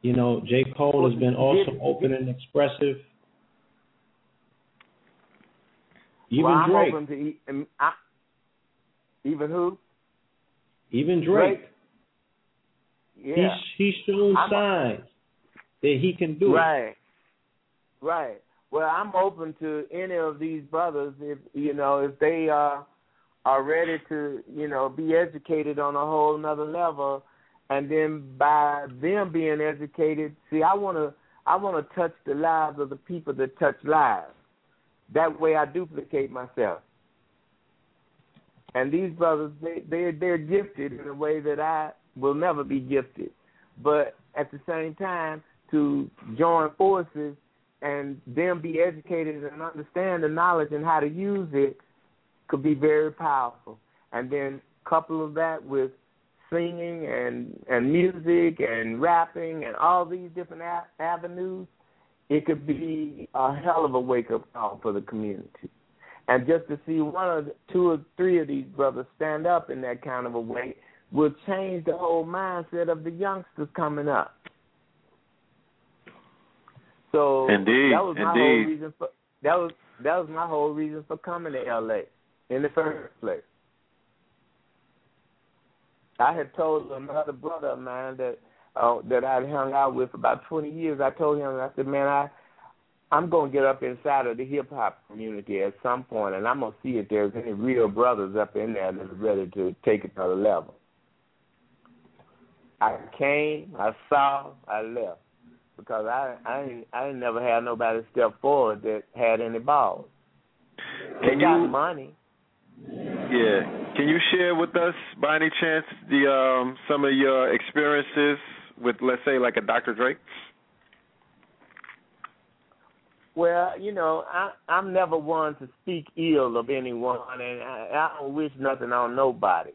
You know, J. Cole has been also open and expressive. Even well, I'm Drake. open to e- um, I, even who? Even Drake. Yeah. He's he's shown I'm- signs that he can do it. Right. Right. Well, I'm open to any of these brothers if you know if they uh, are ready to you know be educated on a whole another level, and then by them being educated, see, I want to I want to touch the lives of the people that touch lives. That way, I duplicate myself. And these brothers, they they they're gifted in a way that I will never be gifted. But at the same time, to join forces and them be educated and understand the knowledge and how to use it could be very powerful. And then couple of that with singing and and music and rapping and all these different a- avenues, it could be a hell of a wake up call for the community. And just to see one or two or three of these brothers stand up in that kind of a way will change the whole mindset of the youngsters coming up. So Indeed, that was my indeed. whole reason for that was that was my whole reason for coming to LA in the first place. I had told another brother of mine that uh, that I'd hung out with for about twenty years. I told him, I said, man, I I'm gonna get up inside of the hip hop community at some point, and I'm gonna see if there's any real brothers up in there that are ready to take it to the level. I came, I saw, I left because I I ain't, I ain't never had nobody step forward that had any balls. They Can got you- money. Yeah. Can you share with us, by any chance, the um some of your experiences with, let's say, like a Dr. Dre? Well, you know, I I'm never one to speak ill of anyone, and I, I don't wish nothing on nobody,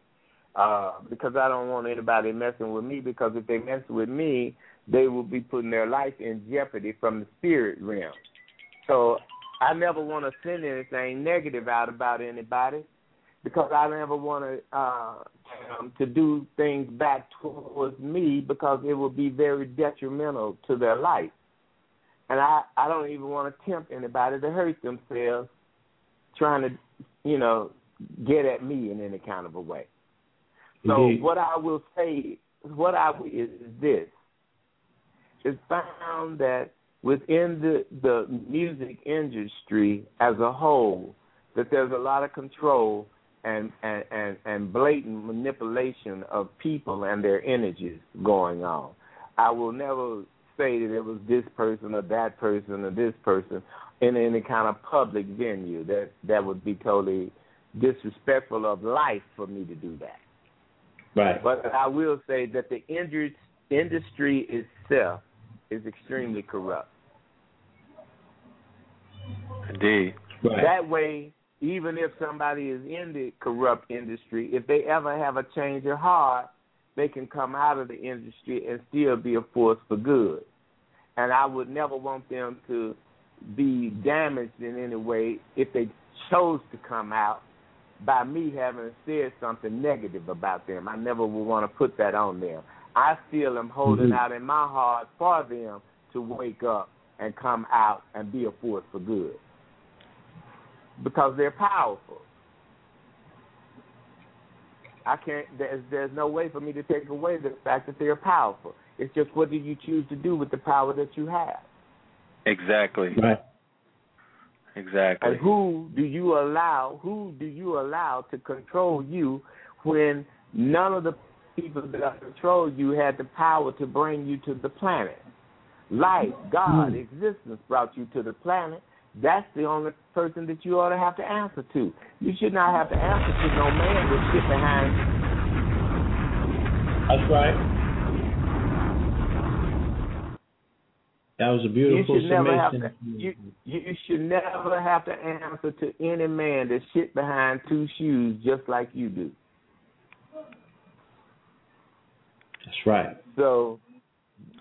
uh, because I don't want anybody messing with me. Because if they mess with me, they will be putting their life in jeopardy from the spirit realm. So I never want to send anything negative out about anybody, because I never want to uh, um, to do things back towards me because it will be very detrimental to their life and I I don't even want to tempt anybody to hurt themselves trying to, you know, get at me in any kind of a way. So Indeed. what I will say, what I is, is this: it's found that within the the music industry as a whole, that there's a lot of control and and and, and blatant manipulation of people and their energies going on. I will never say that it was this person or that person or this person in any kind of public venue. That that would be totally disrespectful of life for me to do that. Right. But I will say that the indus- industry itself is extremely corrupt. Indeed. Right. That way, even if somebody is in the corrupt industry, if they ever have a change of heart, they can come out of the industry and still be a force for good. And I would never want them to be damaged in any way if they chose to come out by me having said something negative about them. I never would want to put that on them. I still am holding Mhm. out in my heart for them to wake up and come out and be a force for good because they're powerful. I can't. There's there's no way for me to take away the fact that they're powerful. It's just what do you choose to do with the power that you have, Exactly. Right. Exactly. and who do you allow? Who do you allow to control you when none of the people that control you had the power to bring you to the planet? Life, mm. God, existence brought you to the planet. That's the only person that you ought to have to answer to. You should not have to answer to no man that sit behind That's right. That was a beautiful you should never have to you you should never have to answer to any man that sit behind two shoes just like you do. That's right. So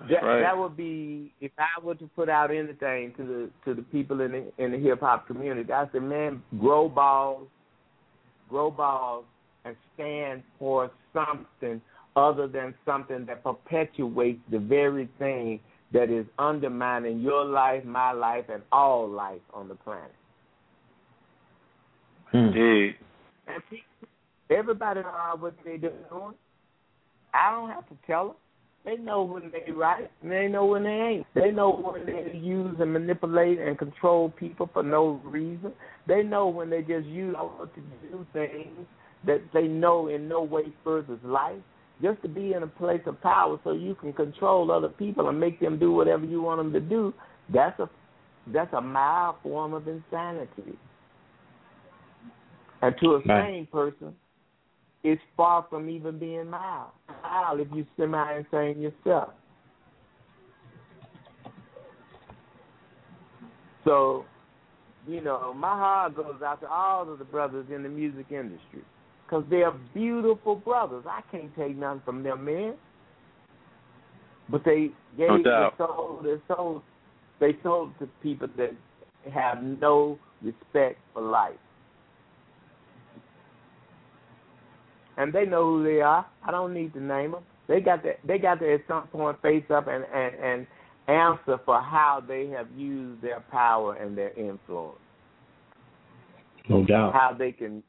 That's that right. that would be if I were to put out anything to the to the people in the in the hip hop community, I said, man, grow balls, grow balls, and stand for something other than something that perpetuates the very thing that is undermining your life, my life, and all life on the planet. Hmm. Indeed. And see, everybody know what they're doing. I don't have to tell them. They know when they right and they know when they ain't. They know when they use and manipulate and control people for no reason. They know when they just use what to do things that they know in no way furthers life. Just to be in a place of power so you can control other people and make them do whatever you want them to do. That's a that's a mild form of insanity. And to a sane person, it's far from even being mild. Mild if you semi insane yourself. So, you know, my heart goes out to all of the brothers in the music industry because they're beautiful brothers. I can't take nothing from them man. but they gave No they doubt. sold they sold they sold to people that have no respect for life. And they know who they are. I don't need to name them. They got to they got to at some point face up and and and answer for how they have used their power and their influence. No doubt. How they can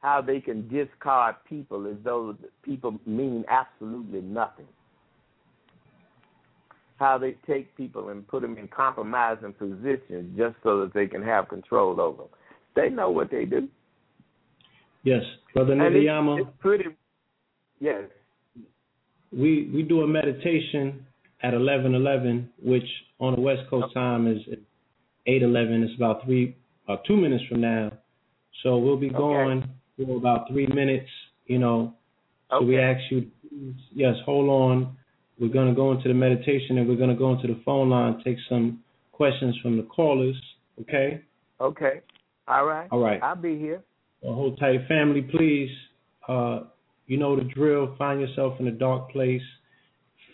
how they can discard people as though people mean absolutely nothing. How they take people and put them in compromising positions just so that they can have control over them. They know what they do. Yes, brother And it's, it's pretty. Yes. we we do a meditation at eleven eleven, which on the West Coast time is eight eleven. It's about three uh, two minutes from now. So we'll be Okay. going for about three minutes. You know, so we Okay. ask you, yes, hold on. We're gonna go into the meditation and we're gonna go into the phone line, take some questions from the callers. Okay. Okay. All right. All right. I'll be here. Well, hold tight, family, please. Uh, you know the drill. Find yourself in a dark place,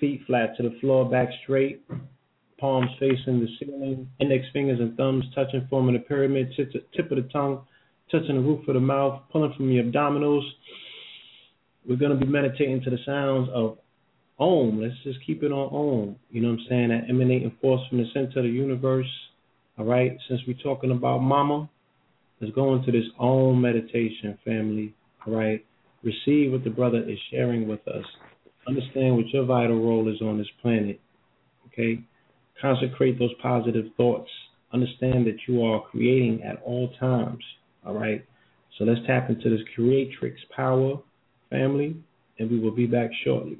feet flat to the floor, back straight, palms facing the ceiling, index fingers and thumbs touching, forming a pyramid, tip, tip of the tongue touching the roof of the mouth, pulling from your abdominals. We're going to be meditating to the sounds of Om. Let's just keep it on Om. You know what I'm saying? That emanating force from the center of the universe. All right. Since we're talking about Mama, Let's go into this own meditation, family. All right. Receive what the brother is sharing with us. Understand what your vital role is on this planet. Okay. Consecrate those positive thoughts. Understand that you are creating at all times. All right. So let's tap into this creatrix power, family, and we will be back shortly.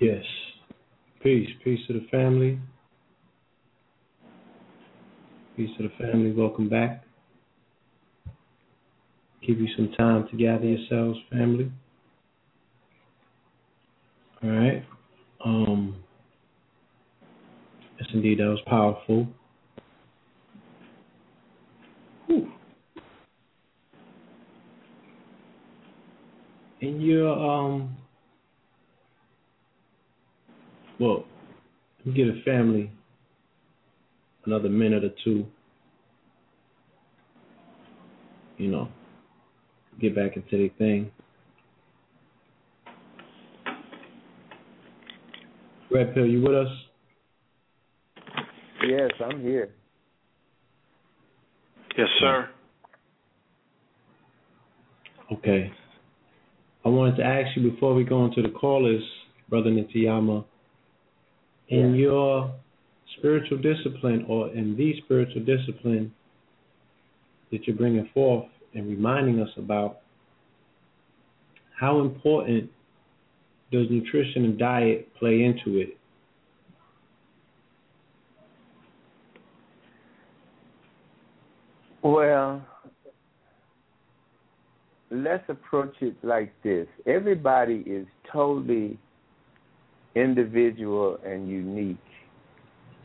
Yes. Peace. Peace to the family. Peace to the family. Welcome back. Give you some time to gather yourselves, family. All right. Um, yes, indeed, that was powerful. Whew. And your um, well, you get a family another minute or two. You know, get back thing. Red Pill, you with us? Yes, I'm here. Yes, sir. Okay. I wanted to ask you before we go into the callers, Brother Nityama, in Yeah. your spiritual discipline or in the spiritual discipline that you're bringing forth and reminding us about, how important does nutrition and diet play into it? Well, let's approach it like this. Everybody is totally individual and unique.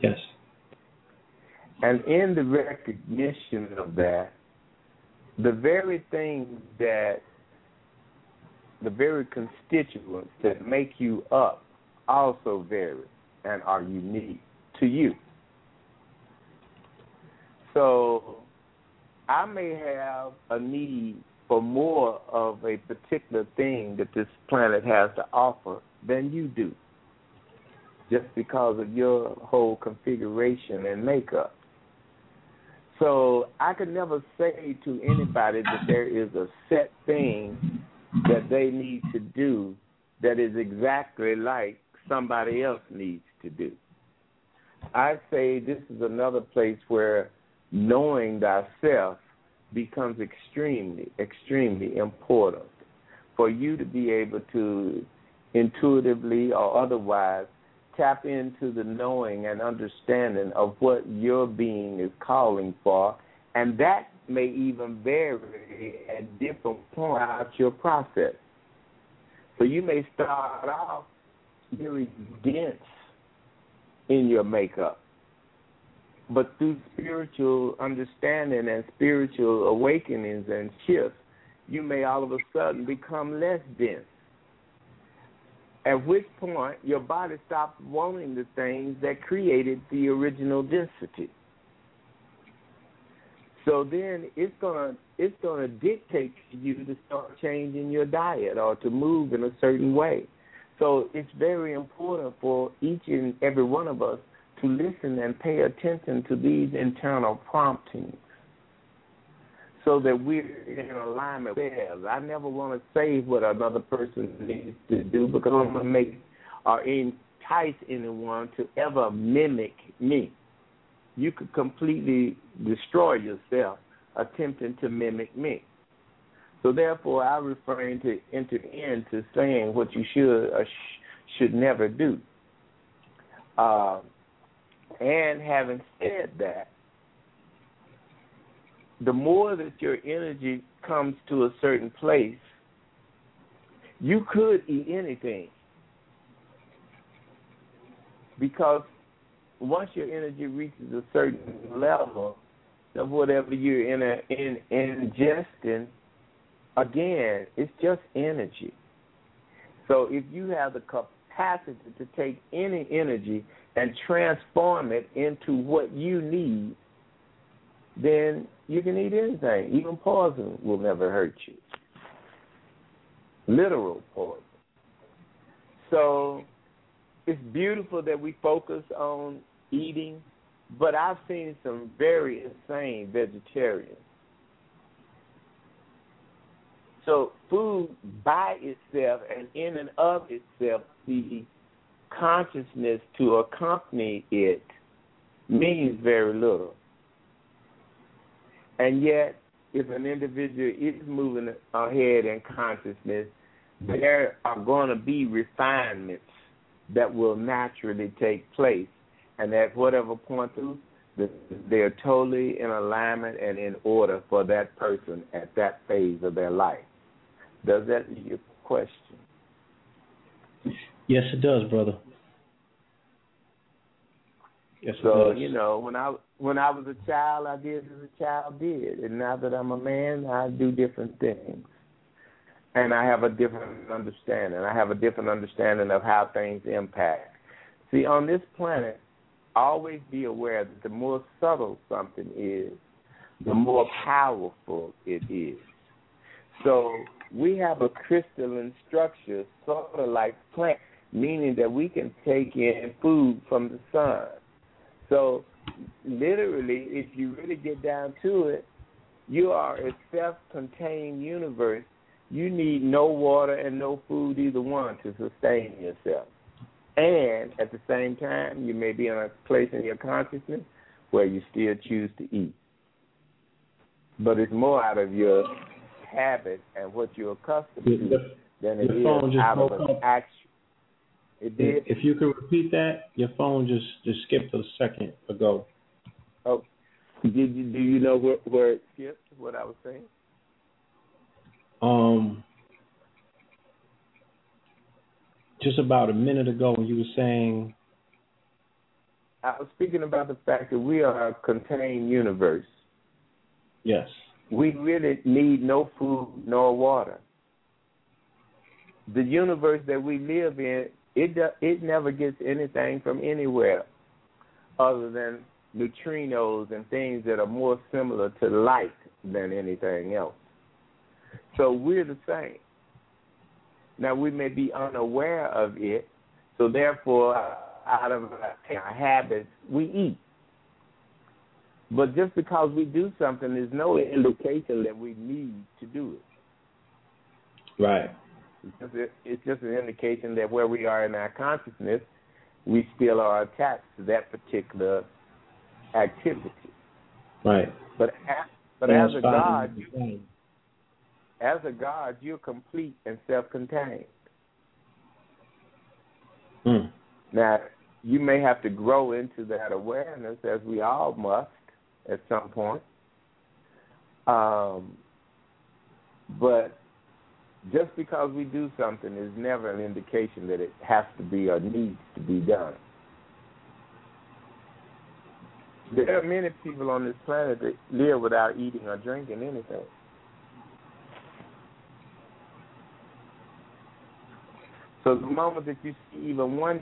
Yes. And in the recognition of that, the very thing that, the very constituents that make you up also vary and are unique to you. So I may have a need for more of a particular thing that this planet has to offer than you do, just because of your whole configuration and makeup. So I could never say to anybody that there is a set thing that they need to do that is exactly like somebody else needs to do. I say this is another place where knowing thyself becomes extremely, extremely important for you to be able to intuitively or otherwise tap into the knowing and understanding of what your being is calling for, and that may even vary at different points throughout your process. So you may start off very dense in your makeup, but through spiritual understanding and spiritual awakenings and shifts, you may all of a sudden become less dense. At which point, your body stops wanting the things that created the original density. So then it's gonna it's gonna dictate to you to start changing your diet or to move in a certain way. So it's very important for each and every one of us to listen and pay attention to these internal promptings so that we're in alignment with theirs. I never want to say what another person needs to do because I'm going to make or entice anyone to ever mimic me. You could completely destroy yourself attempting to mimic me. So therefore, I refrain to enter into saying what you should or sh- should never do. Uh, and having said that, the more that your energy comes to a certain place, you could eat anything. Because once your energy reaches a certain level of whatever you're in, a, in ingesting, again, it's just energy. So if you have the capacity to take any energy and transform it into what you need, then you can eat anything. Even poison will never hurt you. Literal poison. So it's beautiful that we focus on eating, but I've seen some very insane vegetarians. So food by itself and in and of itself, the consciousness to accompany it means very little. And yet, if an individual is moving ahead in consciousness, there are going to be refinements that will naturally take place, and at whatever point through, they're totally in alignment and in order for that person at that phase of their life. Does that answer your question? Yes, it does, brother. Yes, so you know, when I when I was a child, I did as a child did, and now that I'm a man, I do different things, and I have a different understanding. I have a different understanding of how things impact. See, on this planet, always be aware that the more subtle something is, the more powerful it is. So we have a crystalline structure, sort of like plant, meaning that we can take in food from the sun. So literally, if you really get down to it, you are a self-contained universe. You need no water and no food, either one, to sustain yourself. And at the same time, you may be in a place in your consciousness where you still choose to eat. But it's more out of your habit and what you're accustomed to than it is out of an action. It did. If you could repeat that, your phone just just skipped a second ago. Oh, did you do you know where where it skipped? What I was saying? Um, just about a minute ago when you were saying. I was speaking about the fact that we are a contained universe. Yes. We really need no food nor water. The universe that we live in, it it never gets anything from anywhere other than neutrinos and things that are more similar to light than anything else. So we're the same. Now we may be unaware of it, so therefore, out of our habits, we eat. But just because we do something is no indication that we need to do it. Right. It's just, it's just an indication that where we are in our consciousness, we still are attached to that particular activity. Right. But but as a God, you, as a God, you're complete and self-contained. Hmm. Now, you may have to grow into that awareness, as we all must, at some point. Um, but just because we do something is never an indication that it has to be or needs to be done. There are many people on this planet that live without eating or drinking anything. So the moment that you see even one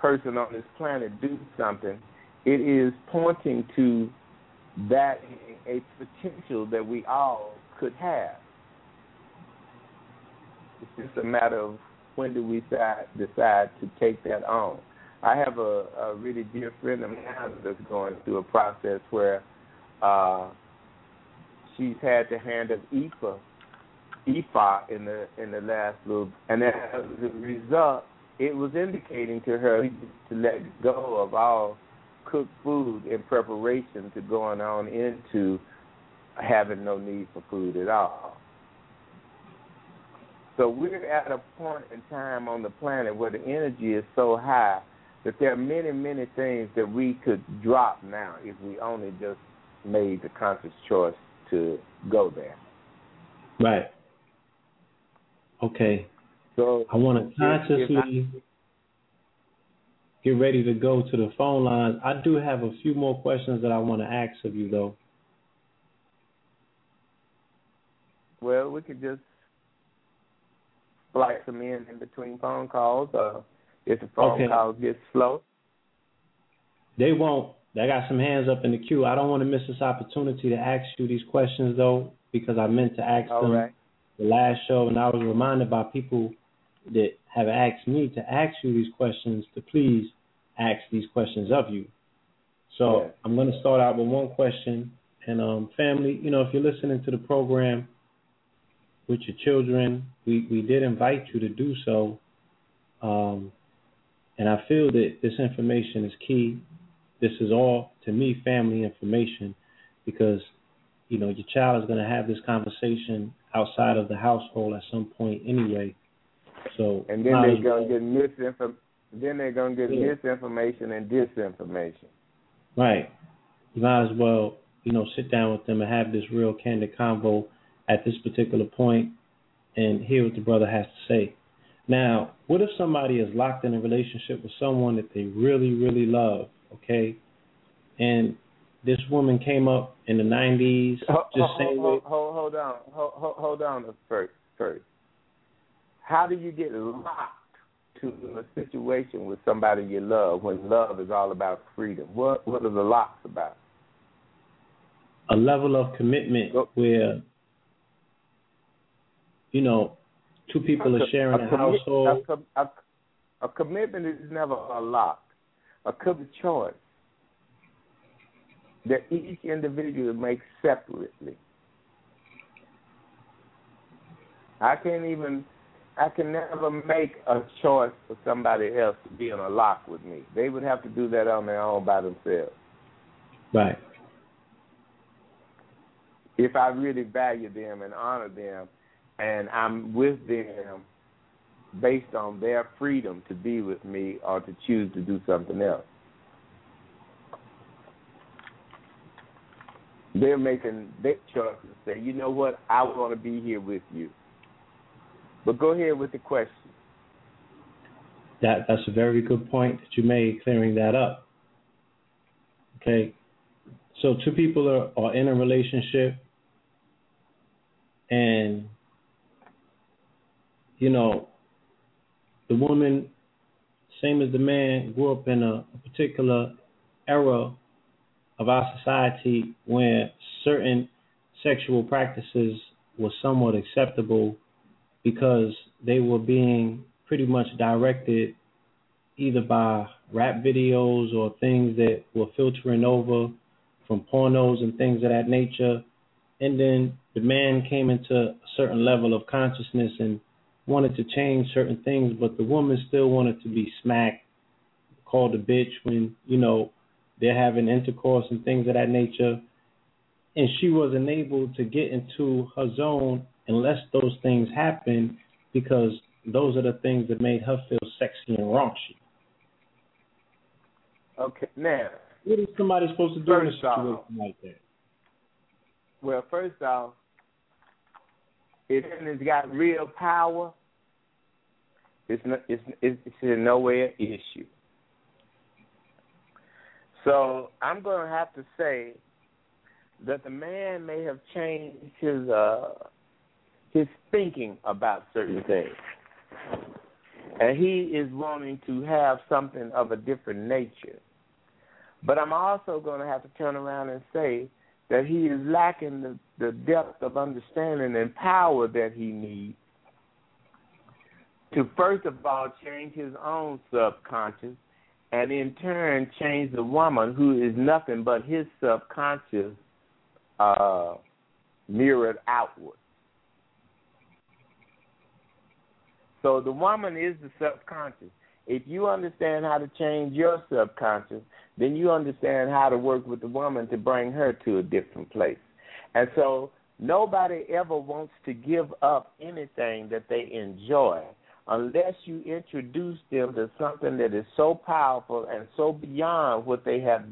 person on this planet do something, it is pointing to that a potential that we all could have. It's just a matter of when do we decide, decide to take that on. I have a, a really dear friend of mine that's going through a process where uh, she's had to handle IFA, IFA in the in the last loop, and as a result, it was indicating to her to let go of all cooked food in preparation to going on into having no need for food at all. So we're at a point in time on the planet where the energy is so high that there are many, many things that we could drop now if we only just made the conscious choice to go there. Right. Okay. So I want to consciously get ready to go to the phone lines. I do have a few more questions that I want to ask of you, though. Well, we could just splice them in in between phone calls. Uh, if the phone Okay. calls get slow. They won't. I got some hands up in the queue. I don't want to miss this opportunity to ask you these questions, though, because I meant to ask All them right. The last show, and I was reminded by people that have asked me to ask you these questions to please ask these questions of you. So Yeah. I'm going to start out with one question. And um, family, you know, if you're listening to the program with your children, we, we did invite you to do so. Um, and I feel that this information is key. This is all, to me, family information because, you know, your child is going to have this conversation outside of the household at some point anyway. So And then they're gonna get misinformation. then they're gonna get Yeah. misinformation and disinformation. Right. You might as well, you know, sit down with them and have this real candid convo at this particular point and hear what the brother has to say. Now, what if somebody is locked in a relationship with someone that they really, really love, okay? And this woman came up in the 90s, just hold, saying, hold, hold, hold on, hold, hold, hold on first. First, how do you get locked to a situation with somebody you love when love is all about freedom? What what are the locks about? a level of commitment Go- where, you know, two people are sharing a commi- household. A, a, a commitment is never a lock. A com- choice that each individual makes separately. I can't even. I can never make a choice for somebody else to be in a lock with me. They would have to do that on their own by themselves. Right. if I really value them and honor them, and I'm with them based on their freedom to be with me or to choose to do something else. They're making their choices. Say, you know what? I want to be here with you. But go ahead with the question. That that's a very good point that you made, clearing that up. Okay. So two people are, are in a relationship and you know the woman same as the man grew up in a, a particular era of our society where certain sexual practices were somewhat acceptable because they were being pretty much directed either by rap videos or things that were filtering over from pornos and things of that nature. And then the man came into a certain level of consciousness and wanted to change certain things, but the woman still wanted to be smacked, called a bitch when, you know, they're having intercourse and things of that nature. And she wasn't able to get into her zone unless those things happen because those are the things that made her feel sexy and raunchy. Okay, now, What is somebody supposed to do in a First off- like that? well, first off, if it's got real power, it's not, it's it's in no way an issue. So I'm going to have to say that the man may have changed his uh his thinking about certain things, and he is wanting to have something of a different nature. But I'm also going to have to turn around and say that he is lacking the, the depth of understanding and power that he needs to first of all change his own subconscious and in turn change the woman who is nothing but his subconscious uh, mirrored outward. So the woman is the subconscious. If you understand how to change your subconscious, then you understand how to work with the woman to bring her to a different place. And so nobody ever wants to give up anything that they enjoy unless you introduce them to something that is so powerful and so beyond what they have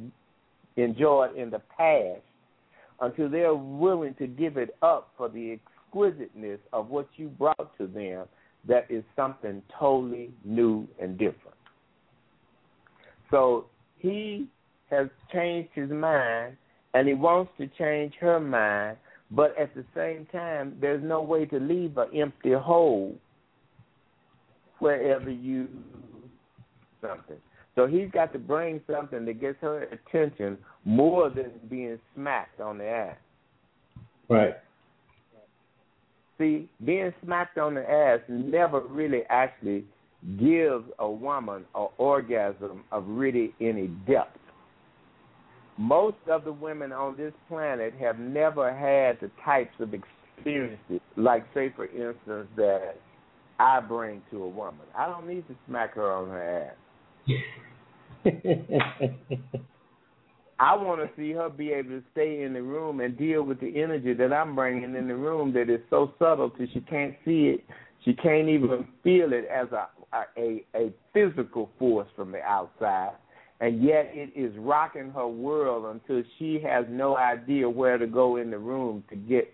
enjoyed in the past until they're willing to give it up for the exquisiteness of what you brought to them that is something totally new and different. So he has changed his mind and he wants to change her mind, but at the same time, there's no way to leave an empty hole wherever you something. So he's got to bring something that gets her attention more than being smacked on the ass. Right. See, being smacked on the ass never really actually gives a woman an orgasm of really any depth. Most of the women on this planet have never had the types of experiences, like, say, for instance, that I bring to a woman. I don't need to smack her on her ass. I want to see her be able to stay in the room and deal with the energy that I'm bringing in the room that is so subtle that she can't see it. She can't even feel it as a a, a physical force from the outside, and yet it is rocking her world until she has no idea where to go in the room to get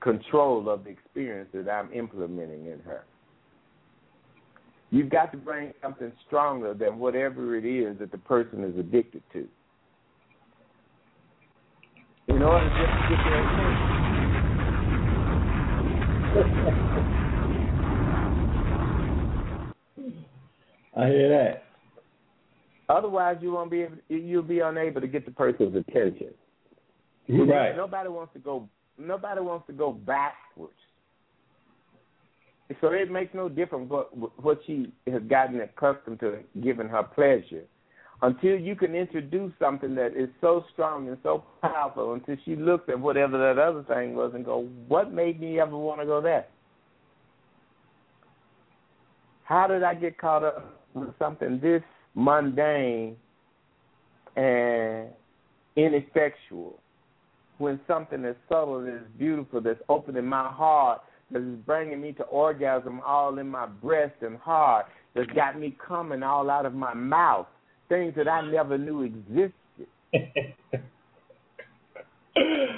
control of the experience that I'm implementing in her. You've got to bring something stronger than whatever it is that the person is addicted to. In order just to get their attention. I hear that. Otherwise, you won't be able. You'll be unable to get the person's attention. Right. Nobody wants to go. Nobody wants to go backwards. So it makes no difference what what she has gotten accustomed to giving her pleasure, until you can introduce something that is so strong and so powerful. Until she looks at whatever that other thing was and go, "What made me ever want to go there? How did I get caught up with something this mundane and ineffectual when something as subtle and as beautiful that's opening my heart that is bringing me to orgasm all in my breast and heart that's got me coming all out of my mouth things that I never knew existed.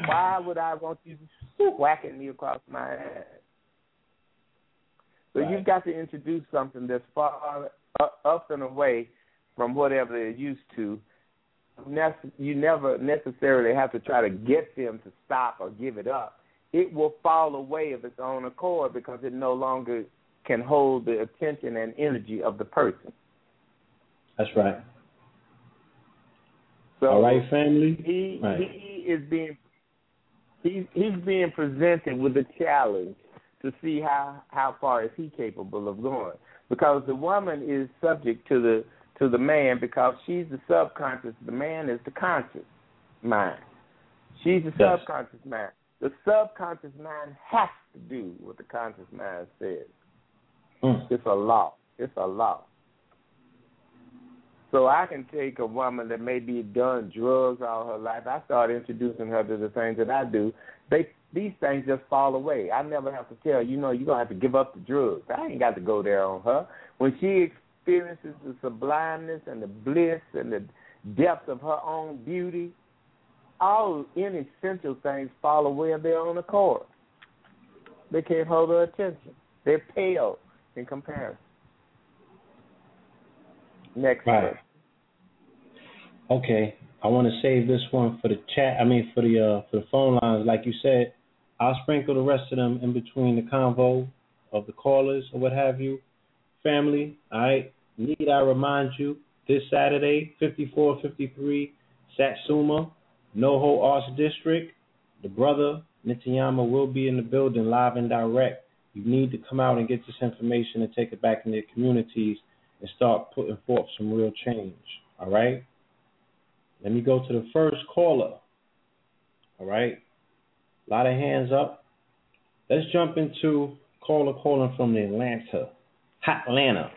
Why would I want you whacking me across my head? So right. you've got to introduce something that's far up and away from whatever they're used to. You never necessarily have to try to get them to stop or give it up. It will fall away of its own accord because it no longer can hold the attention and energy of the person. That's right. So All right, family. He right. he is being he's he's being presented with a challenge to see how how far is he capable of going because the woman is subject to the to the man because she's the subconscious the man is the conscious mind she's the yes. subconscious mind the subconscious mind has to do what the conscious mind says mm. it's a law it's a law so I can take a woman that may be done drugs all her life. I start introducing her to the things that I do. They these things just fall away. I never have to tell you know you're gonna have to give up the drugs. I ain't got to go there on her. When she experiences the sublimeness and the bliss and the depth of her own beauty, all inessential things fall away of their own accord. They can't hold her attention. They're pale in comparison. Next right. Okay. I want to save this one for the chat. I mean, for the uh, for the phone lines, like you said. I'll sprinkle the rest of them in between the convo of the callers or what have you. Family, all right. Need I remind you this Saturday, 5453 Satsuma, NoHo Arts District. The brother Nityama will be in the building live and direct. You need to come out and get this information and take it back in the communities and start putting forth some real change. All right. Let me go to the first caller. All right. A lot of hands up. Let's jump into caller calling from the Atlanta, Hot Atlanta.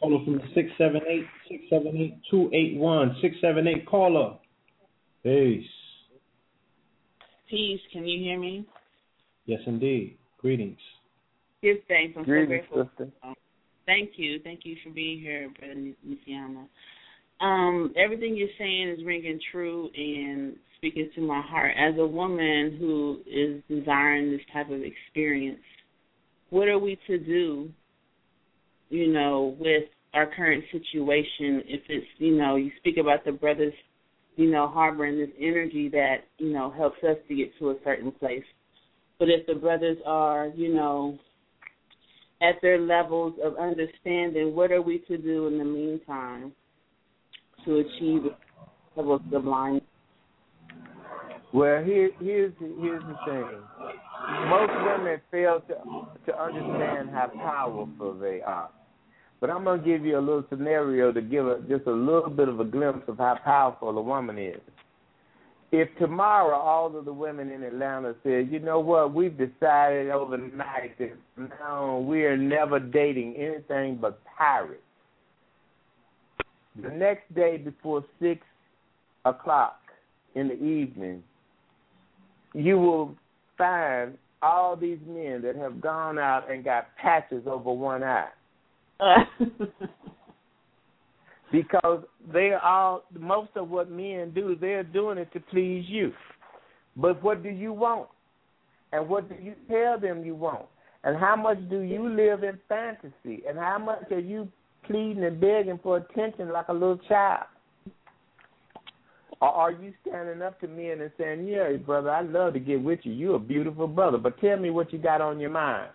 Caller from the 678 678 281 678 caller. Peace. Peace. Can you hear me? Yes, indeed. Greetings. Give thanks. I'm Greetings, so grateful. sister. Um, thank you. Thank you for being here, Brother Nityama. Um, everything you're saying is ringing true and speaking to my heart. As a woman who is desiring this type of experience, what are we to do, you know, with our current situation? If it's, you know, you speak about the brothers, you know, harboring this energy that, you know, helps us to get to a certain place. But if the brothers are, you know, at their levels of understanding, what are we to do in the meantime to achieve a level of sublime well, here, here's here's the thing. Most women fail to to understand how powerful they are. But I'm gonna give you a little scenario to give a, just a little bit of a glimpse of how powerful a woman is. If tomorrow all of the women in Atlanta said, you know what, we've decided overnight that now we are never dating anything but pirates. The next day before six o'clock in the evening, you will find all these men that have gone out and got patches over one eye. because they all most of what men do, they're doing it to please you. But what do you want? And what do you tell them you want? And how much do you live in fantasy? And how much are you pleading and begging for attention like a little child? Or are you standing up to men and saying, Yeah, brother, I'd love to get with you. You're a beautiful brother, but tell me what you got on your mind.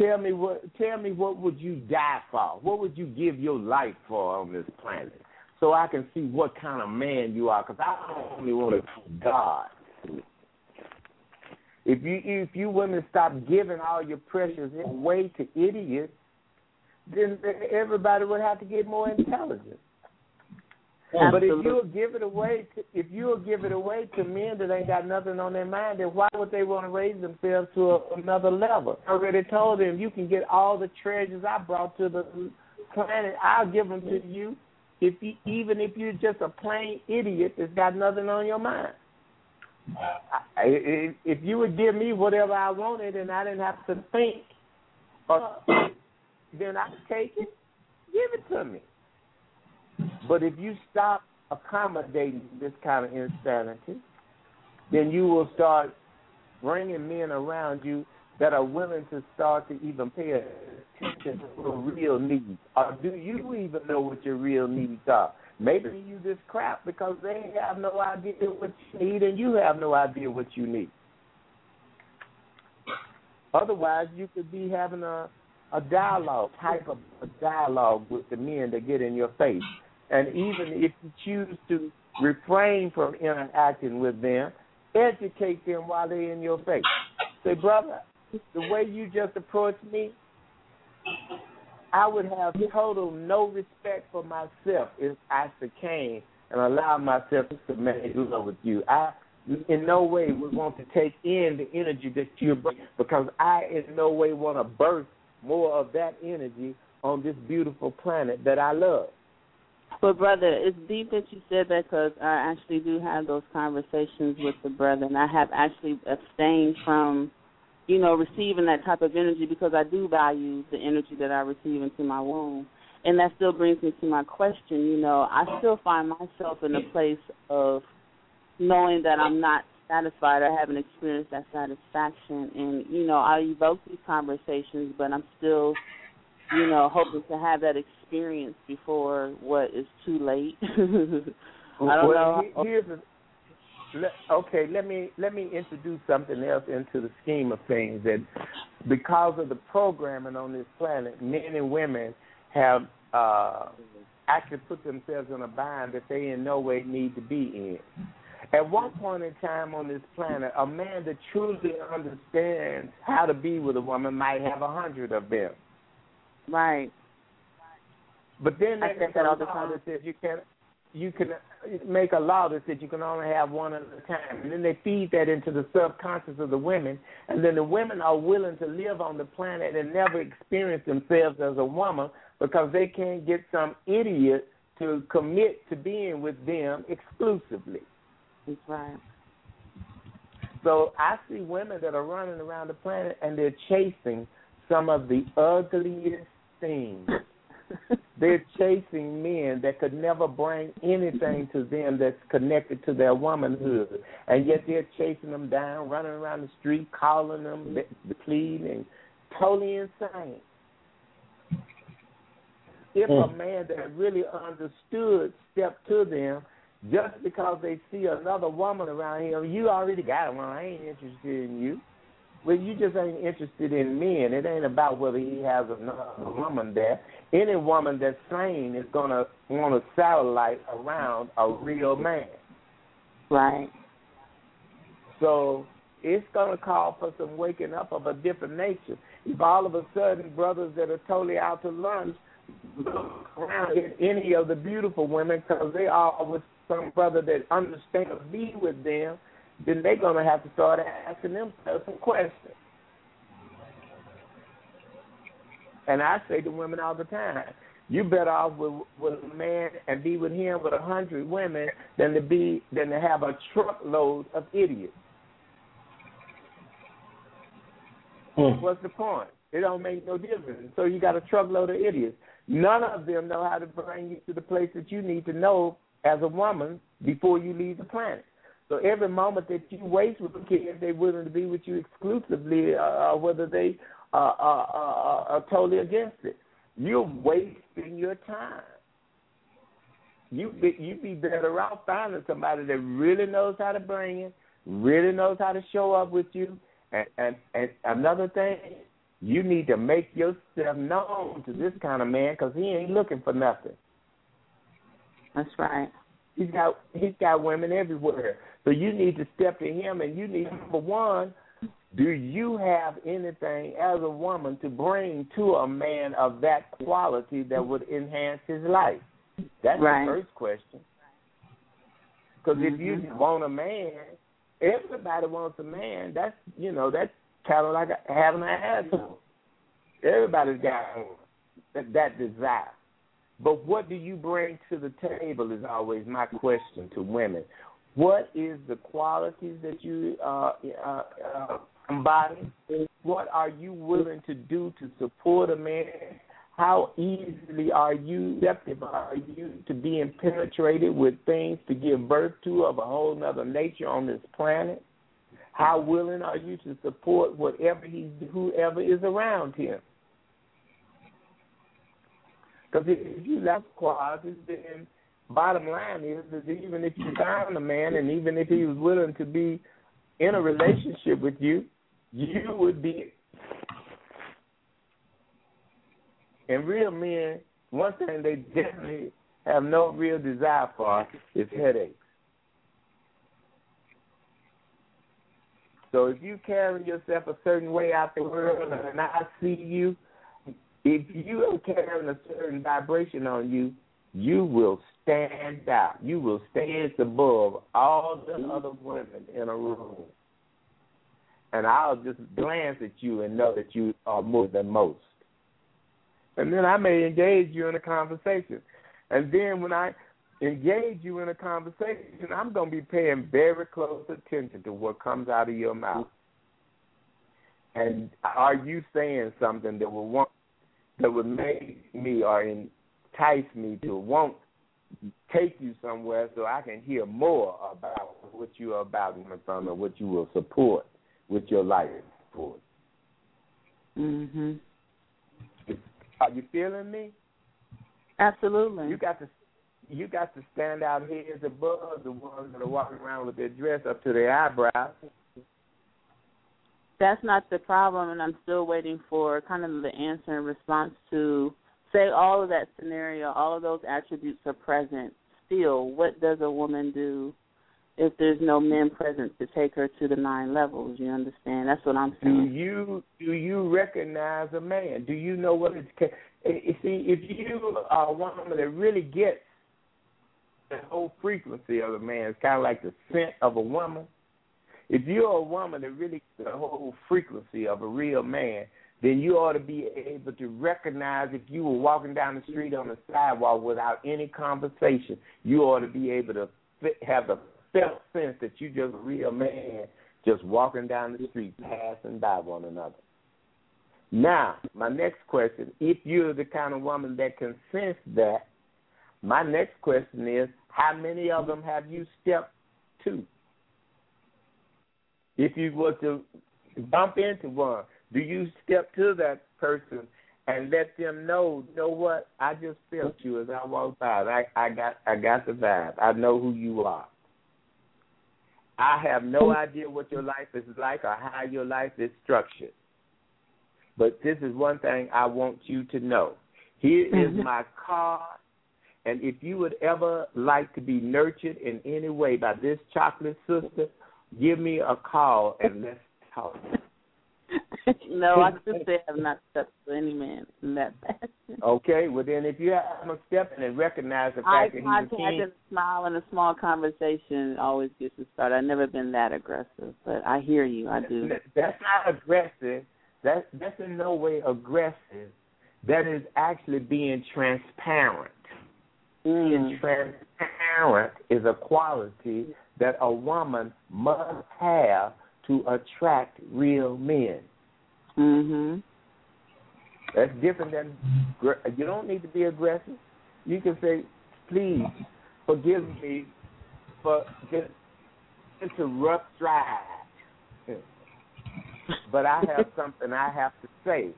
Tell me what tell me what would you die for? What would you give your life for on this planet? So I can see what kind of man you are, because I only want to God. If you if you women stop giving all your precious away to idiots, then everybody would have to get more intelligent. Absolutely. But if you'll give it away, to, if you'll give it away to men that ain't got nothing on their mind, then why would they want to raise themselves to a, another level? I already told them you can get all the treasures I brought to the planet. I'll give them to you, if you, even if you're just a plain idiot that's got nothing on your mind. I, if you would give me whatever I wanted and I didn't have to think, or, then I take it. Give it to me. But if you stop accommodating this kind of insanity, then you will start bringing men around you that are willing to start to even pay attention to your real needs. Or do you even know what your real needs are? Maybe you just crap because they have no idea what you need and you have no idea what you need. Otherwise, you could be having a a dialogue, type of a dialogue with the men that get in your face. And even if you choose to refrain from interacting with them, educate them while they're in your face. Say, brother, the way you just approached me, I would have total no respect for myself if I succumbed and allowed myself to make love with you. I in no way would want to take in the energy that you're bringing because I in no way want to burst more of that energy on this beautiful planet that I love. But brother, it's deep that you said that because I actually do have those conversations with the brother, and I have actually abstained from, you know, receiving that type of energy because I do value the energy that I receive into my womb. And that still brings me to my question. You know, I still find myself in a place of knowing that I'm not satisfied or haven't experienced that satisfaction. And you know, I evoke these conversations, but I'm still, you know, hoping to have that experience before what is too late. I don't well, know. Here's a, okay, let me let me introduce something else into the scheme of things. That because of the programming on this planet, men and women have uh, actually put themselves in a bind that they in no way need to be in. At one point in time on this planet, a man that truly understands how to be with a woman might have a hundred of them. Right. But then there's a the law time. that says you can you can make a law that says you can only have one at a time, and then they feed that into the subconscious of the women, and then the women are willing to live on the planet and never experience themselves as a woman because they can't get some idiot to commit to being with them exclusively. That's right. So I see women that are running around the planet and they're chasing some of the ugliest things. they're chasing men that could never bring anything to them that's connected to their womanhood, and yet they're chasing them down, running around the street, calling them, pleading, totally insane. If a hmm. man that really understood stepped to them, just because they see another woman around here, you already got one. I ain't interested in you. Well, you just ain't interested in men. It ain't about whether he has another woman there. Any woman that's sane is gonna want a satellite around a real man. Right. So it's gonna call for some waking up of a different nature. If all of a sudden brothers that are totally out to lunch look around at any of the beautiful women because they are with some brother that understands to be with them, then they're gonna have to start asking themselves some questions. And I say to women all the time, you better off with with a man and be with him with a hundred women than to be than to have a truckload of idiots. Hmm. What's the point? It don't make no difference. So you got a truckload of idiots. None of them know how to bring you to the place that you need to know as a woman before you leave the planet. So every moment that you waste with a kid, they're willing to be with you exclusively, uh, whether they uh, are, are, are totally against it, you're wasting your time. You be, you be better off finding somebody that really knows how to bring it, really knows how to show up with you, and and, and another thing, you need to make yourself known to this kind of man because he ain't looking for nothing. That's right. He's got he's got women everywhere. So you need to step to him and you need number one, do you have anything as a woman to bring to a man of that quality that would enhance his life? That's Right. the first question. Because if you Mhm. want a man, everybody wants a man. That's you know that's kind of like having an asshole. Everybody's got that, that desire. But what do you bring to the table is always my question to women. What is the qualities that you uh, uh, uh, embody? What are you willing to do to support a man? How easily are you receptive are you to being penetrated with things to give birth to of a whole nother nature on this planet? How willing are you to support whatever he, whoever is around him? Because if you lack qualities, then bottom line is that even if you found a man and even if he was willing to be in a relationship with you, you would be. And real men, one thing they definitely have no real desire for is headaches. So if you carry yourself a certain way out the world and I see you, if you are carrying a certain vibration on you, you will stand out. You will stand above all the other women in a room. And I'll just glance at you and know that you are more than most. And then I may engage you in a conversation. And then when I engage you in a conversation, I'm going to be paying very close attention to what comes out of your mouth. And are you saying something that will want that would make me or entice me to want take you somewhere so I can hear more about what you are about and from and what you will support with your life support. Mhm. Are you feeling me? Absolutely. You got to you got to stand out heads above the ones that are walking around with their dress up to their eyebrows. That's not the problem, and I'm still waiting for kind of the answer in response to say all of that scenario, all of those attributes are present. Still, what does a woman do if there's no men present to take her to the nine levels? You understand? That's what I'm saying. Do you do you recognize a man? Do you know what it's? ca- You see, if you are a woman that really gets the whole frequency of a man, it's kind of like the scent of a woman. If you're a woman that really gets the whole frequency of a real man, then you ought to be able to recognize if you were walking down the street on the sidewalk without any conversation, you ought to be able to have the felt sense that you just a real man just walking down the street, passing by one another. Now, my next question, if you're the kind of woman that can sense that, my next question is, how many of them have you stepped to? If you were to bump into one, do you step to that person and let them know, you know what? I just felt you as I walked by. I, I got I got the vibe. I know who you are. I have no idea what your life is like or how your life is structured. But this is one thing I want you to know. Here is Mhm. my card. And if you would ever like to be nurtured in any way by this chocolate sister, give me a call and let's talk. no, I just say I have not stepped to any man in that fashion. Okay, well then if you have a step in and recognize the fact that he's a king, and a smile and a small conversation always gets us started. I've never been that aggressive, but I hear you. I do. That's not aggressive. That's that's in no way aggressive. That is actually being transparent. Being Mm. transparent is a quality that a woman must have to attract real men. Mhm. That's different than you don't need to be aggressive. You can say, "Please forgive me for a rough ride, but I have something I have to say.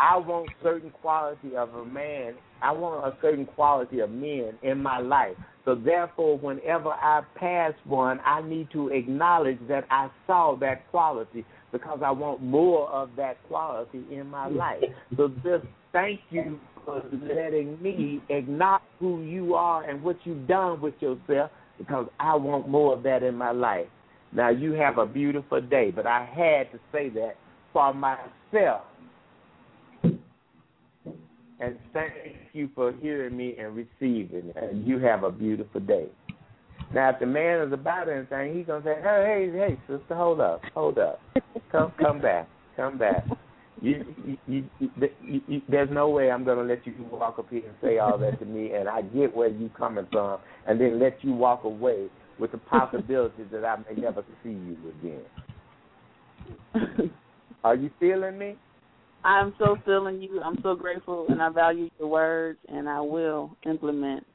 I want certain quality of a man. I want a certain quality of men in my life. So therefore, whenever I pass one, I need to acknowledge that I saw that quality because I want more of that quality in my mm. life. So just thank you for letting me acknowledge who you are and what you've done with yourself because I want more of that in my life. Now you have a beautiful day, but I had to say that for myself. And thank you for hearing me and receiving it. And you have a beautiful day. Now, if the man is about anything, he's gonna say, "Hey, hey, hey, sister, hold up, hold up, come, come back, come back." You, you, you, you, you, there's no way I'm gonna let you walk up here and say all that to me, and I get where you're coming from, and then let you walk away with the possibility that I may never see you again. Are you feeling me? I'm so feeling you. I'm so grateful, and I value your words, and I will implement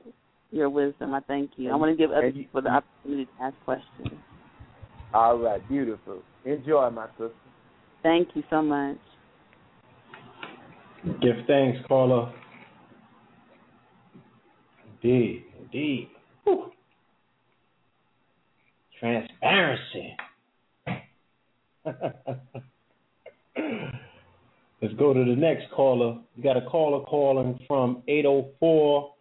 your wisdom. I thank you. I want to give other people the opportunity to ask questions. All right, beautiful. Enjoy, my sister. Thank you so much. Give thanks, caller. Indeed, indeed. Whew. Transparency. Let's go to the next caller. We got a caller calling from 804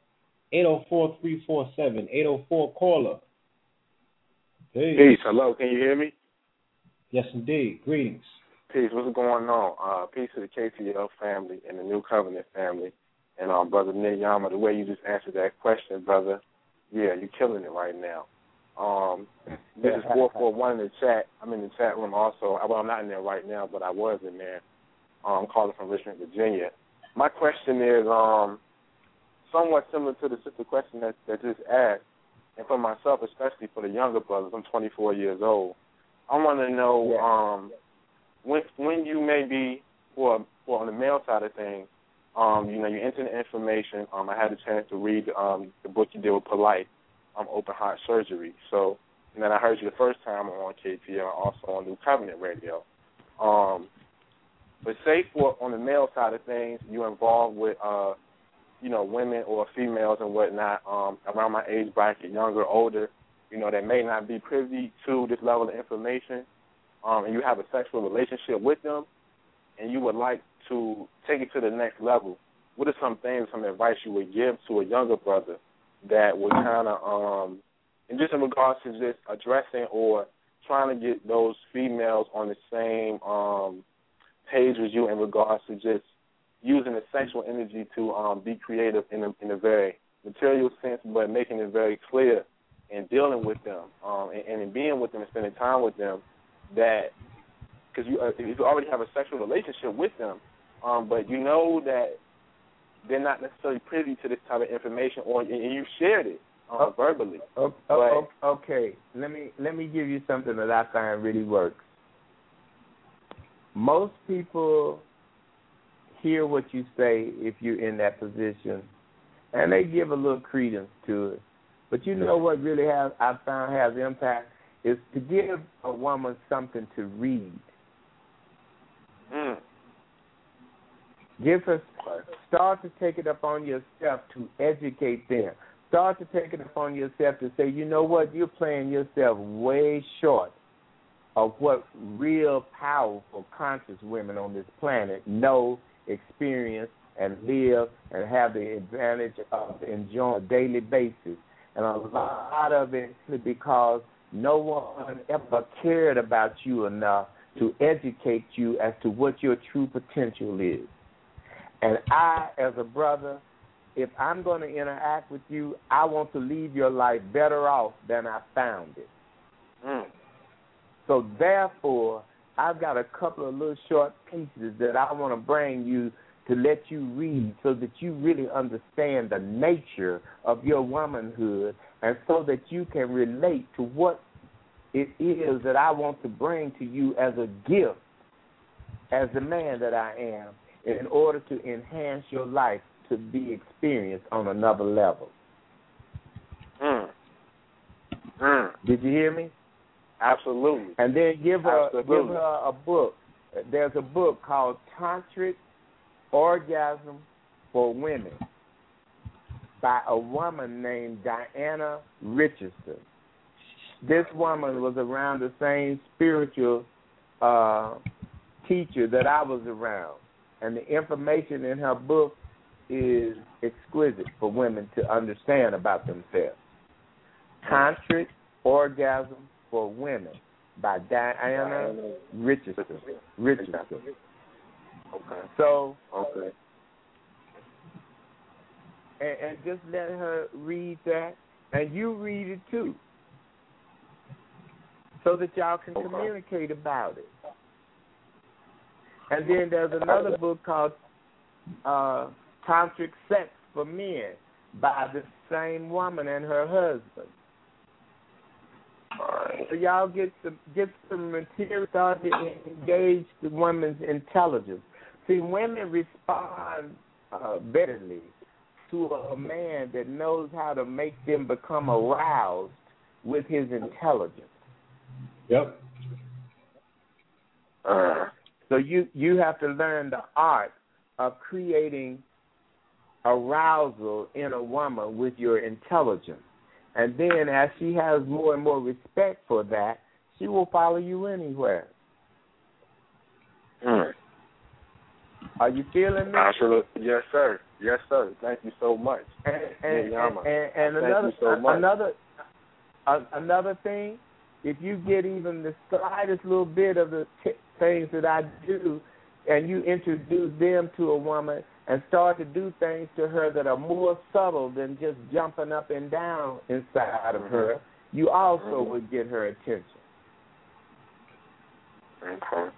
804 347. 804 caller. Peace. Peace. Hello. Can you hear me? Yes, indeed. Greetings. Peace. What's going on? Uh, peace to the KTL family and the Nu Covenant family. And um, brother Nityama, the way you just answered that question, brother, yeah, you're killing it right now. Um, this is four four one in the chat. I'm in the chat room also. Well, I'm not in there right now, but I was in there. Um, I'm calling from Richmond, Virginia. My question is um, somewhat similar to the sister question that that just asked, and for myself, especially for the younger brothers. I'm 24 years old. I want to know Yeah. um, when when you may be for for on the male side of things. Um, you know, you enter the information. Um, I had a chance to read um, the book you did with Polight, um, Open Heart Surgery. So, and then I heard you the first time on KTL, also on Nu Covenant Radio. Um, but say for on the male side of things, you're involved with uh, you know, women or females and whatnot, um, around my age bracket, younger, older, you know, that may not be privy to this level of information, um, and you have a sexual relationship with them, and you would like to take it to the next level. What are some things, some advice you would give to a younger brother that would kind of, um, and just in regards to just addressing or trying to get those females on the same um, page as you in regards to just using the sexual energy to um, be creative in a, in a very material sense, but making it very clear and dealing with them um, and, and in being with them and spending time with them that because you uh, if you already have a sexual relationship with them, um, but you know that they're not necessarily privy to this type of information, or and you shared it uh, Oh. verbally. O- o- o- Okay, let me let me give you something that I find really works. Most people hear what you say if you're in that position, and they give a little credence to it. But you know what really has I found has impact is to give a woman something to read. Mm. Give her start to take it upon yourself to educate them. Start to take it upon yourself to say, you know what, you're playing yourself way short of what real powerful conscious women on this planet know, experience, and live and have the advantage of enjoying on a daily basis. And a lot of it is because no one ever cared about you enough to educate you as to what your true potential is. And I, as a brother, if I'm going to interact with you, I want to leave your life better off than I found it. Mm. So therefore, I've got a couple of little short pieces that I want to bring you to let you read so that you really understand the nature of your womanhood and so that you can relate to what it is that I want to bring to you as a gift as the man that I am in order to enhance your life to be experienced on another level. Mm. Mm. Did you hear me? Absolutely. And then give her Absolutely. give her a book. There's a book called Tantric Orgasm for Women by a woman named Diana Richardson. This woman was around the same spiritual uh, teacher that I was around, and the information in her book is exquisite for women to understand about themselves. Tantric Orgasm for Women by Diana Richardson. Richardson. Okay. So, Okay. and, and just let her read that, and you read it too, so that y'all can Okay. communicate about it. And then there's another book called uh, Tantric Sex for Men by the same woman and her husband. So y'all get some get some material started to engage the woman's intelligence. See, women respond uh, betterly to a man that knows how to make them become aroused with his intelligence. Yep. Uh, So you you have to learn the art of creating arousal in a woman with your intelligence. And then as she has more and more respect for that, she will follow you anywhere. mm. Are you feeling me? Absolutely. Yes, sir. Yes, sir. Thank you so much. And and, Yeah, and, and, another so much. another uh, another thing, if you get even the slightest little bit of the t- things that I do, and you introduce them to a woman and start to do things to her that are more subtle than just jumping up and down inside of her, you also Mhm. would get her attention. Okay.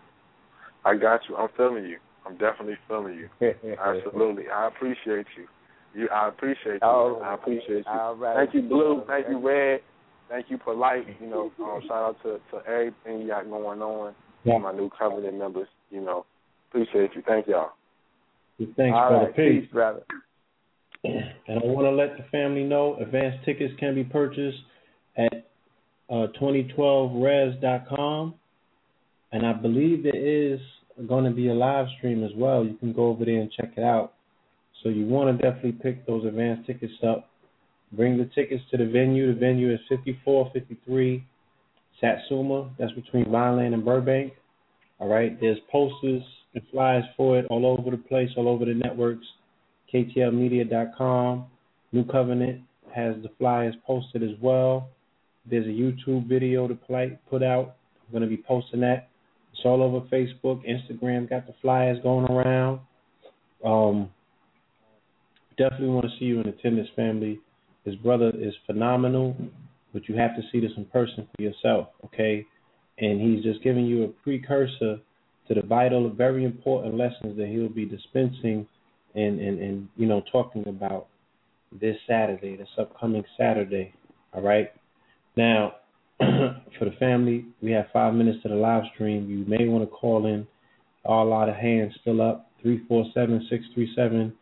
I got you. I'm feeling you. I'm definitely feeling you. Absolutely. I appreciate you. You I appreciate you. All I appreciate you. Right. Thank you, Blue. Thank you, Red. Thank you, Polight. You know, um, shout out to, to everything you got going on. Yeah. My Nu Covenant members, you know. Appreciate you. Thank y'all. Thanks, All brother. right. Peace. Peace, brother. And I want to let the family know advance tickets can be purchased at uh, 2012res.com. And I believe there is going to be a live stream as well. You can go over there and check it out. So you want to definitely pick those advance tickets up. Bring the tickets to the venue. The venue is 5453 Satsuma. That's between Vineland and Burbank. All right. There's posters and flyers for it all over the place, all over the networks. KTLmedia.com. Nu Covenant has the flyers posted as well. There's a YouTube video to put out. I'm going to be posting that. It's all over Facebook, Instagram. Got the flyers going around. Um, definitely want to see you in attendance, family. His brother is phenomenal, but you have to see this in person for yourself, okay? And he's just giving you a precursor to the vital, very important lessons that he'll be dispensing and, and, and you know, talking about this Saturday, this upcoming Saturday. All right. Now, for the family, we have five minutes to the live stream. You may want to call in. All out of hands still up. 347 637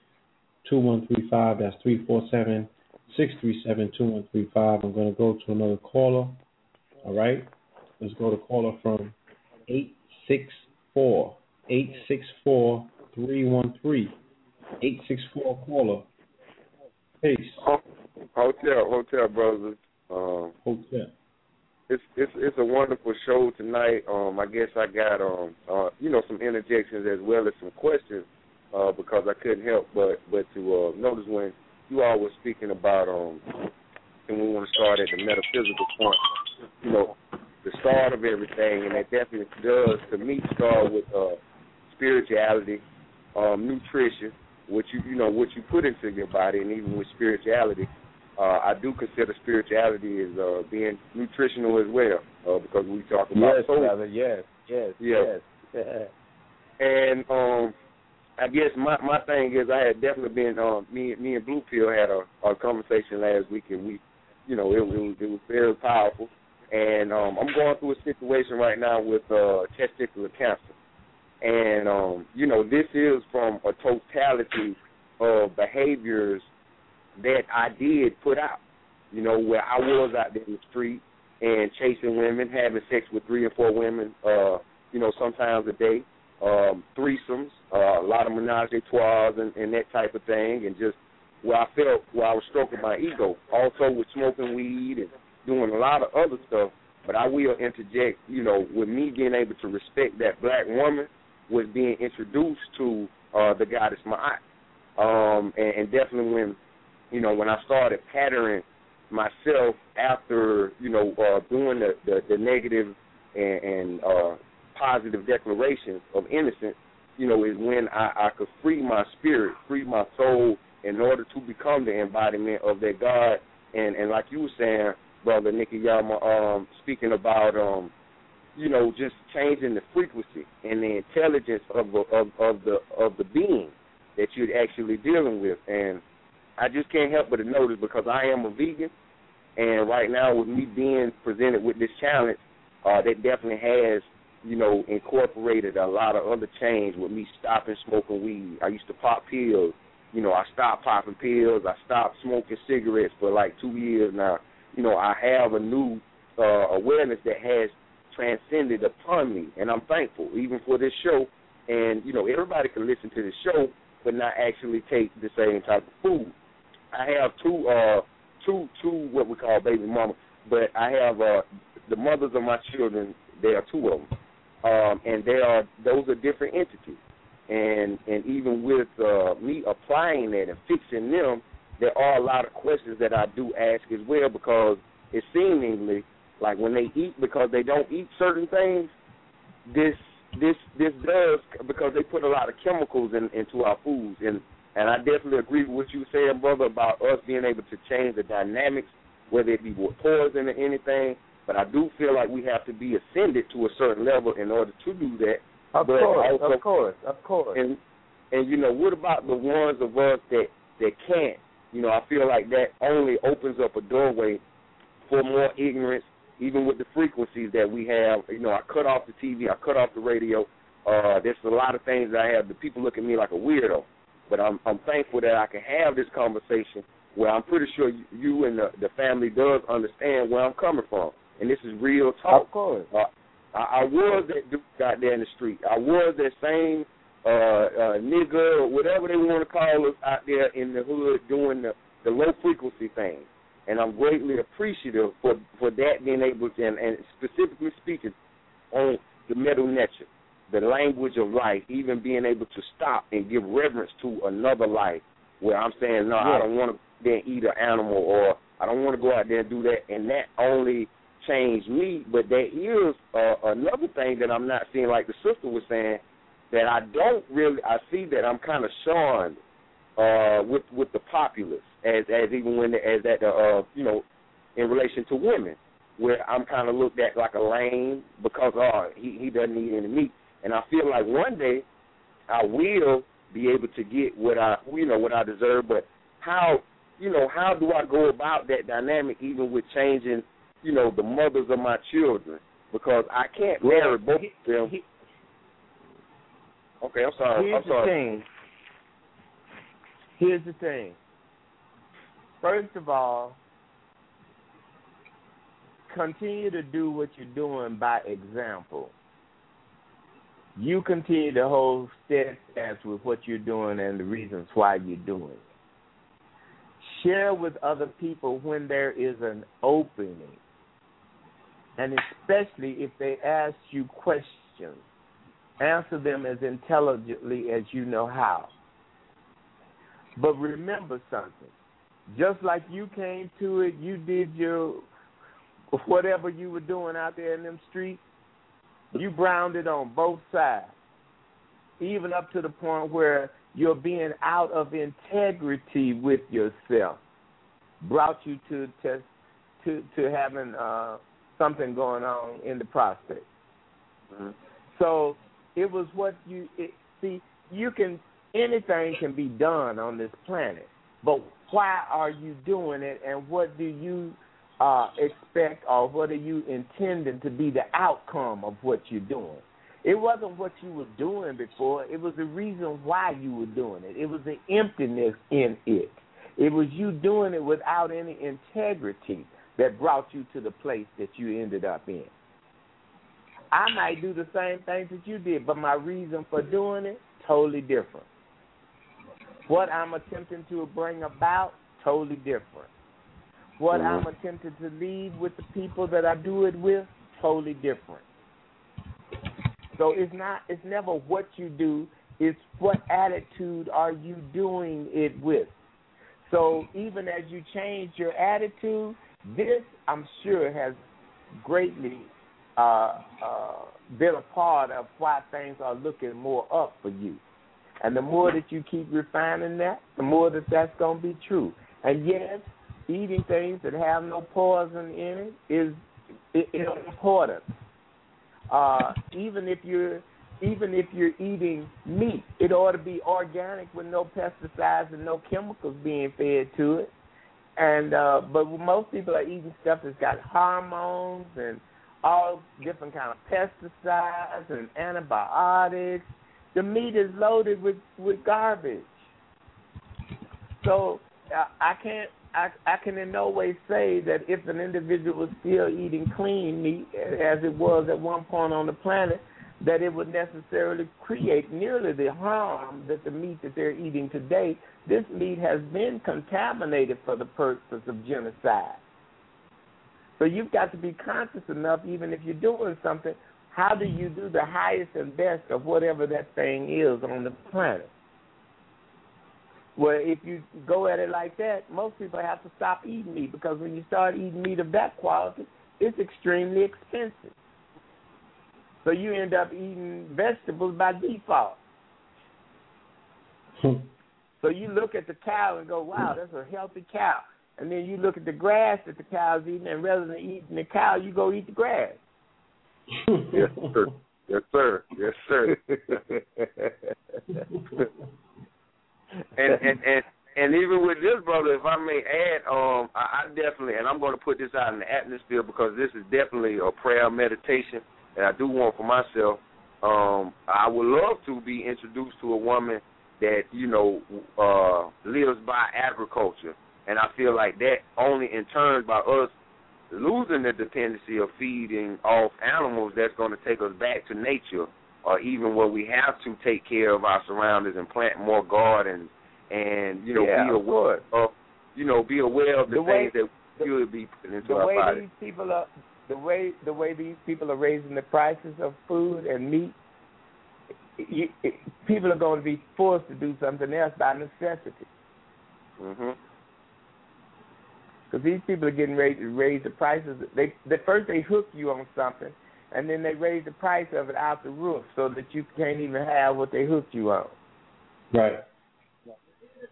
2135. That's 347 637 2135. I'm going to go to another caller. All right. Let's go to caller from 864 864 313. 864 caller. Peace. Hotel, hotel brothers. Um, Hotel. it's it's it's a wonderful show tonight. Um, I guess I got um uh you know some interjections as well as some questions uh because I couldn't help but but to uh notice when you all were speaking about um and we want to start at the metaphysical point. You know, the start of everything, and it definitely does to me start with uh spirituality, um, nutrition, what you you know what you put into your body, and even with spirituality, uh, I do consider spirituality as uh, being nutritional as well, uh, because we talk about Yes, soul. brother. Yes, yes, Yeah. yes. And um, I guess my my thing is I had definitely been um me me and Blue Pill had a, a conversation last week, and we, you know, it, it was it was very powerful. And um, I'm going through a situation right now with uh, testicular cancer, And um, you know, this is from a totality of behaviors that I did put out. You know, where I was out there in the street and chasing women, having sex with three or four women, uh, you know, sometimes a day, um, threesomes, uh, a lot of menage a trois and, and that type of thing, and just where I felt where I was stroking my ego. Also with smoking weed and doing a lot of other stuff. But I will interject, you know, with me being able to respect that black woman was being introduced to uh the goddess Ma'at. Um and, and definitely when you know, when I started patterning myself after, you know, uh doing the, the, the negative and, and uh positive declarations of innocence, you know, is when I, I could free my spirit, free my soul in order to become the embodiment of that God. And and like you were saying, brother Nityama, um, speaking about um, you know, just changing the frequency and the intelligence of the of, of the of the being that you're actually dealing with. And I just can't help but to notice because I am a vegan and right now with me being presented with this challenge, uh, that definitely has you know, incorporated a lot of other change with me stopping smoking weed. I used to pop pills. You know, I stopped popping pills. I stopped smoking cigarettes for like two years now. You know, I have a new uh, awareness that has transcended upon me, and I'm thankful even for this show. And you know, everybody can listen to this show, but not actually take the same type of food. I have two, uh, two, two what we call baby mama, but I have uh, the mothers of my children. There are two of them um, and they are those are different entities. And and even with uh, me applying that and fixing them, there are a lot of questions that I do ask as well because it seemingly like when they eat because they don't eat certain things, this this this does because they put a lot of chemicals in, into our foods and and I definitely agree with what you saying, brother, about us being able to change the dynamics, whether it be with poison or anything. But I do feel like we have to be ascended to a certain level in order to do that. Of but course, also, of course, of course. And and you know, what about the ones of us that that can't? You know, I feel like that only opens up a doorway for more ignorance, even with the frequencies that we have. You know, I cut off the TV, I cut off the radio. Uh, there's a lot of things that I have. The people look at me like a weirdo, but I'm I'm thankful that I can have this conversation where I'm pretty sure you, you and the, the family does understand where I'm coming from and this is real talk. Of course. Uh, I, I was that dude out there in the street. I was that same uh, uh, nigga or whatever they want to call us out there in the hood doing the, the low frequency thing. And I'm greatly appreciative for for that being able to, and, and specifically speaking on the medu neter, the language of life, even being able to stop and give reverence to another life. Where I'm saying, no, yeah. I don't want to then eat an animal, or I don't want to go out there and do that. And that only change me. But there is uh, another thing that I'm not seeing, like the sister was saying, that I don't really. I see that I'm kind of shunned uh, with with the populace, as as even when as that uh, you know, in relation to women, where I'm kind of looked at like a lame because oh he he doesn't eat any meat, and I feel like one day I will be able to get what I you know what I deserve, but how you know how do I go about that dynamic even with changing you know, the mothers of my children because I can't marry both of them. Okay, I'm sorry. Here's I'm sorry. the thing. Here's the thing. First of all, continue to do what you're doing by example. You continue to hold steadfast with what you're doing and the reasons why you're doing it. Share with other people when there is an opening and especially if they ask you questions, answer them as intelligently as you know how. But remember something. Just like you came to it, you did your whatever you were doing out there in them streets, you browned it on both sides. Even up to the point where you're being out of integrity with yourself brought you to to to, to having uh something going on in the prostate. Mm-hmm. So it was what you it, see. You can anything can be done on this planet, but why are you doing it, and what do you uh, expect, or what are you intending to be the outcome of what you're doing? It wasn't what you were doing before. It was the reason why you were doing it. It was the emptiness in it. It was you doing it without any integrity that brought you to the place that you ended up in. I might do the same things that you did, but my reason for doing it totally different. What I'm attempting to bring about totally different. What Mhm. I'm attempting to leave with the people that I do it with totally different. So it's not it's never what you do, it's what attitude are you doing it with. So even as you change your attitude, this I'm sure has greatly uh, uh, been a part of why things are looking more up for you. And the more that you keep refining that, the more that that's going to be true. And yes, eating things that have no poison in it is is important. Uh, even if you're even if you're eating meat, it ought to be organic with no pesticides and no chemicals being fed to it. And uh, but most people are eating stuff that's got hormones and all different kind of pesticides and antibiotics. The meat is loaded with with garbage. So uh, I can't. I, I can in no way say that if an individual was still eating clean meat, as it was at one point on the planet, that it would necessarily create nearly the harm that the meat that they're eating today. This meat has been contaminated for the purpose of genocide. So you've got to be conscious enough, even if you're doing something, how do you do the highest and best of whatever that thing is on the planet? Well, if you go at it like that, most people have to stop eating meat because when you start eating meat of that quality, it's extremely expensive. So you end up eating vegetables by default. Hmm. so you look at the cow and go, wow, that's a healthy cow. And then you look at the grass that the cow's eating, and rather than eating the cow, you go eat the grass. yes, sir. Yes, sir. Yes, sir. and and and and even with this brother, if I may add, um, I, I definitely, and I'm going to put this out in the atmosphere because this is definitely a prayer meditation that I do want for myself. Um, I would love to be introduced to a woman that you know uh, lives by agriculture, and I feel like that only in turn by us losing the dependency of feeding off animals, that's going to take us back to nature, or even where we have to take care of our surroundings and plant more gardens, and you know Yeah, be aware of you know be aware of the, The way- things that we should be putting into the our way body. these people are the way the way these people are raising the prices of food and meat you, it, people are going to be forced to do something else by necessity. Hmm because these people are getting ready to raise the prices they the first they hook you on something and then they raise the price of it out the roof so that you can't even have what they hooked you on Right.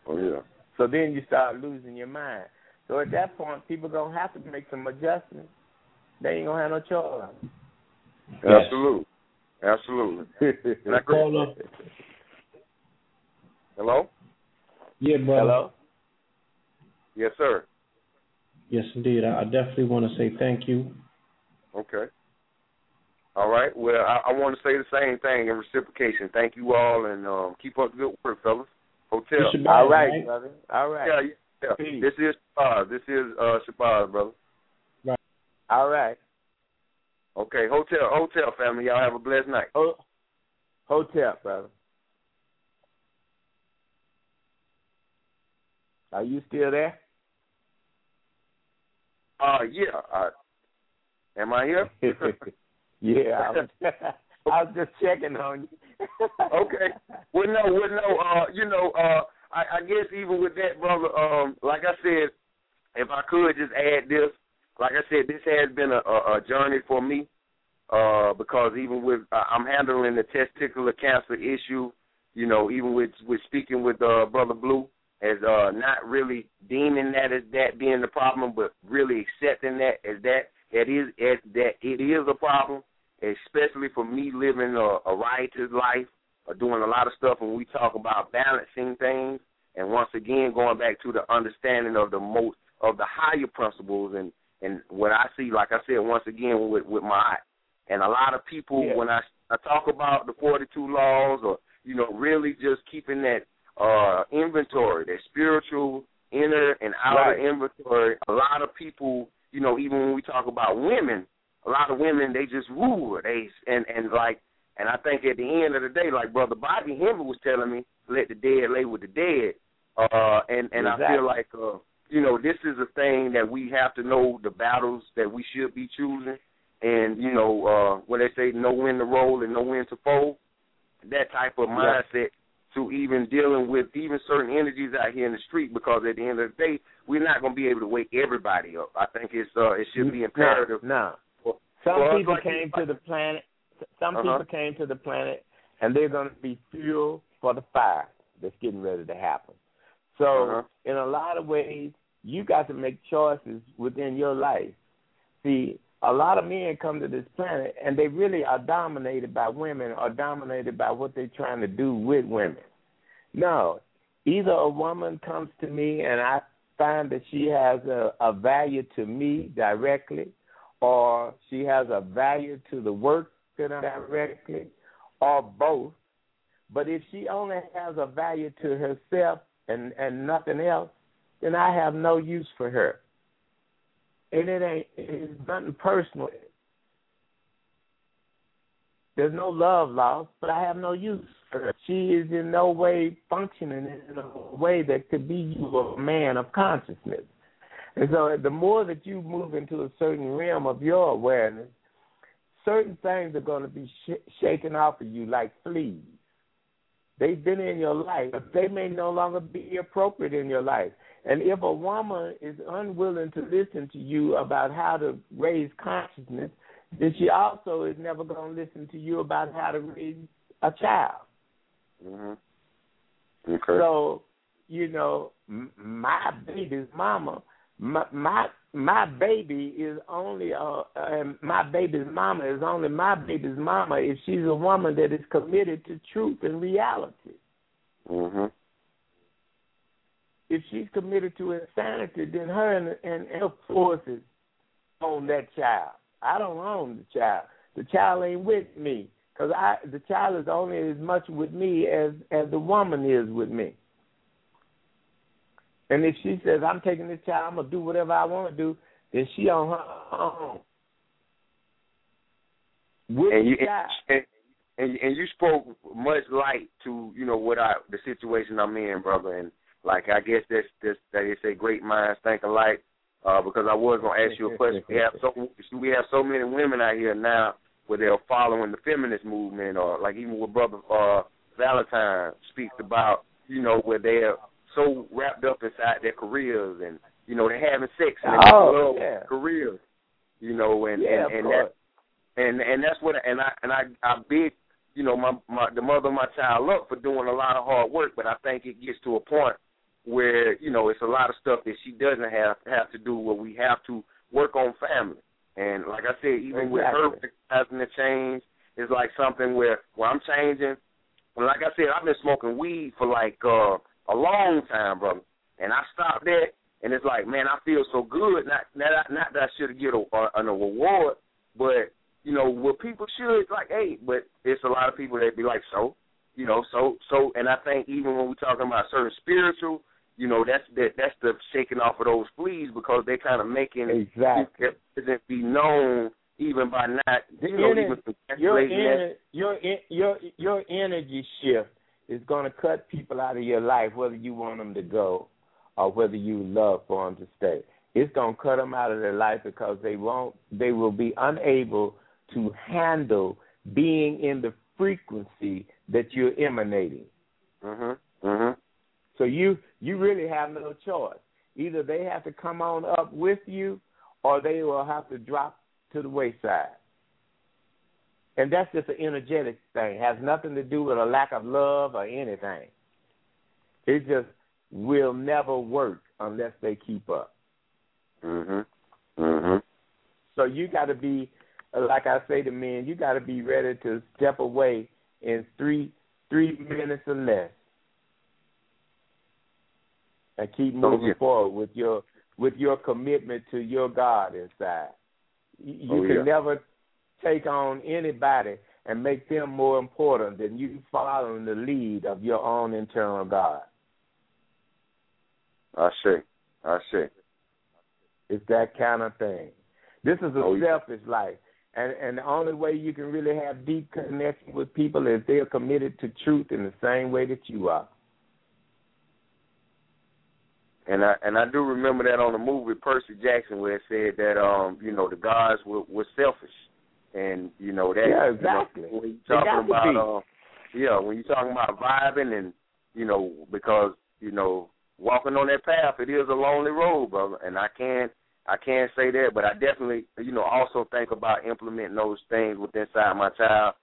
Oh yeah. so then you start losing your mind so at that point people are going to have to make some adjustments they ain't going to have no choice Absolutely. Absolutely. And I agree. Caller. Hello? Yeah, brother. Hello? Yes, sir. Yes, indeed. I I definitely want to say thank you. Okay. All right. Well, I, I want to say the same thing in reciprocation. Thank you all, and um, keep up the good work, fellas. Hotep. It's your all bad, right, right? brother all right Yeah, yeah. yeah. Peace. This is Shabazz. This is uh Shabazz, brother. Right. all right Okay, Hotep, Hotep family. Y'all have a blessed night. Ho- Hotep, brother. Are you still there? Uh, yeah. Uh, am I here? yeah, I was, I was just checking on you. okay. Well, no, well, no. Uh, you know, uh, I, I guess even with that, brother. Um, like I said, if I could just add this, like I said, this has been a, a, a journey for me. Uh, because even with uh, I'm handling the testicular cancer issue, you know, even with with speaking with uh, brother Blue, as uh, not really deeming that as that being the problem, but really accepting that as that that is as that it is a problem, especially for me living a, a righteous life, or doing a lot of stuff when we talk about balancing things, and once again going back to the understanding of the most of the higher principles and and what I see, like I said once again with with my eye. And a lot of people, Yeah. when I I talk about the 42 laws, or you know, really just keeping that uh inventory, that spiritual inner and outer Right. inventory. A lot of people, you know, even when we talk about women, a lot of women they just rule. They and and like, and I think at the end of the day, like brother Bobby Hemmitt was telling me, let the dead lay with the dead. Uh, and and I feel like, uh, you know, this is a thing that we have to know the battles that we should be choosing, and you know, uh, what they say, know when to roll and know when to fold. That type of mindset to even dealing with even certain energies out here in the street because at the end of the day we're not going to be able to wake everybody up. I think it's uh it should be imperative. No. for- Some us people like- came to the planet. Some Uh-huh. people came to the planet, and they're going to be fuel for the fire that's getting ready to happen. So, Uh-huh. in a lot of ways, you got to make choices within your life. See, a lot of men come to this planet, and they really are dominated by women or dominated by what they're trying to do with women. No, either a woman comes to me and I find that she has a, a value to me directly, or she has a value to the work directly, or both. But if she only has a value to herself and, and nothing else, then I have no use for her. And it ain't it's nothing personal. There's no love lost, but I have no use for her. She is in no way functioning in a way that could be you a man of consciousness. And so the more that you move into a certain realm of your awareness, certain things are going to be sh- shaken off of you like fleas. They've been in your life, but they may no longer be appropriate in your life. And if a woman is unwilling to listen to you about how to raise consciousness, then she also is never going to listen to you about how to raise a child. Mhm. Okay. So, you know, m- my baby's mama, my my, my baby is only uh, and my baby's mama is only my baby's mama if she's a woman that is committed to truth and reality. mhm. If she's committed to insanity, then her and and her forces own that child. I don't own the child. The child ain't with me because I the child is only as much with me as as the woman is with me. And if she says I'm taking this child, I'm gonna do whatever I want to do, then she on her own. With and you and, and and you spoke much light to you know what I the situation I'm in, brother, and like I guess that's that's that they say great minds think alike. Uh, because I was gonna ask you a question. We have so we have so many women out here now where they're following the feminist movement, or like even with brother uh, Valentine speaks about, you know, where they're so wrapped up inside their careers and you know they're having sex and they Oh, love yeah. careers, you know, and Yeah, and, and that and and that's what and I and I I big you know my my the mother of my child up for doing a lot of hard work, but I think it gets to a point where you know it's a lot of stuff that she doesn't have have to do where we have to work on family. And like I said, even with her having to change, it's like something where where I'm changing. Like I said, I've been smoking weed for like uh a long time, brother. And I stopped that, and it's like, man, I feel so good. Not not not that I should get a, a, an award, but you know, what people should like, hey, but it's a lot of people that be like, so, you know, so so. And I think even when we're talking about certain spiritual, you know, that's that that's the shaking off of those fleas because they're kind of making Exactly. it doesn't be known even by not you know Ener- even your ener- your your your energy shift is going to cut people out of your life, whether you want them to go or whether you love for them to stay. It's going to cut them out of their life because they won't. They will be unable to handle being in the frequency that you're emanating. Mhm. Mhm. So you you really have no choice. Either they have to come on up with you, or they will have to drop to the wayside. And that's just an energetic thing. It has nothing to do with a lack of love or anything. It just will never work unless they keep up. Mhm. Mhm. So you got to be, like I say to men, you got to be ready to step away in three three minutes or less, and keep Oh, moving yeah. forward with your with your commitment to your God inside. You, you Oh, can yeah. never take on anybody and make them more important than you following the lead of your own internal God. I see. I see. It's that kind of thing. This is a Oh, yeah. selfish life. And and the only way you can really have deep connection with people is they're committed to truth in the same way that you are. And I and I do remember that on the movie Percy Jackson where it said that um you know the gods were, were selfish, and you know that Yeah, you know, exactly. when you talking about uh, yeah when you talking about vibing and you know because you know walking on that path it is a lonely road, brother, and I can't I can't say that, but I definitely you know also think about implementing those things within inside my child.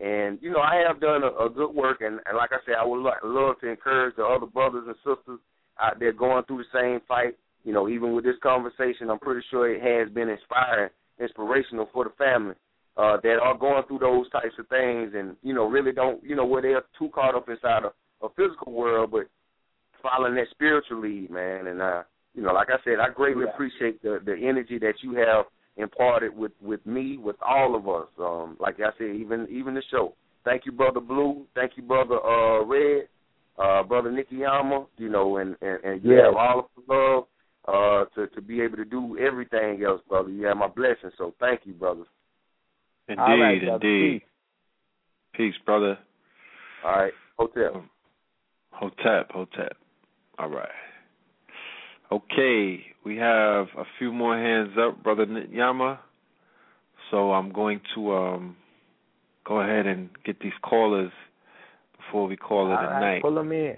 And you know, I have done a, a good work, and, and like I said, I would lo- love to encourage the other brothers and sisters out there going through the same fight. You know, even with this conversation, I'm pretty sure it has been inspiring, inspirational for the family uh, that are going through those types of things, and you know, really don't, you know, where they're too caught up inside a, a physical world, but following that spiritual lead, man. And uh, you know, like I said, I greatly Yeah. appreciate the the energy that you have imparted with with me, with all of us. Um, like I said, even even the show. Thank you, brother Blue. Thank you, brother uh, Red. Uh, brother Nikiyama. You know, and and, and you Yes. have all of the love uh, to to be able to do everything else, brother. You have my blessing. So thank you, brother. Indeed, All right, brother. indeed. Peace, brother. All right, hotel. Hotep, Hotep. All right. Okay, we have a few more hands up, brother Yama. So I'm going to um go ahead and get these callers before we call it All a right, night. pull them in.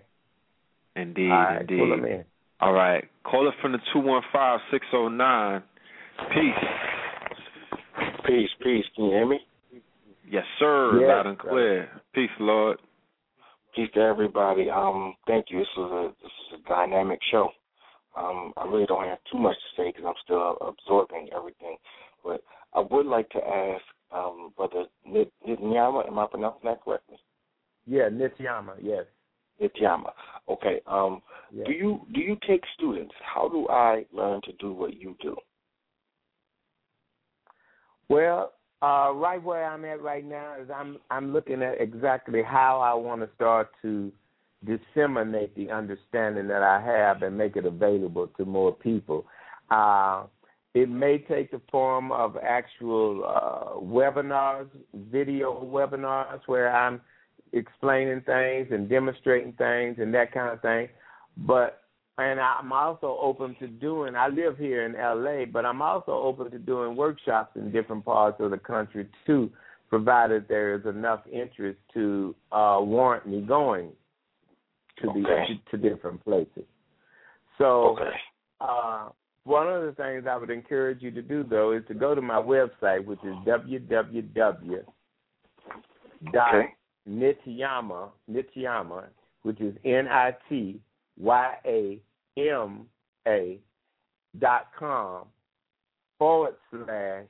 Indeed, All right, indeed. pull them in. All right. Caller from the two one five six oh nine. Peace. Peace, peace. Can you hear me? Yes, sir. Yes, Loud and brother. clear. Peace, Lord. Peace to everybody. Um, thank you. This is a this is a dynamic show. Um, I really don't have too much to say because I'm still absorbing everything, but I would like to ask um, Brother Nit- Nityama, am I pronouncing that correctly? Yeah, Nityama, yes. Nityama. Okay. Um, yes. do you do you take students? How do I learn to do what you do? Well, uh, right where I'm at right now is I'm I'm looking at exactly how I want to start to disseminate the understanding that I have and make it available to more people. Uh, it may take the form of actual uh, webinars, video webinars, where I'm explaining things and demonstrating things and that kind of thing. But and I'm also open to doing. I live here in LA, but I'm also open to doing workshops in different parts of the country too, provided there is enough interest to uh, warrant me going to the Okay. to, to different places. So, Okay. uh, one of the things I would encourage you to do though is to go to my website, which is www. dot Okay. Nityama, Nityama, which is N I T Y A M A dot com forward slash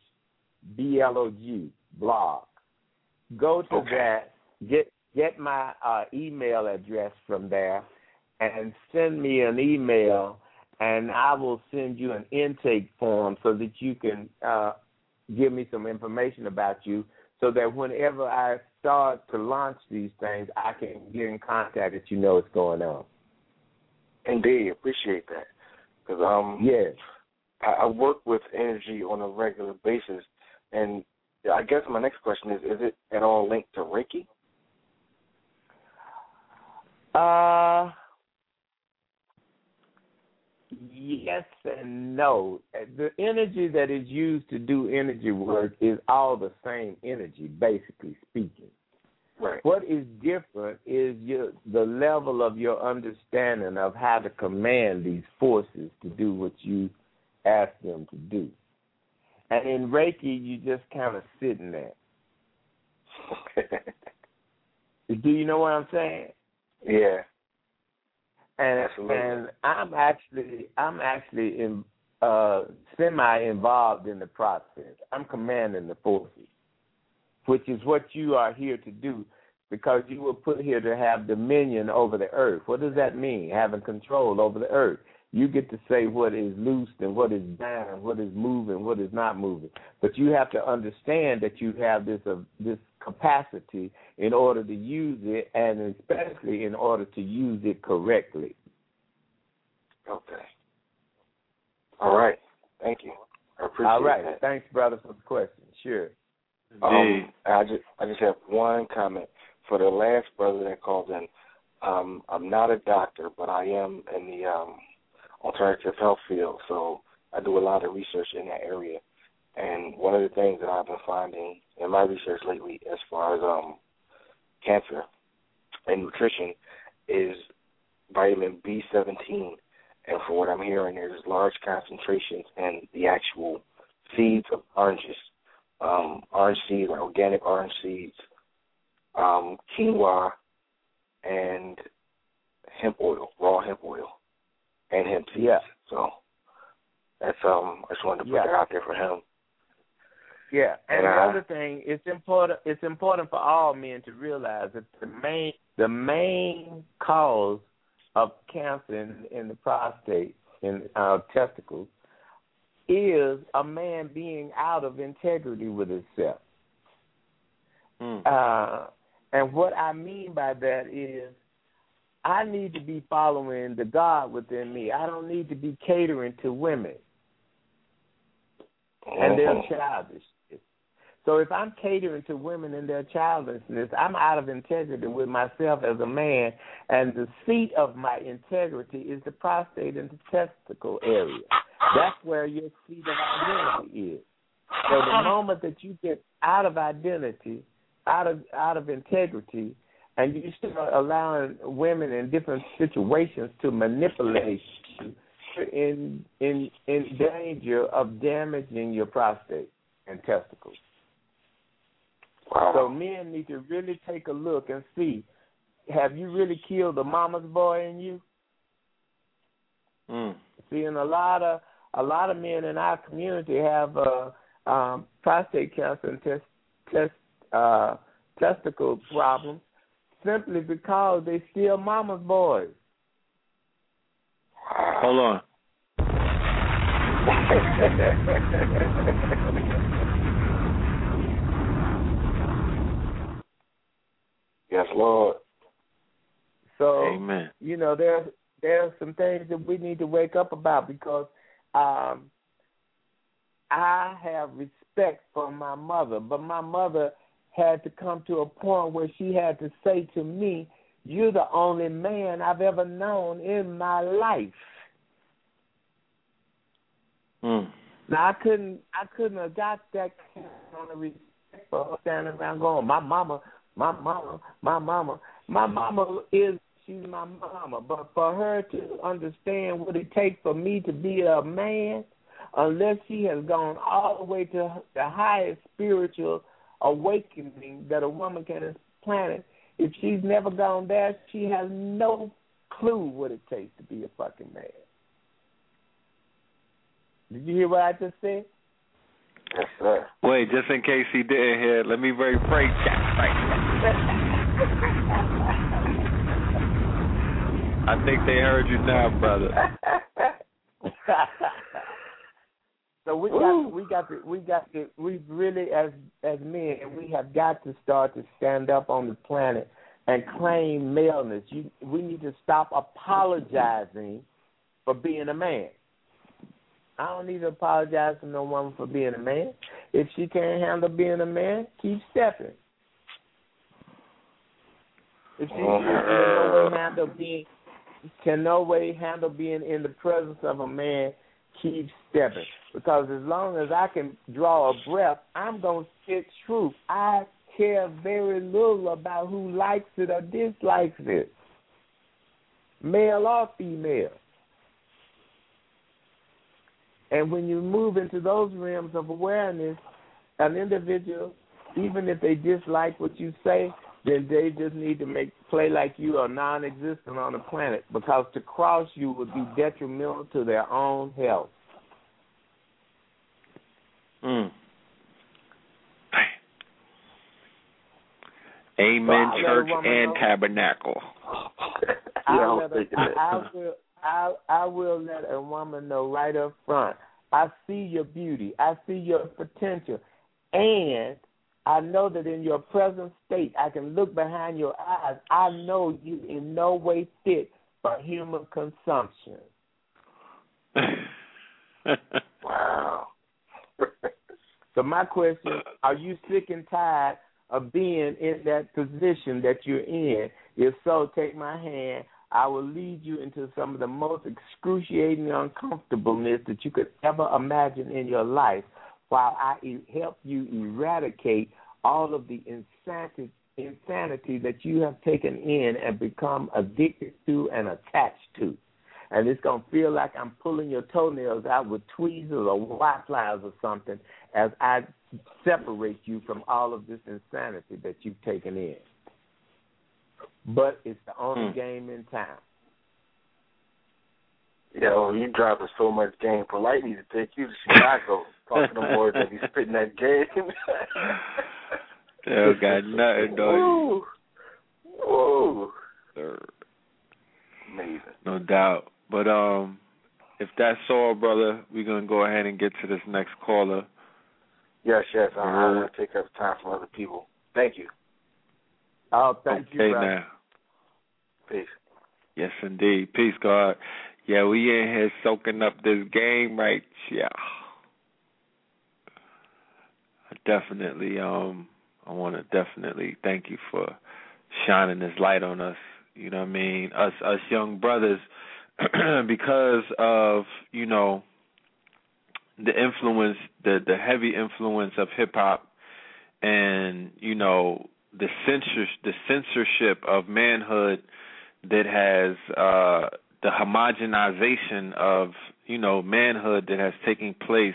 B L O G blog. Go to Okay. that, get get my uh, email address from there, and send me an email, and I will send you an intake form so that you can uh, give me some information about you, so that whenever I start to launch these things, I can get in contact that you know what's going on. Indeed, appreciate that. Because um, Yes. I, I work with energy on a regular basis, and I guess my next question is: Is it at all linked to Reiki? Uh, yes and no. The energy that is used to do energy work is all the same energy, basically speaking. Right. What is different is your the level of your understanding of how to command these forces to do what you ask them to do. And in Reiki, you just kind of sitting there. Do you know what I'm saying? yeah. And Absolutely. and I'm actually I'm actually in uh semi involved in the process. I'm commanding the forces, which is what you are here to do because you were put here to have dominion over the earth. What does that mean? Having control over the earth. You get to say what is loose and what is down, what is moving, what is not moving. But you have to understand that you have this uh, this capacity in order to use it, and especially in order to use it correctly. Okay. All right. Thank you. I appreciate All right. that. Thanks, brother, for the question. Sure. Um, I just I just have one comment for the last brother that called in. Um, I'm not a doctor, but I am in the um, alternative health field, so I do a lot of research in that area. And one of the things that I've been finding in my research lately, as far as um, cancer and nutrition, is vitamin B17. And for what I'm hearing, there's large concentrations in the actual seeds of oranges, um, orange seeds, like organic orange seeds, um, quinoa, and hemp oil, raw hemp oil, and hemp seeds. Yeah. So that's um, I just wanted to put Yeah. that out there for him. Yeah, and And, the uh, other thing, it's important. It's important for all men to realize that the main the main cause of cancer in, in the prostate in our testicles is a man being out of integrity with himself. Uh, and what I mean by that is, I need to be following the God within me. I don't need to be catering to women and their Mhm. childishness. So if I'm catering to women and their childishness, I'm out of integrity with myself as a man, and the seat of my integrity is the prostate and the testicle area. That's where your seat of identity is. So the moment that you get out of identity, out of out of integrity, and you start allowing women in different situations to manipulate you, in in in danger of damaging your prostate and testicles. Wow. So men need to really take a look and see: Have you really killed the mama's boy in you? Mm. See, and a lot of a lot of men in our community have uh, um, prostate cancer and test, test, uh, testicle problems simply because they still mama's boys. Hold on. Yes, Lord. So Amen. you know there there are some things that we need to wake up about because um, I have respect for my mother, but my mother had to come to a point where she had to say to me, "You're the only man I've ever known in my life." Mm. Now I couldn't I couldn't have got that kind of respect for her standing around going, My mama, my mama, my mama. My mama is she's my mama. But for her to understand what it takes for me to be a man, unless she has gone all the way to the highest spiritual awakening that a woman can on this planet, if she's never gone there, she has no clue what it takes to be a fucking man. Did you hear what I just said? Yes, sir. Wait, just in case he didn't hear, let me rephrase that. I think they heard you now, brother. so we got we got to we got to we really as as men we have got to start to stand up on the planet and claim maleness. You we need to stop apologizing for being a man. I don't need to apologize to no woman for being a man. If she can't handle being a man, keep stepping. If she can no way handle being can no way handle being in the presence of a man, keep stepping. Because as long as I can draw a breath, I'm gonna speak truth. I care very little about who likes it or dislikes it. Male or female. And when you move into those realms of awareness, an individual, even if they dislike what you say, then they just need to make play like you are non-existent on the planet because to cross you would be detrimental to their own health. Mm. Amen, I let a church and know- tabernacle. I, Yeah, let a, thinking I, that. I will I I will let a woman know right up front. I see your beauty. I see your potential, and I know that in your present state, I can look behind your eyes. I know you in no way fit for human consumption. wow. so my question: Are you sick and tired of being in that position that you're in? If so, take my hand. I will lead you into some of the most excruciating uncomfortableness that you could ever imagine in your life while I help you eradicate all of the insanity, insanity that you have taken in and become addicted to and attached to. And it's going to feel like I'm pulling your toenails out with tweezers or white flies or something as I separate you from all of this insanity that you've taken in but it's the only hmm. game in town. Yo, you dropping so much game. Polight need to take you to Chicago. Talking to more that he's spitting that game. Yo, got nothing, dog. Ooh. Ooh. Amazing. No doubt. But um if that's all, brother, we're gonna go ahead and get to this next caller. Yes, yes. I don't want to take up time from other people. Thank you. Oh, thank okay, you, now. Peace. Yes, indeed. Peace, God. Yeah, we in here soaking up this game right yeah. Definitely um I wanna definitely thank you for shining this light on us. You know what I mean? Us us young brothers because of, you know, the influence the the heavy influence of hip hop and, you know, the censor the censorship of manhood that has uh the homogenization of you know manhood that has taken place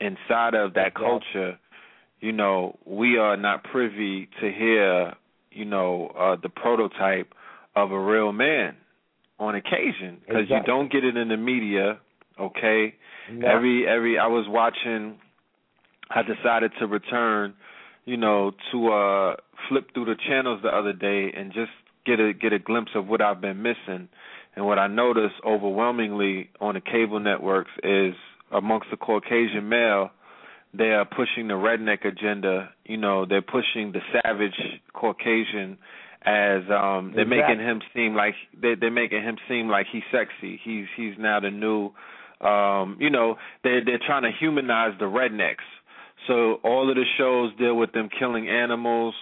inside of that culture you know we are not privy to hear you know uh the prototype of a real man on occasion because exactly. you don't get it in the media okay no. every every i was watching i decided to return you know, to uh flip through the channels the other day and just get a get a glimpse of what I've been missing. And what I noticed overwhelmingly on the cable networks is amongst the Caucasian male, they are pushing the redneck agenda. You know, they're pushing the savage Caucasian as um they're exactly. making him seem like they they're making him seem like he's sexy. He's he's now the new um you know, they they're trying to humanize the rednecks so all of the shows deal with them killing animals,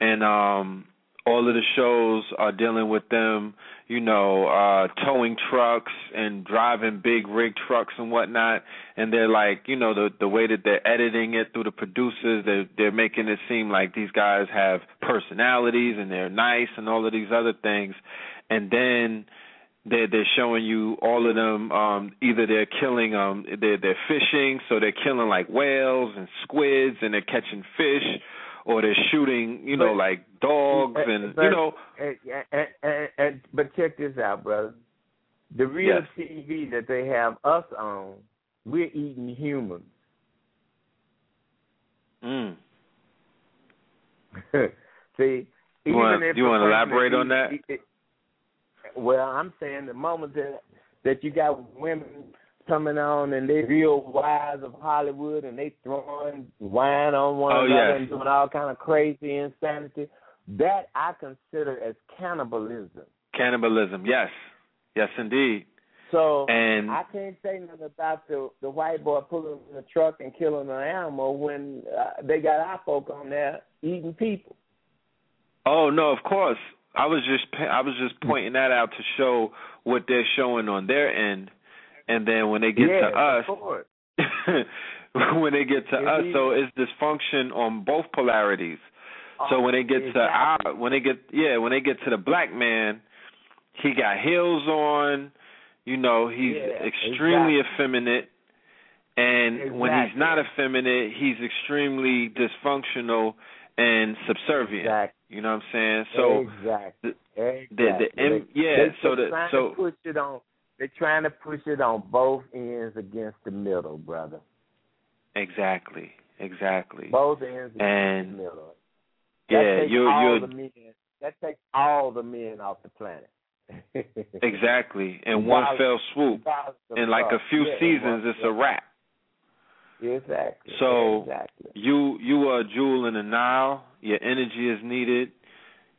and um, all of the shows are dealing with them, you know, uh, towing trucks and driving big rig trucks and whatnot. And they're like, you know, the the way that they're editing it through the producers, they're they're making it seem like these guys have personalities and they're nice and all of these other things. And then they're they're showing you all of them um either they're killing um they're they're fishing so they're killing like whales and squids and they're catching fish or they're shooting you know but, like dogs eh, eh, and but, you know and, and, and, and, but check this out brother the real yes. tv that they have us on we're eating humans mm. see you want if you want to elaborate on that it, well, I'm saying the moment that that you got women coming on and they real wives of Hollywood and they throwing wine on one oh, another yes. and doing all kind of crazy insanity, that I consider as cannibalism. Cannibalism, yes, yes, indeed. So and I can't say nothing about the the white boy pulling in the truck and killing an animal when uh, they got our folk on there eating people. Oh no, of course. I was just I was just pointing that out to show what they're showing on their end, and then when they get yeah, to us, when they get to us, so it's dysfunction on both polarities. Oh, so when they get exactly. to our, when they get yeah, when they get to the black man, he got heels on, you know, he's yeah, extremely exactly. effeminate, and exactly. when he's not effeminate, he's extremely dysfunctional and subservient. Exactly. You know what I'm saying? So exactly, the, the, the M, yeah, they, so the so push it on. They're trying to push it on both ends against the middle, brother. exactly, exactly. Both ends against And the middle. That yeah, takes you all you the men. That takes all the men off the planet. exactly. In one fell swoop. In like a few Yeah, seasons, it's a wrap. Exactly. So exactly. you you are a jewel in the Nile. Your energy is needed.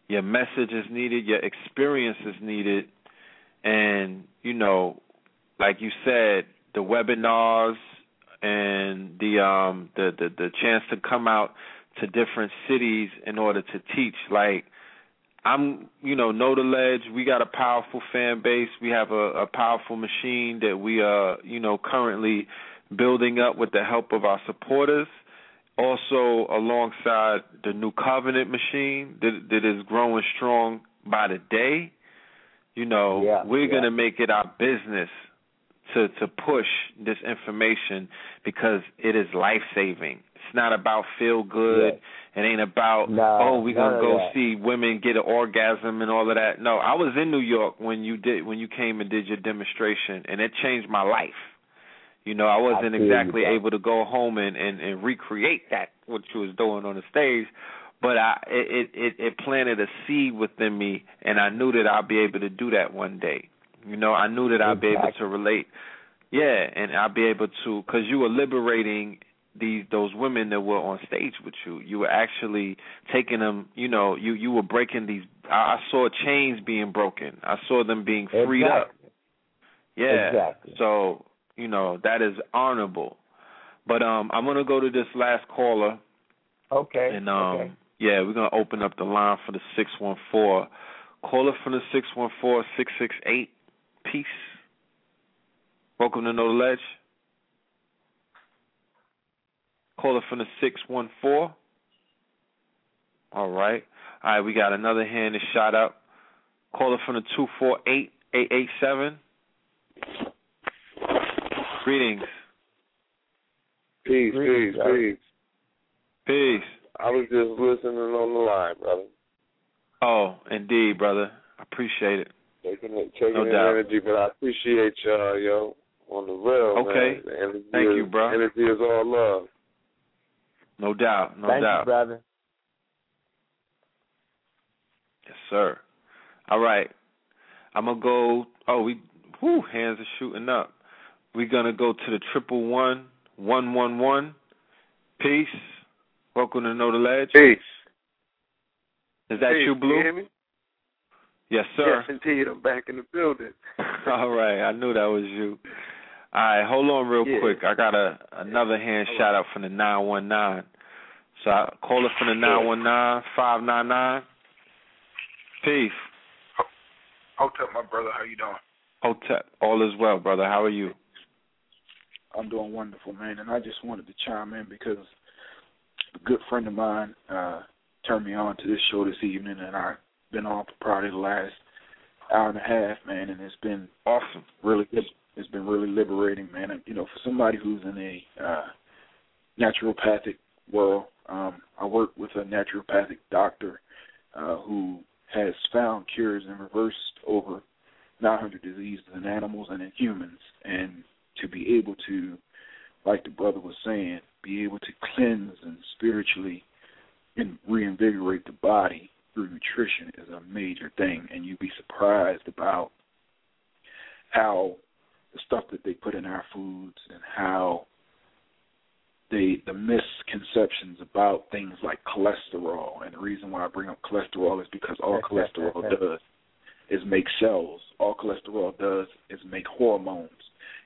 Your message is needed. Your experience is needed. And you know, like you said, the webinars and the um the the, the chance to come out to different cities in order to teach. Like I'm, you know, know the ledge. We got a powerful fan base. We have a, a powerful machine that we are, you know, currently building up with the help of our supporters. Also, alongside the Nu Covenant machine that that is growing strong by the day. You know, Yeah, we're yeah. gonna make it our business to to push this information because it is life saving. It's not about feel good. Yes. It ain't about No, oh we're gonna go that. see women get an orgasm and all of that. No, I was in New York when you did when you came and did your demonstration and it changed my life. You know, I wasn't you, exactly bro. able to go home and, and, and recreate that what you was doing on the stage, but I it, it it planted a seed within me and I knew that I'd be able to do that one day. You know, I knew that I'd be able to relate. Yeah, and I'd be able to cuz you were liberating these those women that were on stage with you. You were actually taking them, you know, you you were breaking these I, I saw chains being broken. I saw them being freed up. Yeah. Exactly. So, you know, that is honorable. But um I'm gonna go to this last caller Okay. and um okay. Yeah, we're gonna open up the line for the six one four. Caller from the six one four six six eight. Peace. Welcome to Know the Ledge. Caller from the six one four. All right. All right, we got another hand that shot up. Caller from the two four eight eight eight seven. Greetings. Peace, Greetings, peace, sir. peace. Peace. I was just listening on the line, brother. Oh, indeed, brother. I appreciate it. Taking it, taking No doubt. energy, but I appreciate y'all, yo, on the real, Okay. man. The Thank is, you, bro. Energy is all love. No doubt. No Thank doubt. you, brother. Yes, sir. All right. I'm gonna go. Oh, we. Whoo, hands are shooting up. We're gonna go to the triple one one one one. Peace. Welcome to Know the Ledge. Peace. Is that Peace. you, Blue? You hear me? Yes, sir. Yes, indeed. I'm back in the building. All right, I knew that was you. All right, hold on real Yeah. quick. I got a another hand shout out from the nine one nine. So I call it from the nine one nine five nine nine. Peace. Hotep, my brother, how you doing? Hotep. All is well, brother. How are you? I'm doing wonderful, man. And I just wanted to chime in because good friend of mine uh turned me on to this show this evening, and I've been on for probably the last hour and a half, man. And it's been Awesome. really good. It's been really liberating, man. And, you know, for somebody who's in a uh, naturopathic world, um, I work with a naturopathic doctor uh, who has found cures and reversed over 900 diseases in animals and in humans. And to be able to, like the brother was saying, be able to cleanse and spiritually and reinvigorate the body through nutrition is a major thing. And you'd be surprised about how the stuff that they put in our foods and how they the misconceptions about things like cholesterol and the reason why I bring up cholesterol is because all cholesterol does is make cells. All cholesterol does is make hormones.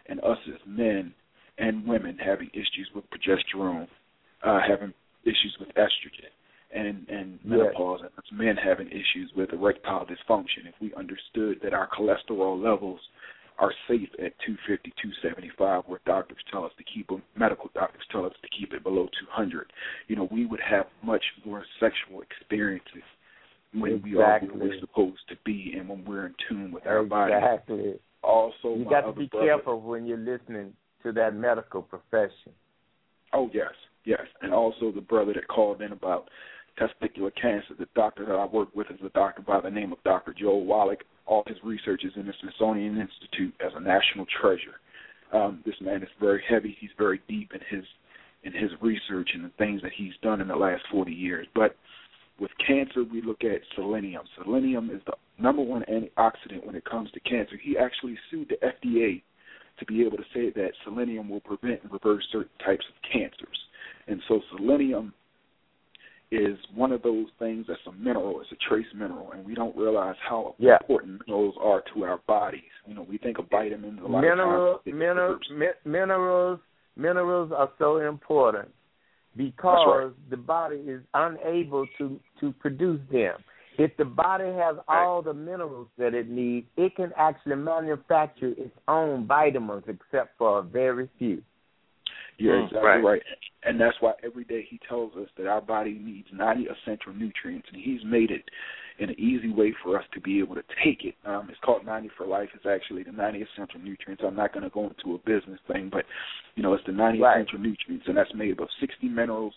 And us as men and women having issues with progesterone, uh, having issues with estrogen and, and Yes. menopause and us men having issues with erectile dysfunction. If we understood that our cholesterol levels are safe at 250, 275, where doctors tell us to keep them, medical doctors tell us to keep it below 200. You know, we would have much more sexual experiences when we are where we're supposed to be and when we're in tune with our body. Exactly. Also, You got to be brother- careful when you're listening to that medical profession. Oh yes, yes, and also the brother that called in about testicular cancer. The doctor that I work with is a doctor by the name of Dr. Joel Wallach. All his research is in the Smithsonian Institute as a national treasure. Um, this man is very heavy. He's very deep in his in his research and the things that he's done in the last 40 years. But with cancer, we look at selenium. Selenium is the number one antioxidant when it comes to cancer. He actually sued the FDA to be able to say that selenium will prevent and reverse certain types of cancers. And so selenium is one of those things that's a mineral, it's a trace mineral, and we don't realize how Yeah. important those are to our bodies. You know, we think of vitamins a lot Mineral, of times. mineral, mi- minerals, minerals are so important because the body is unable to to produce them. If the body has all the minerals that it needs, it can actually manufacture its own vitamins, except for a very few. You're Mm, exactly right. right. And that's why every day he tells us that our body needs 90 essential nutrients, and he's made it in an easy way for us to be able to take it. Um, it's called 90 for Life. It's actually the 90 essential nutrients. I'm not going to go into a business thing, but, you know, it's the 90 Right. essential nutrients, and that's made up of 60 minerals,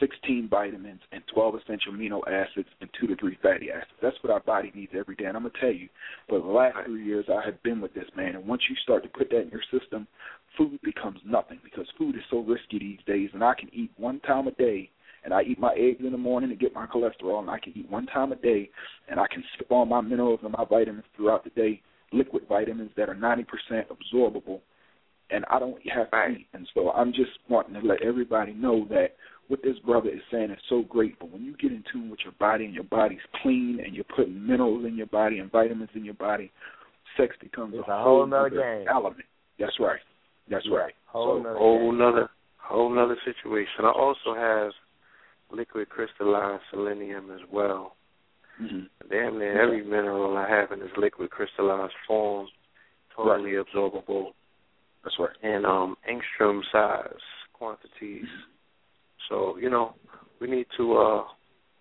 16 vitamins, and 12 essential amino acids, and 2 to 3 fatty acids. That's what our body needs every day. And I'm to tell you, for the last three years, I have been with this, man, and once you start to put that in your system, food becomes nothing because food is so risky these days, and I can eat one time a day, and I eat my eggs in the morning to get my cholesterol, and I can eat one time a day, and I can sip all my minerals and my vitamins throughout the day, liquid vitamins that are 90% absorbable, and I don't have to eat. And so I'm just wanting to let everybody know that what this brother is saying is so great, but when you get in tune with your body and your body's clean and you're putting minerals in your body and vitamins in your body, sex becomes It's a, a whole nother nother game. element. That's right. That's right. Whole so nother whole game. nother whole nother situation. I also have liquid crystallized selenium as well. Mm-hmm. Damn near every mineral I have in this liquid crystallized form, totally absorbable. That's right. And um angstrom size quantities. So, you know, we need to uh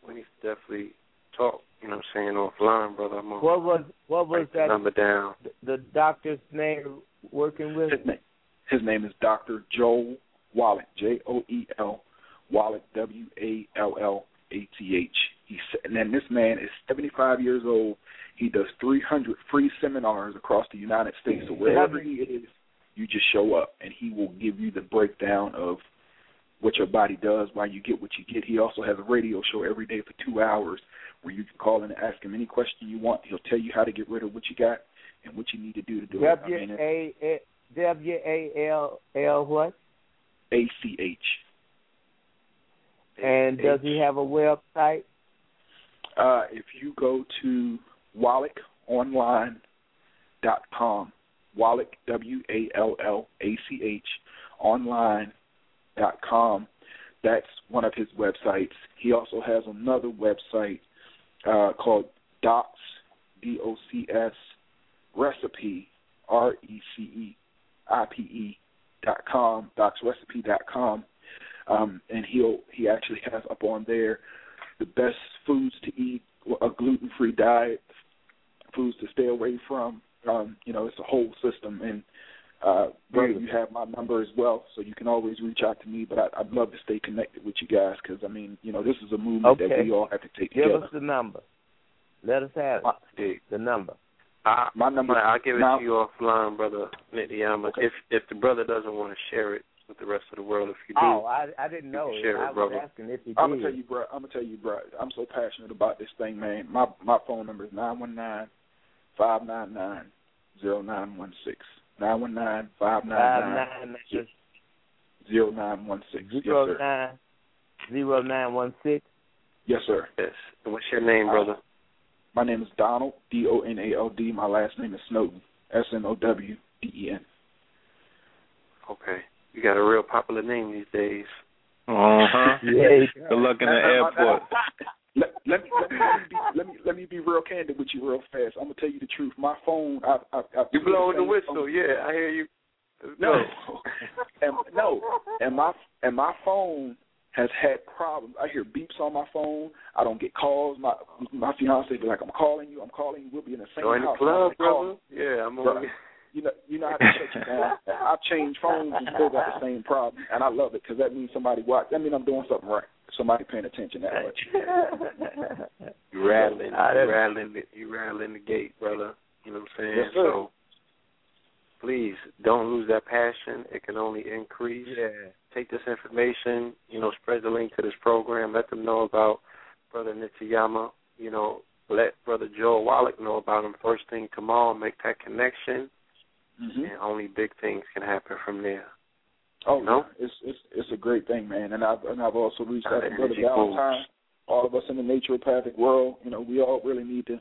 we need to definitely talk, you know what I'm saying, offline, brother. I'm gonna What was what was write the that number down. the doctor's name working with? His name, his name is Dr. Joel Wallach, J O E L Wallach, W A L L A T H. He's and then this man is 75 years old. He does 300 free seminars across the United States. So wherever he is, you just show up, and he will give you the breakdown of what your body does, why you get what you get. He also has a radio show every day for two hours where you can call in and ask him any question you want. He'll tell you how to get rid of what you got and what you need to do to do it. I W mean, W A L L what? A C H. And does he have a website? Uh, if you go to wallachonline.com, Wallach, W A L L A C H, online.com, that's one of his websites. He also has another website uh, called Docs, D O C S, Recipe, R E C E I P E dot com, docsrecipe dot com. Um, and he'll he actually has up on there the best foods to eat, a gluten free diet, foods to stay away from. Um, you know, it's a whole system and uh brother, you have my number as well, so you can always reach out to me. But I, I'd love to stay connected with you guys because I mean, you know, this is a movement that we all have to take Give together. us the number. Let us have it. The number. I, My number- I'll give it now- to you offline, brother Nityama. Okay. If if the brother doesn't want to share it with the rest of the world, if you do, Oh, I I didn't know. can share it, I was brother. asking if he I'm gonna tell you, bro. I'm gonna tell you, bro. I'm so passionate about this thing, man. My my phone number is nine one nine five nine nine zero nine one six. Nine one nine five nine Five nine nine zero nine one six. Yes, zero sir. nine zero nine one six. Yes, sir. yes. What's your name, brother? My name is Donald D O N A L D. My last name is Snowden S N O W D E N. Okay. You got a real popular name these days. Uh huh. Yeah. Good luck in the airport. Let, let, me, let, me, let, me be, let me let me be real candid with you real fast. I'm gonna tell you the truth. My phone, I, I, I You blowing the whistle, yeah. I hear you. No, and no, and my and my phone has had problems. I hear beeps on my phone. I don't get calls. My my fiance be like, "I'm calling you. I'm calling you. We'll be in the same Join the house." club, I'm like, "Call brother. Yeah, I'm on. You know, you know how to shut you down. I've changed phones and still got the same problem, and I love it because that means somebody watch. That means I'm doing something right. Somebody paying attention that much. You rattling, you didn't- rattling, the, you rattling the gate, brother. You know what I'm saying? Yes, sir. So please don't lose that passion. It can only increase. Yeah. Take this information, you know, spread the link to this program. Let them know about Brother Nityama, you know, let Brother Joe Wallach know about him first thing tomorrow, make that connection, mm-hmm. and only big things can happen from there. Oh you know? it's it's it's a great thing, man. And I've and I've also reached out to Brother energy Valentine. All of us in the naturopathic world, you know, we all really need to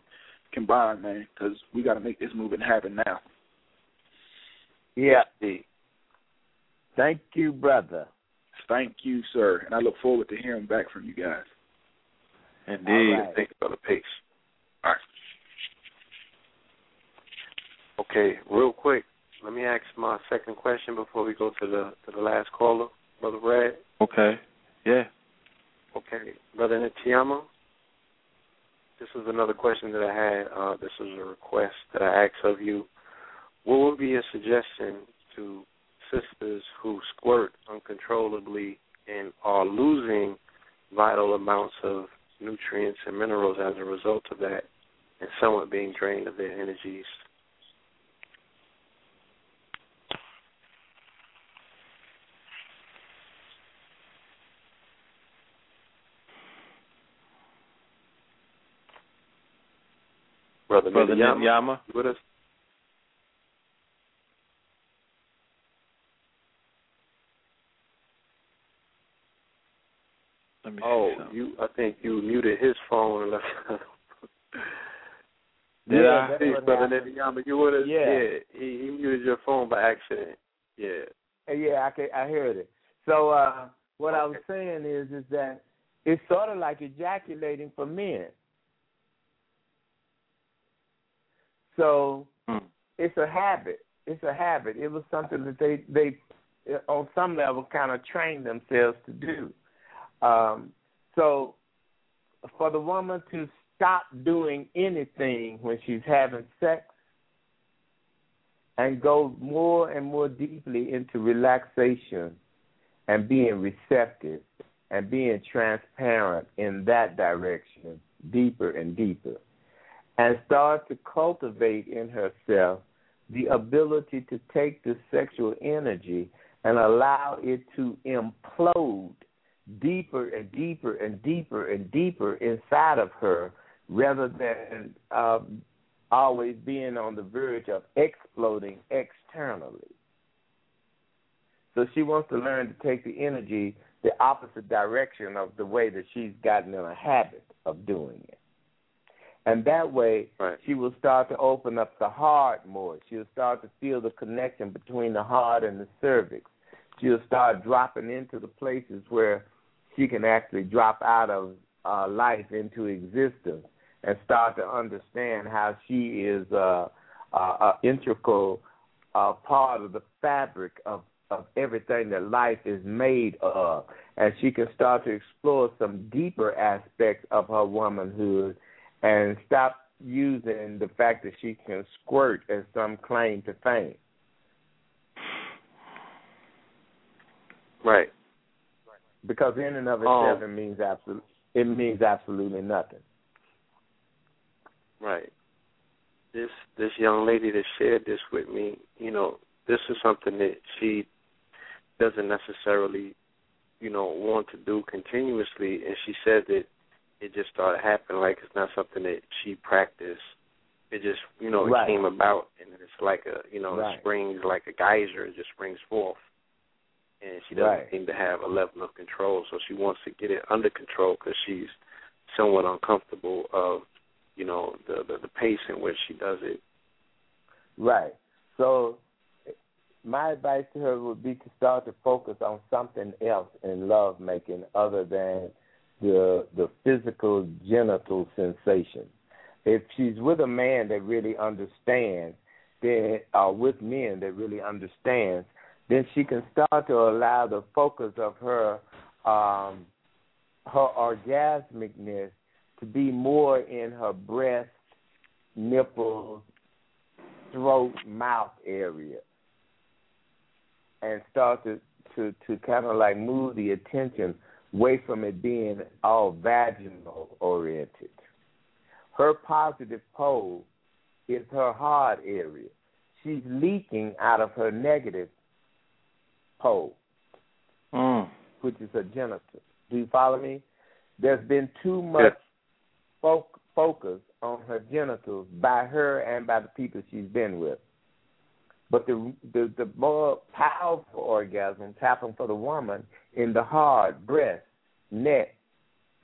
combine, man, because we got to make this movement happen now. Yeah. Indeed. Thank you, brother. Thank you, sir, and I look forward to hearing back from you guys. Indeed. All right. Thank you, Brother Pace. All right. Okay, real quick, let me ask my second question before we go to the to the last caller, Brother Red. Okay. Yeah. Okay, Brother Nityama. This is another question that I had. Uh, this is a request that I asked of you. What would be a suggestion to sisters who squirt uncontrollably and are losing vital amounts of nutrients and minerals as a result of that, and somewhat being drained of their energies? Brother, Brother Nityama, Nityama. you with us? Let me Oh, see you. I think you muted his phone and left. Did yeah, I? that's Hey, what brother happened. Nityama, you with us? Yeah. he, he muted your phone by accident. Yeah. Yeah, I can, I heard it. So uh what I was saying is is that it's sort of like ejaculating for men. So Hmm. it's a habit. It's a habit. It was something that they they on some level kind of trained themselves to do. Um, so for the woman to stop doing anything when she's having sex and go more and more deeply into relaxation and being receptive and being transparent in that direction, deeper and deeper, and start to cultivate in herself the ability to take the sexual energy and allow it to implode deeper and deeper and deeper and deeper inside of her rather than um, always being on the verge of exploding externally. So she wants to learn to take the energy the opposite direction of the way that she's gotten in a habit of doing it. And that way, Right. she will start to open up the heart more. She'll start to feel the connection between the heart and the cervix. She'll start dropping into the places where she can actually drop out of uh, life into existence and start to understand how she is uh, uh, an integral uh, part of the fabric of, of everything that life is made of. And she can start to explore some deeper aspects of her womanhood and stop using the fact that she can squirt as some claim to fame. Right. Because in and of Oh. itself, it means absolute. It means absolutely nothing. Right. This this young lady that shared this with me, you know, this is something that she doesn't necessarily, you know, want to do continuously and she said that it just started happening like it's not something that she practiced. It just you know, it Right. came about and it's like a you know, Right. it springs like a geyser, it just springs forth. And she doesn't Right. seem to have a level of control, so she wants to get it under control because she's somewhat uncomfortable of you know the, the the pace in which she does it. Right. So, my advice to her would be to start to focus on something else in love making other than the the physical genital sensation. If she's with a man that really understands, then or with men that really understands, then she can start to allow the focus of her um her orgasmicness to be more in her breast, nipples, throat, mouth area, and start to to to kind of like move the attention away from it being all vaginal oriented. Her positive pole is her hard area. She's leaking out of her negative pole, Mm. which is her genital. Do you follow me? there's been too much fo- focus on her genitals by her and by the people she's been with. But the the, the more powerful orgasms happen for the woman in the heart, breast, neck,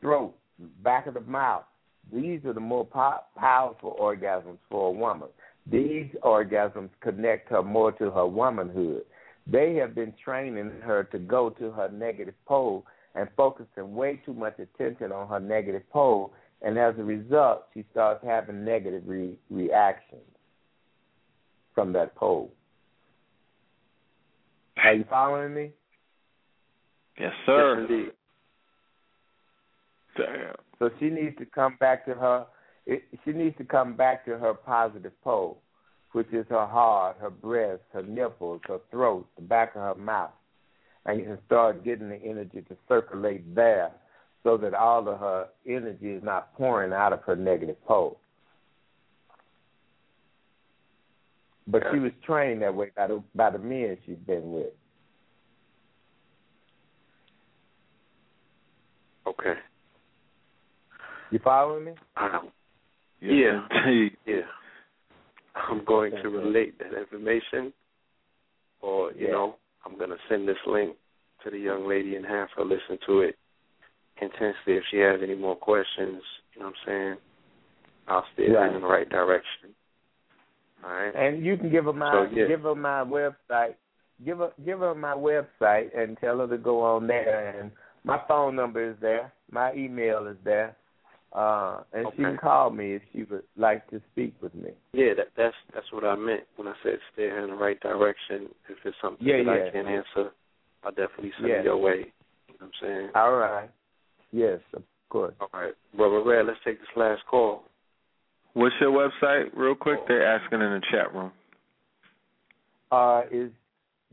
throat, back of the mouth. These are the more po- powerful orgasms for a woman. These orgasms connect her more to her womanhood. They have been training her to go to her negative pole and focusing way too much attention on her negative pole, and as a result, she starts having negative re- reactions from that pole. Are you following me? Yes, sir. Yes, indeed. Damn. So she needs to come back to her. It, she needs to come back to her positive pole, which is her heart, her breast, her nipples, her throat, the back of her mouth, and you can start getting the energy to circulate there, so that all of her energy is not pouring out of her negative pole. But she was trained that way by the by the men she's been with. Okay. You following me? Um, Yes, Yeah. indeed. yeah. I'm going to relate that information, or you Yeah. know, I'm going to send this link to the young lady and have her listen to it intensely. If she has any more questions, you know what I'm saying, I'll steer her in the right direction. All right. And you can give her my So, yeah. give her my website. Give her give her my website and tell her to go on there. And my phone number is there. My email is there. Uh, and she can call me if she would like to speak with me. Yeah, that, that's that's what I meant when I said steer her in the right direction. If it's something Yeah, that yeah. I can't answer, I'll definitely send Yeah. it your way. You know what I'm saying? All right. Yes, of course. All right. Brother Red, let's take this last call. What's your website, real quick? They're asking in the chat room. Uh, is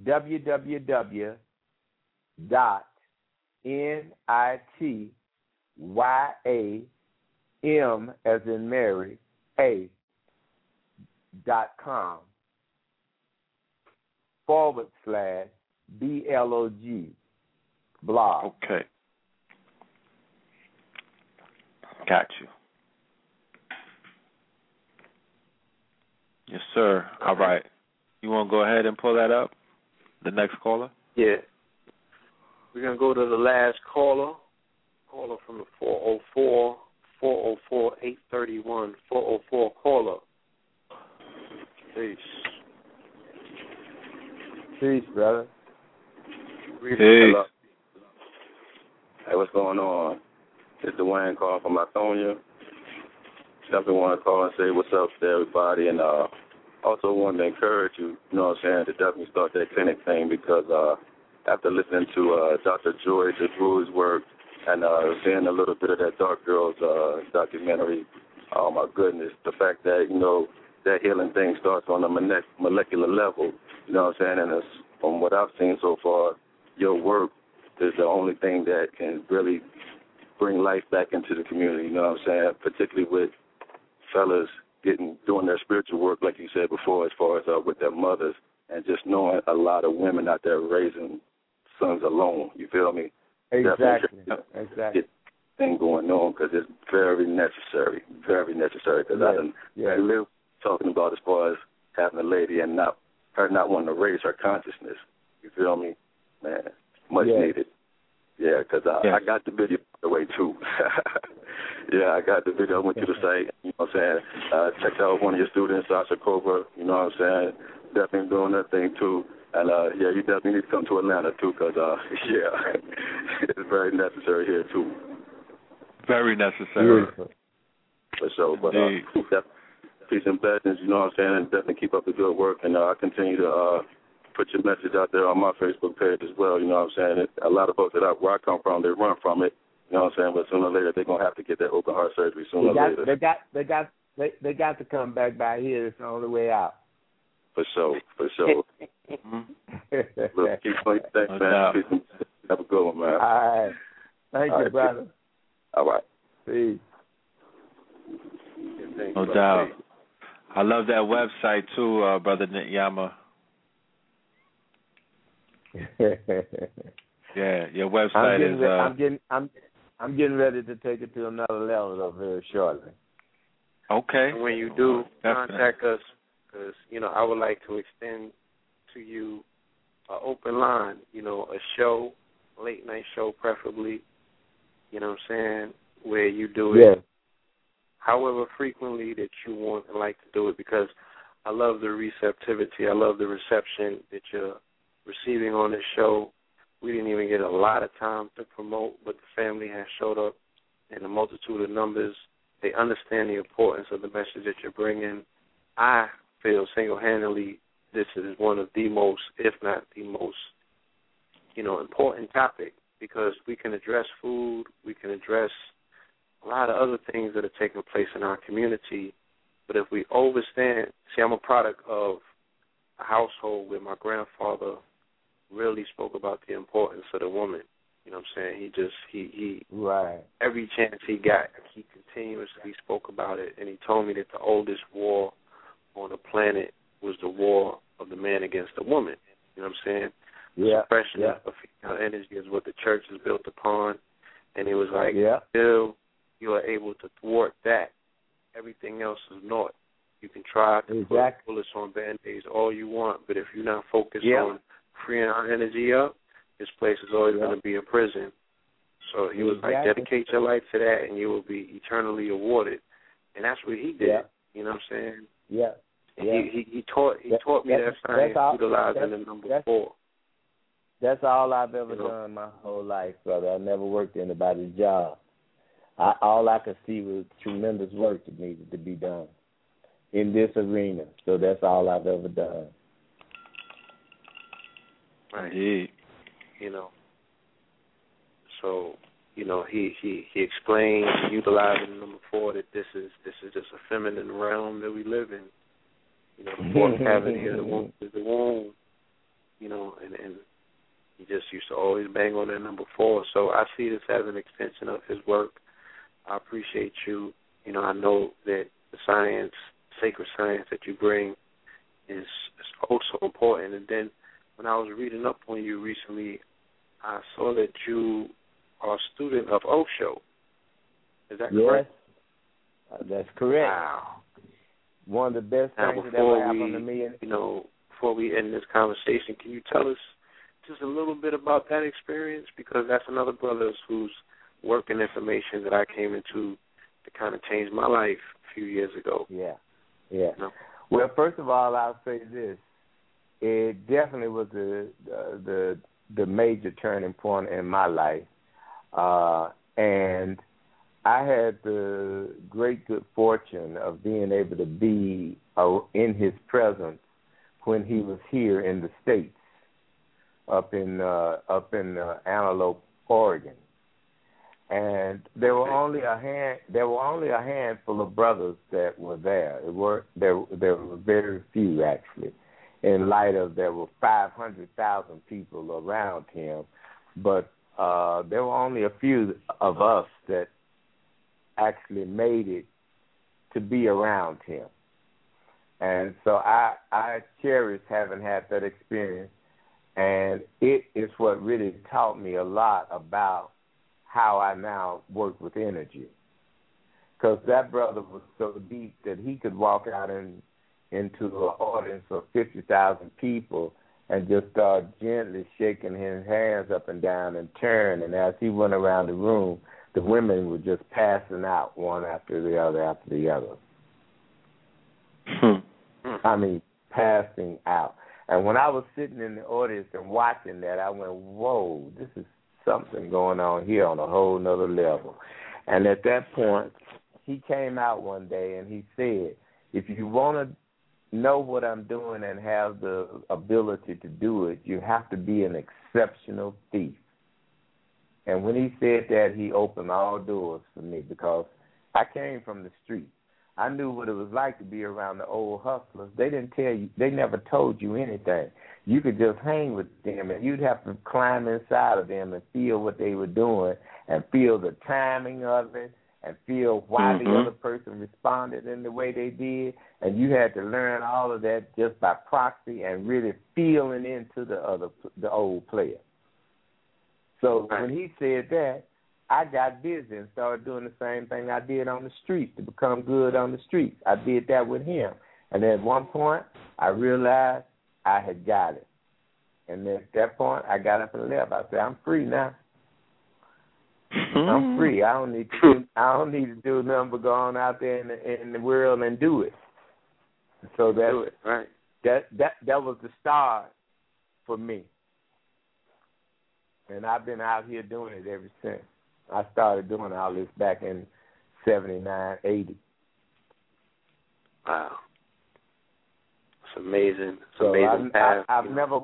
www dot n i t y a m as in Mary a dot com forward slash b l o g blog. Okay. Got you. Yes, sir. All right. You want to go ahead and pull that up? The next caller? Yeah. We're gonna go to the last caller. Caller from the 404 404 831 404 caller. Peace. Peace, brother. Peace. Hey, what's going on? It's Dwayne calling from Lithonia. Definitely want to call and say what's up to everybody, and uh, also wanted to encourage you, you know what I'm saying, to definitely start that clinic thing because uh, after listening to uh, Dr. Joy DeGruy's work and uh, seeing a little bit of that Dark Girls uh, documentary, oh my goodness, the fact that, you know, that healing thing starts on a molecular level, you know what I'm saying, and it's, from what I've seen so far, your work is the only thing that can really bring life back into the community, you know what I'm saying, particularly with fellas getting doing their spiritual work, like you said before, as far as uh, with their mothers, and just knowing a lot of women out there raising sons alone. You feel me? Exactly. Definitely Exactly. Get thing going on because it's very necessary, very necessary. Because I Yes, done yes. Live talking about as far as having a lady and not her not wanting to raise her consciousness. You feel me? Man, much Yes. needed. Yeah, because I, Yes. I got the video the way too. yeah, I got the video. I went to the site. You know what I'm saying? Uh, checked out one of your students, Sasha Cobra. You know what I'm saying? Definitely doing that thing too. And uh, yeah, you definitely need to come to Atlanta too, because uh, yeah, it's very necessary here too. Very necessary. Beautiful. For sure. But uh, peace and blessings. You know what I'm saying? And definitely keep up the good work. And uh, I continue to uh, put your message out there on my Facebook page as well. You know what I'm saying? It, a lot of folks that I, where I come from, they run from it. You know what I'm saying? But sooner or later, they're gonna have to get that open heart surgery. Sooner They or got, later, they got, they got, they, they got to come back by here. It's the only way out. for sure, for sure. Mhm. Look, keep on your thing, No man. doubt. Peace and blessings. Have a good one, man. All right. Thank All you, right, brother. All right. Peace. No doubt. I love that website too, uh, brother Nityama. Yeah, your I'm website getting, is re- uh, I'm getting, I'm, I'm getting ready to take it to another level though very shortly. Okay. And when you do Definitely. contact us, because you know I would like to extend to you an open line. You know, a show, late night show, preferably. You know what I'm saying? Where you do it, Yeah. however frequently that you want and like to do it, because I love the receptivity. I love the reception that you're receiving on this show. We didn't even get a lot of time to promote, but the family has showed up in a multitude of numbers. They understand the importance of the message that you're bringing. I feel single-handedly this is one of the most, if not the most, you know, important topic because we can address food, we can address a lot of other things that are taking place in our community. But if we overstand, see, I'm a product of a household where my grandfather really spoke about the importance of the woman. You know what I'm saying? He just he he Right. every chance he got, he continuously spoke about it, and he told me that the oldest war on the planet was the war of the man against the woman. You know what I'm saying? Yeah. Suppression Yeah. of female energy is what the church is built upon, and he was like, Yeah. "Till you are able to thwart that, everything else is naught. You can try to Exactly. put bullets on band-aids all you want, but if you're not focused Yeah. on freeing our energy up, this place is always Yeah. going to be a prison. So he was like, dedicate your life to that, and you will be eternally awarded. And that's what he did. Yeah. You know what I'm saying? Yeah. Yeah. He, he he taught he That- taught me that science all- utilizing the number four. That's all I've ever You know? done my whole life, brother. I never worked anybody's job. I, all I could see was tremendous work that needed to be done in this arena. So that's all I've ever done. Right. Indeed. You know. So you know he he he explained utilizing number four that this is this is just a feminine realm that we live in. You know, the fourth cavity of the womb is the womb. You know, and and he just used to always bang on that number four. So I see this as an extension of his work. I appreciate you. You know, I know that the science, sacred science that you bring is, is oh also important. And then when I was reading up on you recently, I saw that you are a student of Osho. Is that Yes. correct? Uh, that's correct. Wow. One of the best Now, things that ever we, happened to me. you know, before we end this conversation, can you tell us just a little bit about that experience? Because that's another brother whose work and information that I came into to kind of change my life a few years ago. Yeah. Yeah. You know? Well, first of all, I'll say this: it definitely was the the the, major turning point in my life, uh, and I had the great good fortune of being able to be uh, in his presence when he was here in the states, up in uh, up in uh, Antelope, Oregon and there were only a hand there were only a handful of brothers that were there. It were there there were very few actually. In light of there were five hundred thousand people around him, but uh there were only a few of us that actually made it to be around him. And so I I cherish having had that experience and it is what really taught me a lot about how I now work with energy. Because that brother was so deep that he could walk out in, into an audience of 50,000 people and just start gently shaking his hands up and down and turn. And as he went around the room, the women were just passing out one after the other after the other. Hmm. I mean, passing out. And when I was sitting in the audience and watching that, I went, whoa, this is something going on here on a whole nother level. And at that point, he came out one day and he said, if you want to know what I'm doing and have the ability to do it, you have to be an exceptional thief. And when he said that, he opened all doors for me because I came from the street. I knew what it was like to be around the old hustlers. They didn't tell you, they never told you anything. You could just hang with them and you'd have to climb inside of them and feel what they were doing and feel the timing of it and feel why Mhm. the other person responded in the way they did. And you had to learn all of that just by proxy and really feeling into the other, the old player. So when he said that, I got busy and started doing the same thing I did on the streets to become good on the streets. I did that with him. And at one point, I realized I had got it. And at that point, I got up and left. I said, I'm free now. I'm mm-hmm. free. I don't need to. Do, I don't need to do nothing but go on out there in the, in the world and do it. So that Do it, right. that that that was the start for me. And I've been out here doing it ever since. I started doing all this back in seventy nine, eighty. Wow. It's amazing. It's So amazing I, path. I, I've never,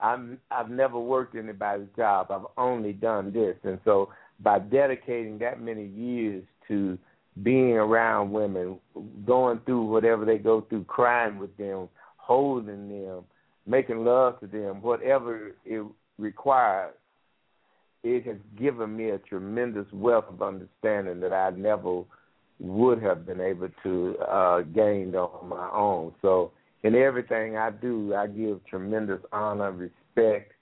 I'm, I've never worked anybody's job. I've only done this, and so by dedicating that many years to being around women, going through whatever they go through, crying with them, holding them, making love to them, whatever it requires, it has given me a tremendous wealth of understanding that I never would have been able to uh, gain on my own. So in everything I do, I give tremendous honor, respect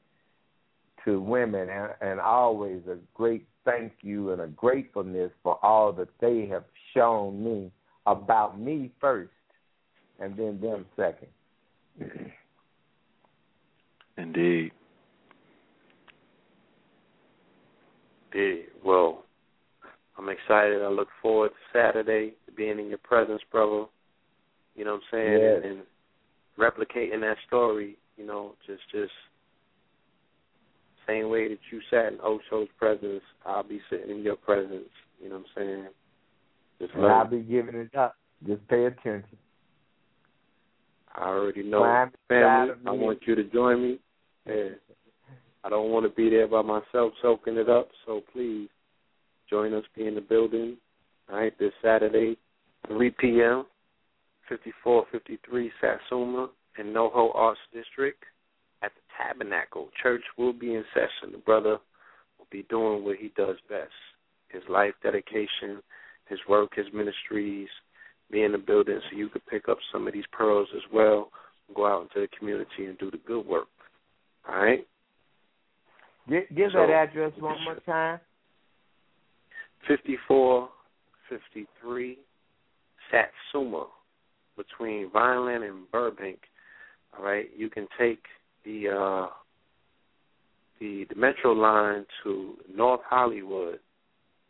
to women, and, and always a great thank you and a gratefulness for all that they have shown me about me first, and then them second. Indeed. Indeed. Well, I'm excited. I look forward to Saturday being in your presence, brother. You know what I'm saying? Yes. And, and replicating that story, you know, just just same way that you sat in Osho's presence, I'll be sitting in your presence. You know what I'm saying? Just And I'll be giving it up. Just pay attention. I already know. Climb Family, I want you to join me. Yeah. I don't want to be there by myself soaking it up, so please join us. Be in the building. All right, this Saturday, 3 p.m., 5453 Satsuma in NoHo Arts District at the Tabernacle. Church will be in session. The brother will be doing what he does best his life dedication, his work, his ministries, be in the building so you could pick up some of these pearls as well and go out into the community and do the good work. All right? Give, give So- that address one more time. 5453 Satsuma between Vineland and Burbank. All right, you can take the uh the the metro line to North Hollywood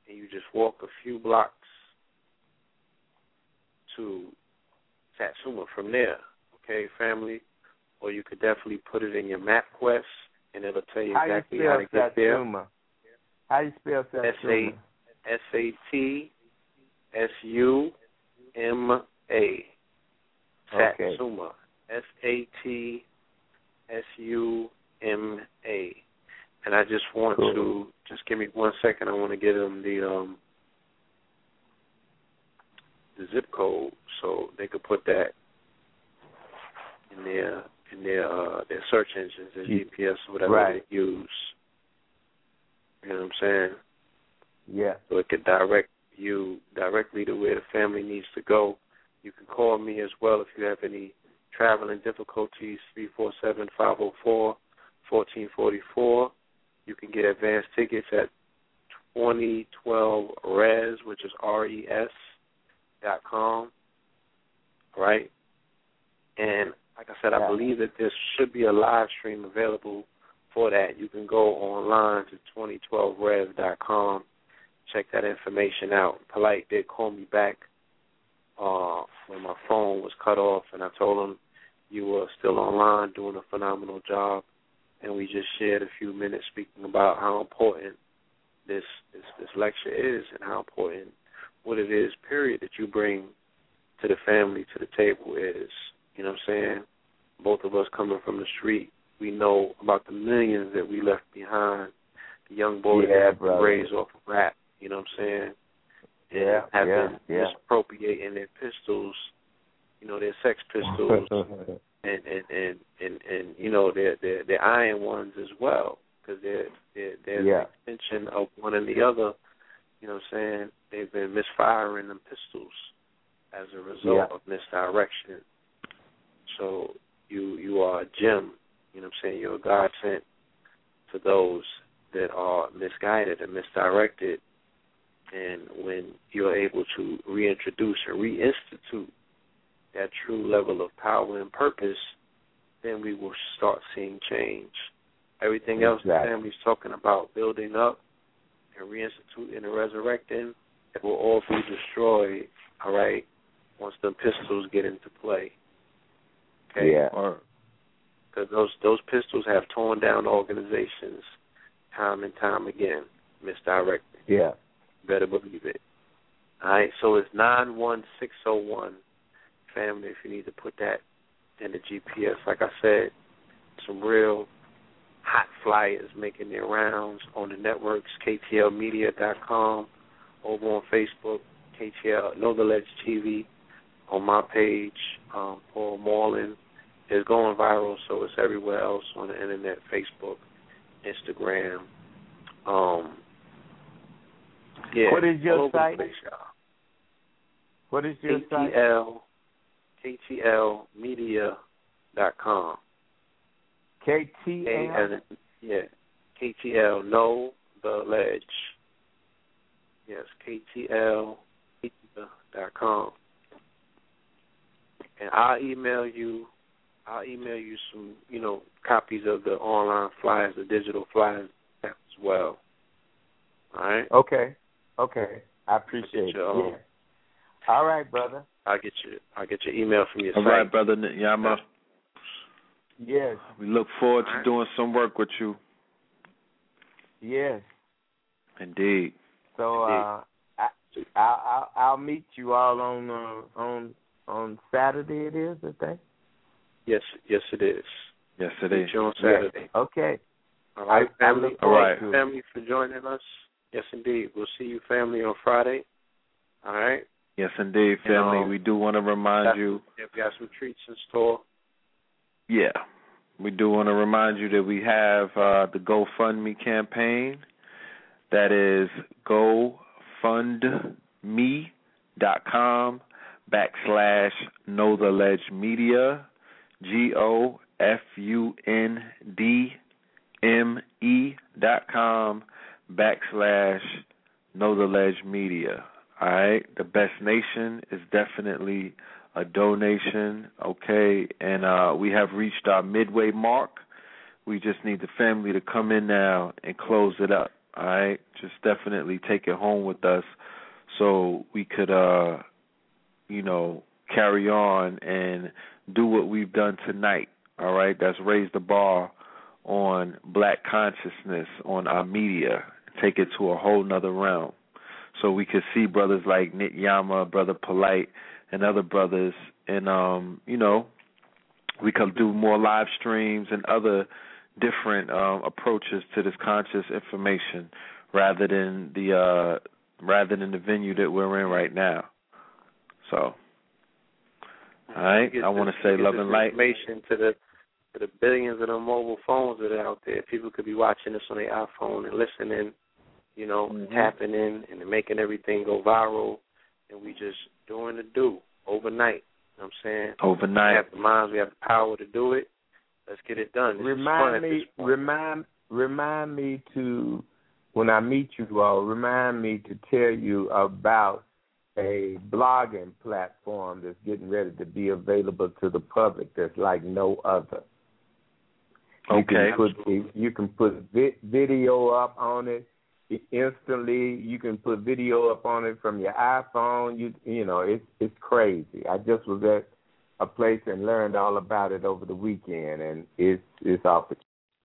and you just walk a few blocks to Satsuma from there. Okay, family? Or you could definitely put it in your MapQuest and it'll tell you How you exactly how to get there. Satsuma? How do you spell S Satsuma? A S A T S U M A. Okay. Satsuma. S A T S U M A. And I just want Cool. to just give me one second. I want to get them the um the zip code so they could put that in their in their uh their search engines, their GPS or whatever right. they use. You know what I'm saying? Yeah. so it could direct you directly to where the family needs to go. You can call me as well if you have any traveling difficulties, 347-504-1444. You can get advance tickets at 2012res, which is R-E-S dot com. Right? And like I said, I believe that there should be a live stream available for that. You can go online to 2012res dot com check that information out. Polight did call me back uh, when my phone was cut off, and I told him you were still online doing a phenomenal job, and we just shared a few minutes speaking about how important this this, this lecture is and how important what it is, period, that you bring to the family, to the table is. You know what I'm saying? Both of us coming from the street, we know about the millions that we left behind, the young boys Yeah, that have been brother. raised off of rap. You know what I'm saying? Yeah, have yeah, been yeah. misappropriating their pistols, you know, their sex pistols, and and and and, and you know their their their iron ones as well, because they're they're they're Yeah. an extension of one and the other. You know what I'm saying? They've been misfiring them pistols as a result Yeah. of misdirection. So you you are a gem. You know what I'm saying? You're a godsend to those that are misguided and misdirected. And when you're able to reintroduce and reinstitute that true level of power and purpose, then we will start seeing change. Everything else the family's talking about building up and reinstituting and resurrecting, it will all be destroyed, all right, once the pistols get into play. Okay? Yeah. Because those those pistols have torn down organizations time and time again, misdirected. Yeah. Better believe it. All right, so it's nine one six zero one. Family, if you need to put that in the GPS, like I said, some real hot flyers making their rounds on the networks, KTLmedia.com, over on Facebook, KTL Know the Ledge TV, on my page, um, Paul Moreland. It's going viral, so it's everywhere else on the internet, Facebook, Instagram. Um, yeah, What is your site? place. What is your site? KTL, KTLmedia.com. A KTL. as in, yeah, KTL No, the Ledge. Yes, KTL dot com. And I'll email you. I'll email you some, you know, copies of the online flyers, the digital flyers as well. All right. Okay. Okay. I appreciate it. your, um, Yeah. All right, brother. I'll get you. I'll get your email from your All site. right, brother Yama. Yes. We look forward to doing some work with you. Yes. Indeed. So uh, I, I, I'll, I'll meet you all on uh, on on Saturday. It is, I think. Yes, yes, it is. Yes, it is. Meet you on Saturday. Okay. All right, I- I family. All right. Family, for joining us. Yes, indeed. We'll see you, family, on Friday. All right. Yes, indeed, And, family. um, we do want to remind you. Yeah, we got some treats in store. Yeah. We do want to remind you that we have uh, the GoFundMe campaign. That is GoFundMe.com backslash Know the Ledge Media. G O F U N D M E dot com backslash Know the Ledge Media. All right. The best nation is definitely a donation. Okay. And uh we have reached our midway mark. We just need the family to come in now and close it up. All right. Just definitely take it home with us so we could uh you know carry on and do what we've done tonight. All right. That's raise the bar on black consciousness on our media. Take it to a whole nother realm so we could see brothers like Nityama, brother Polight, and other brothers, and um, you know, we could do more live streams and other different um, approaches to this conscious information, rather than the uh, rather than the venue that we're in right now. So, all right, I want to say love and light. Information to the to the billions of the mobile phones that are out there. People could be watching this on their iPhone and listening, you know, Mm-hmm. tapping in and making everything go viral. And we just doing the do overnight. You know what I'm saying? Overnight. We have the minds, we have the power to do it. Let's get it done. This Remind me, remind, remind me to when I meet you all. Remind me to tell you about a blogging platform that's getting ready to be available to the public. That's like no other. You Okay. can put you can put vi- video up on instantly. You can put video up on it from your iPhone. You you know it's it's crazy. I just was at a place and learned all about it over the weekend, and it's it's off the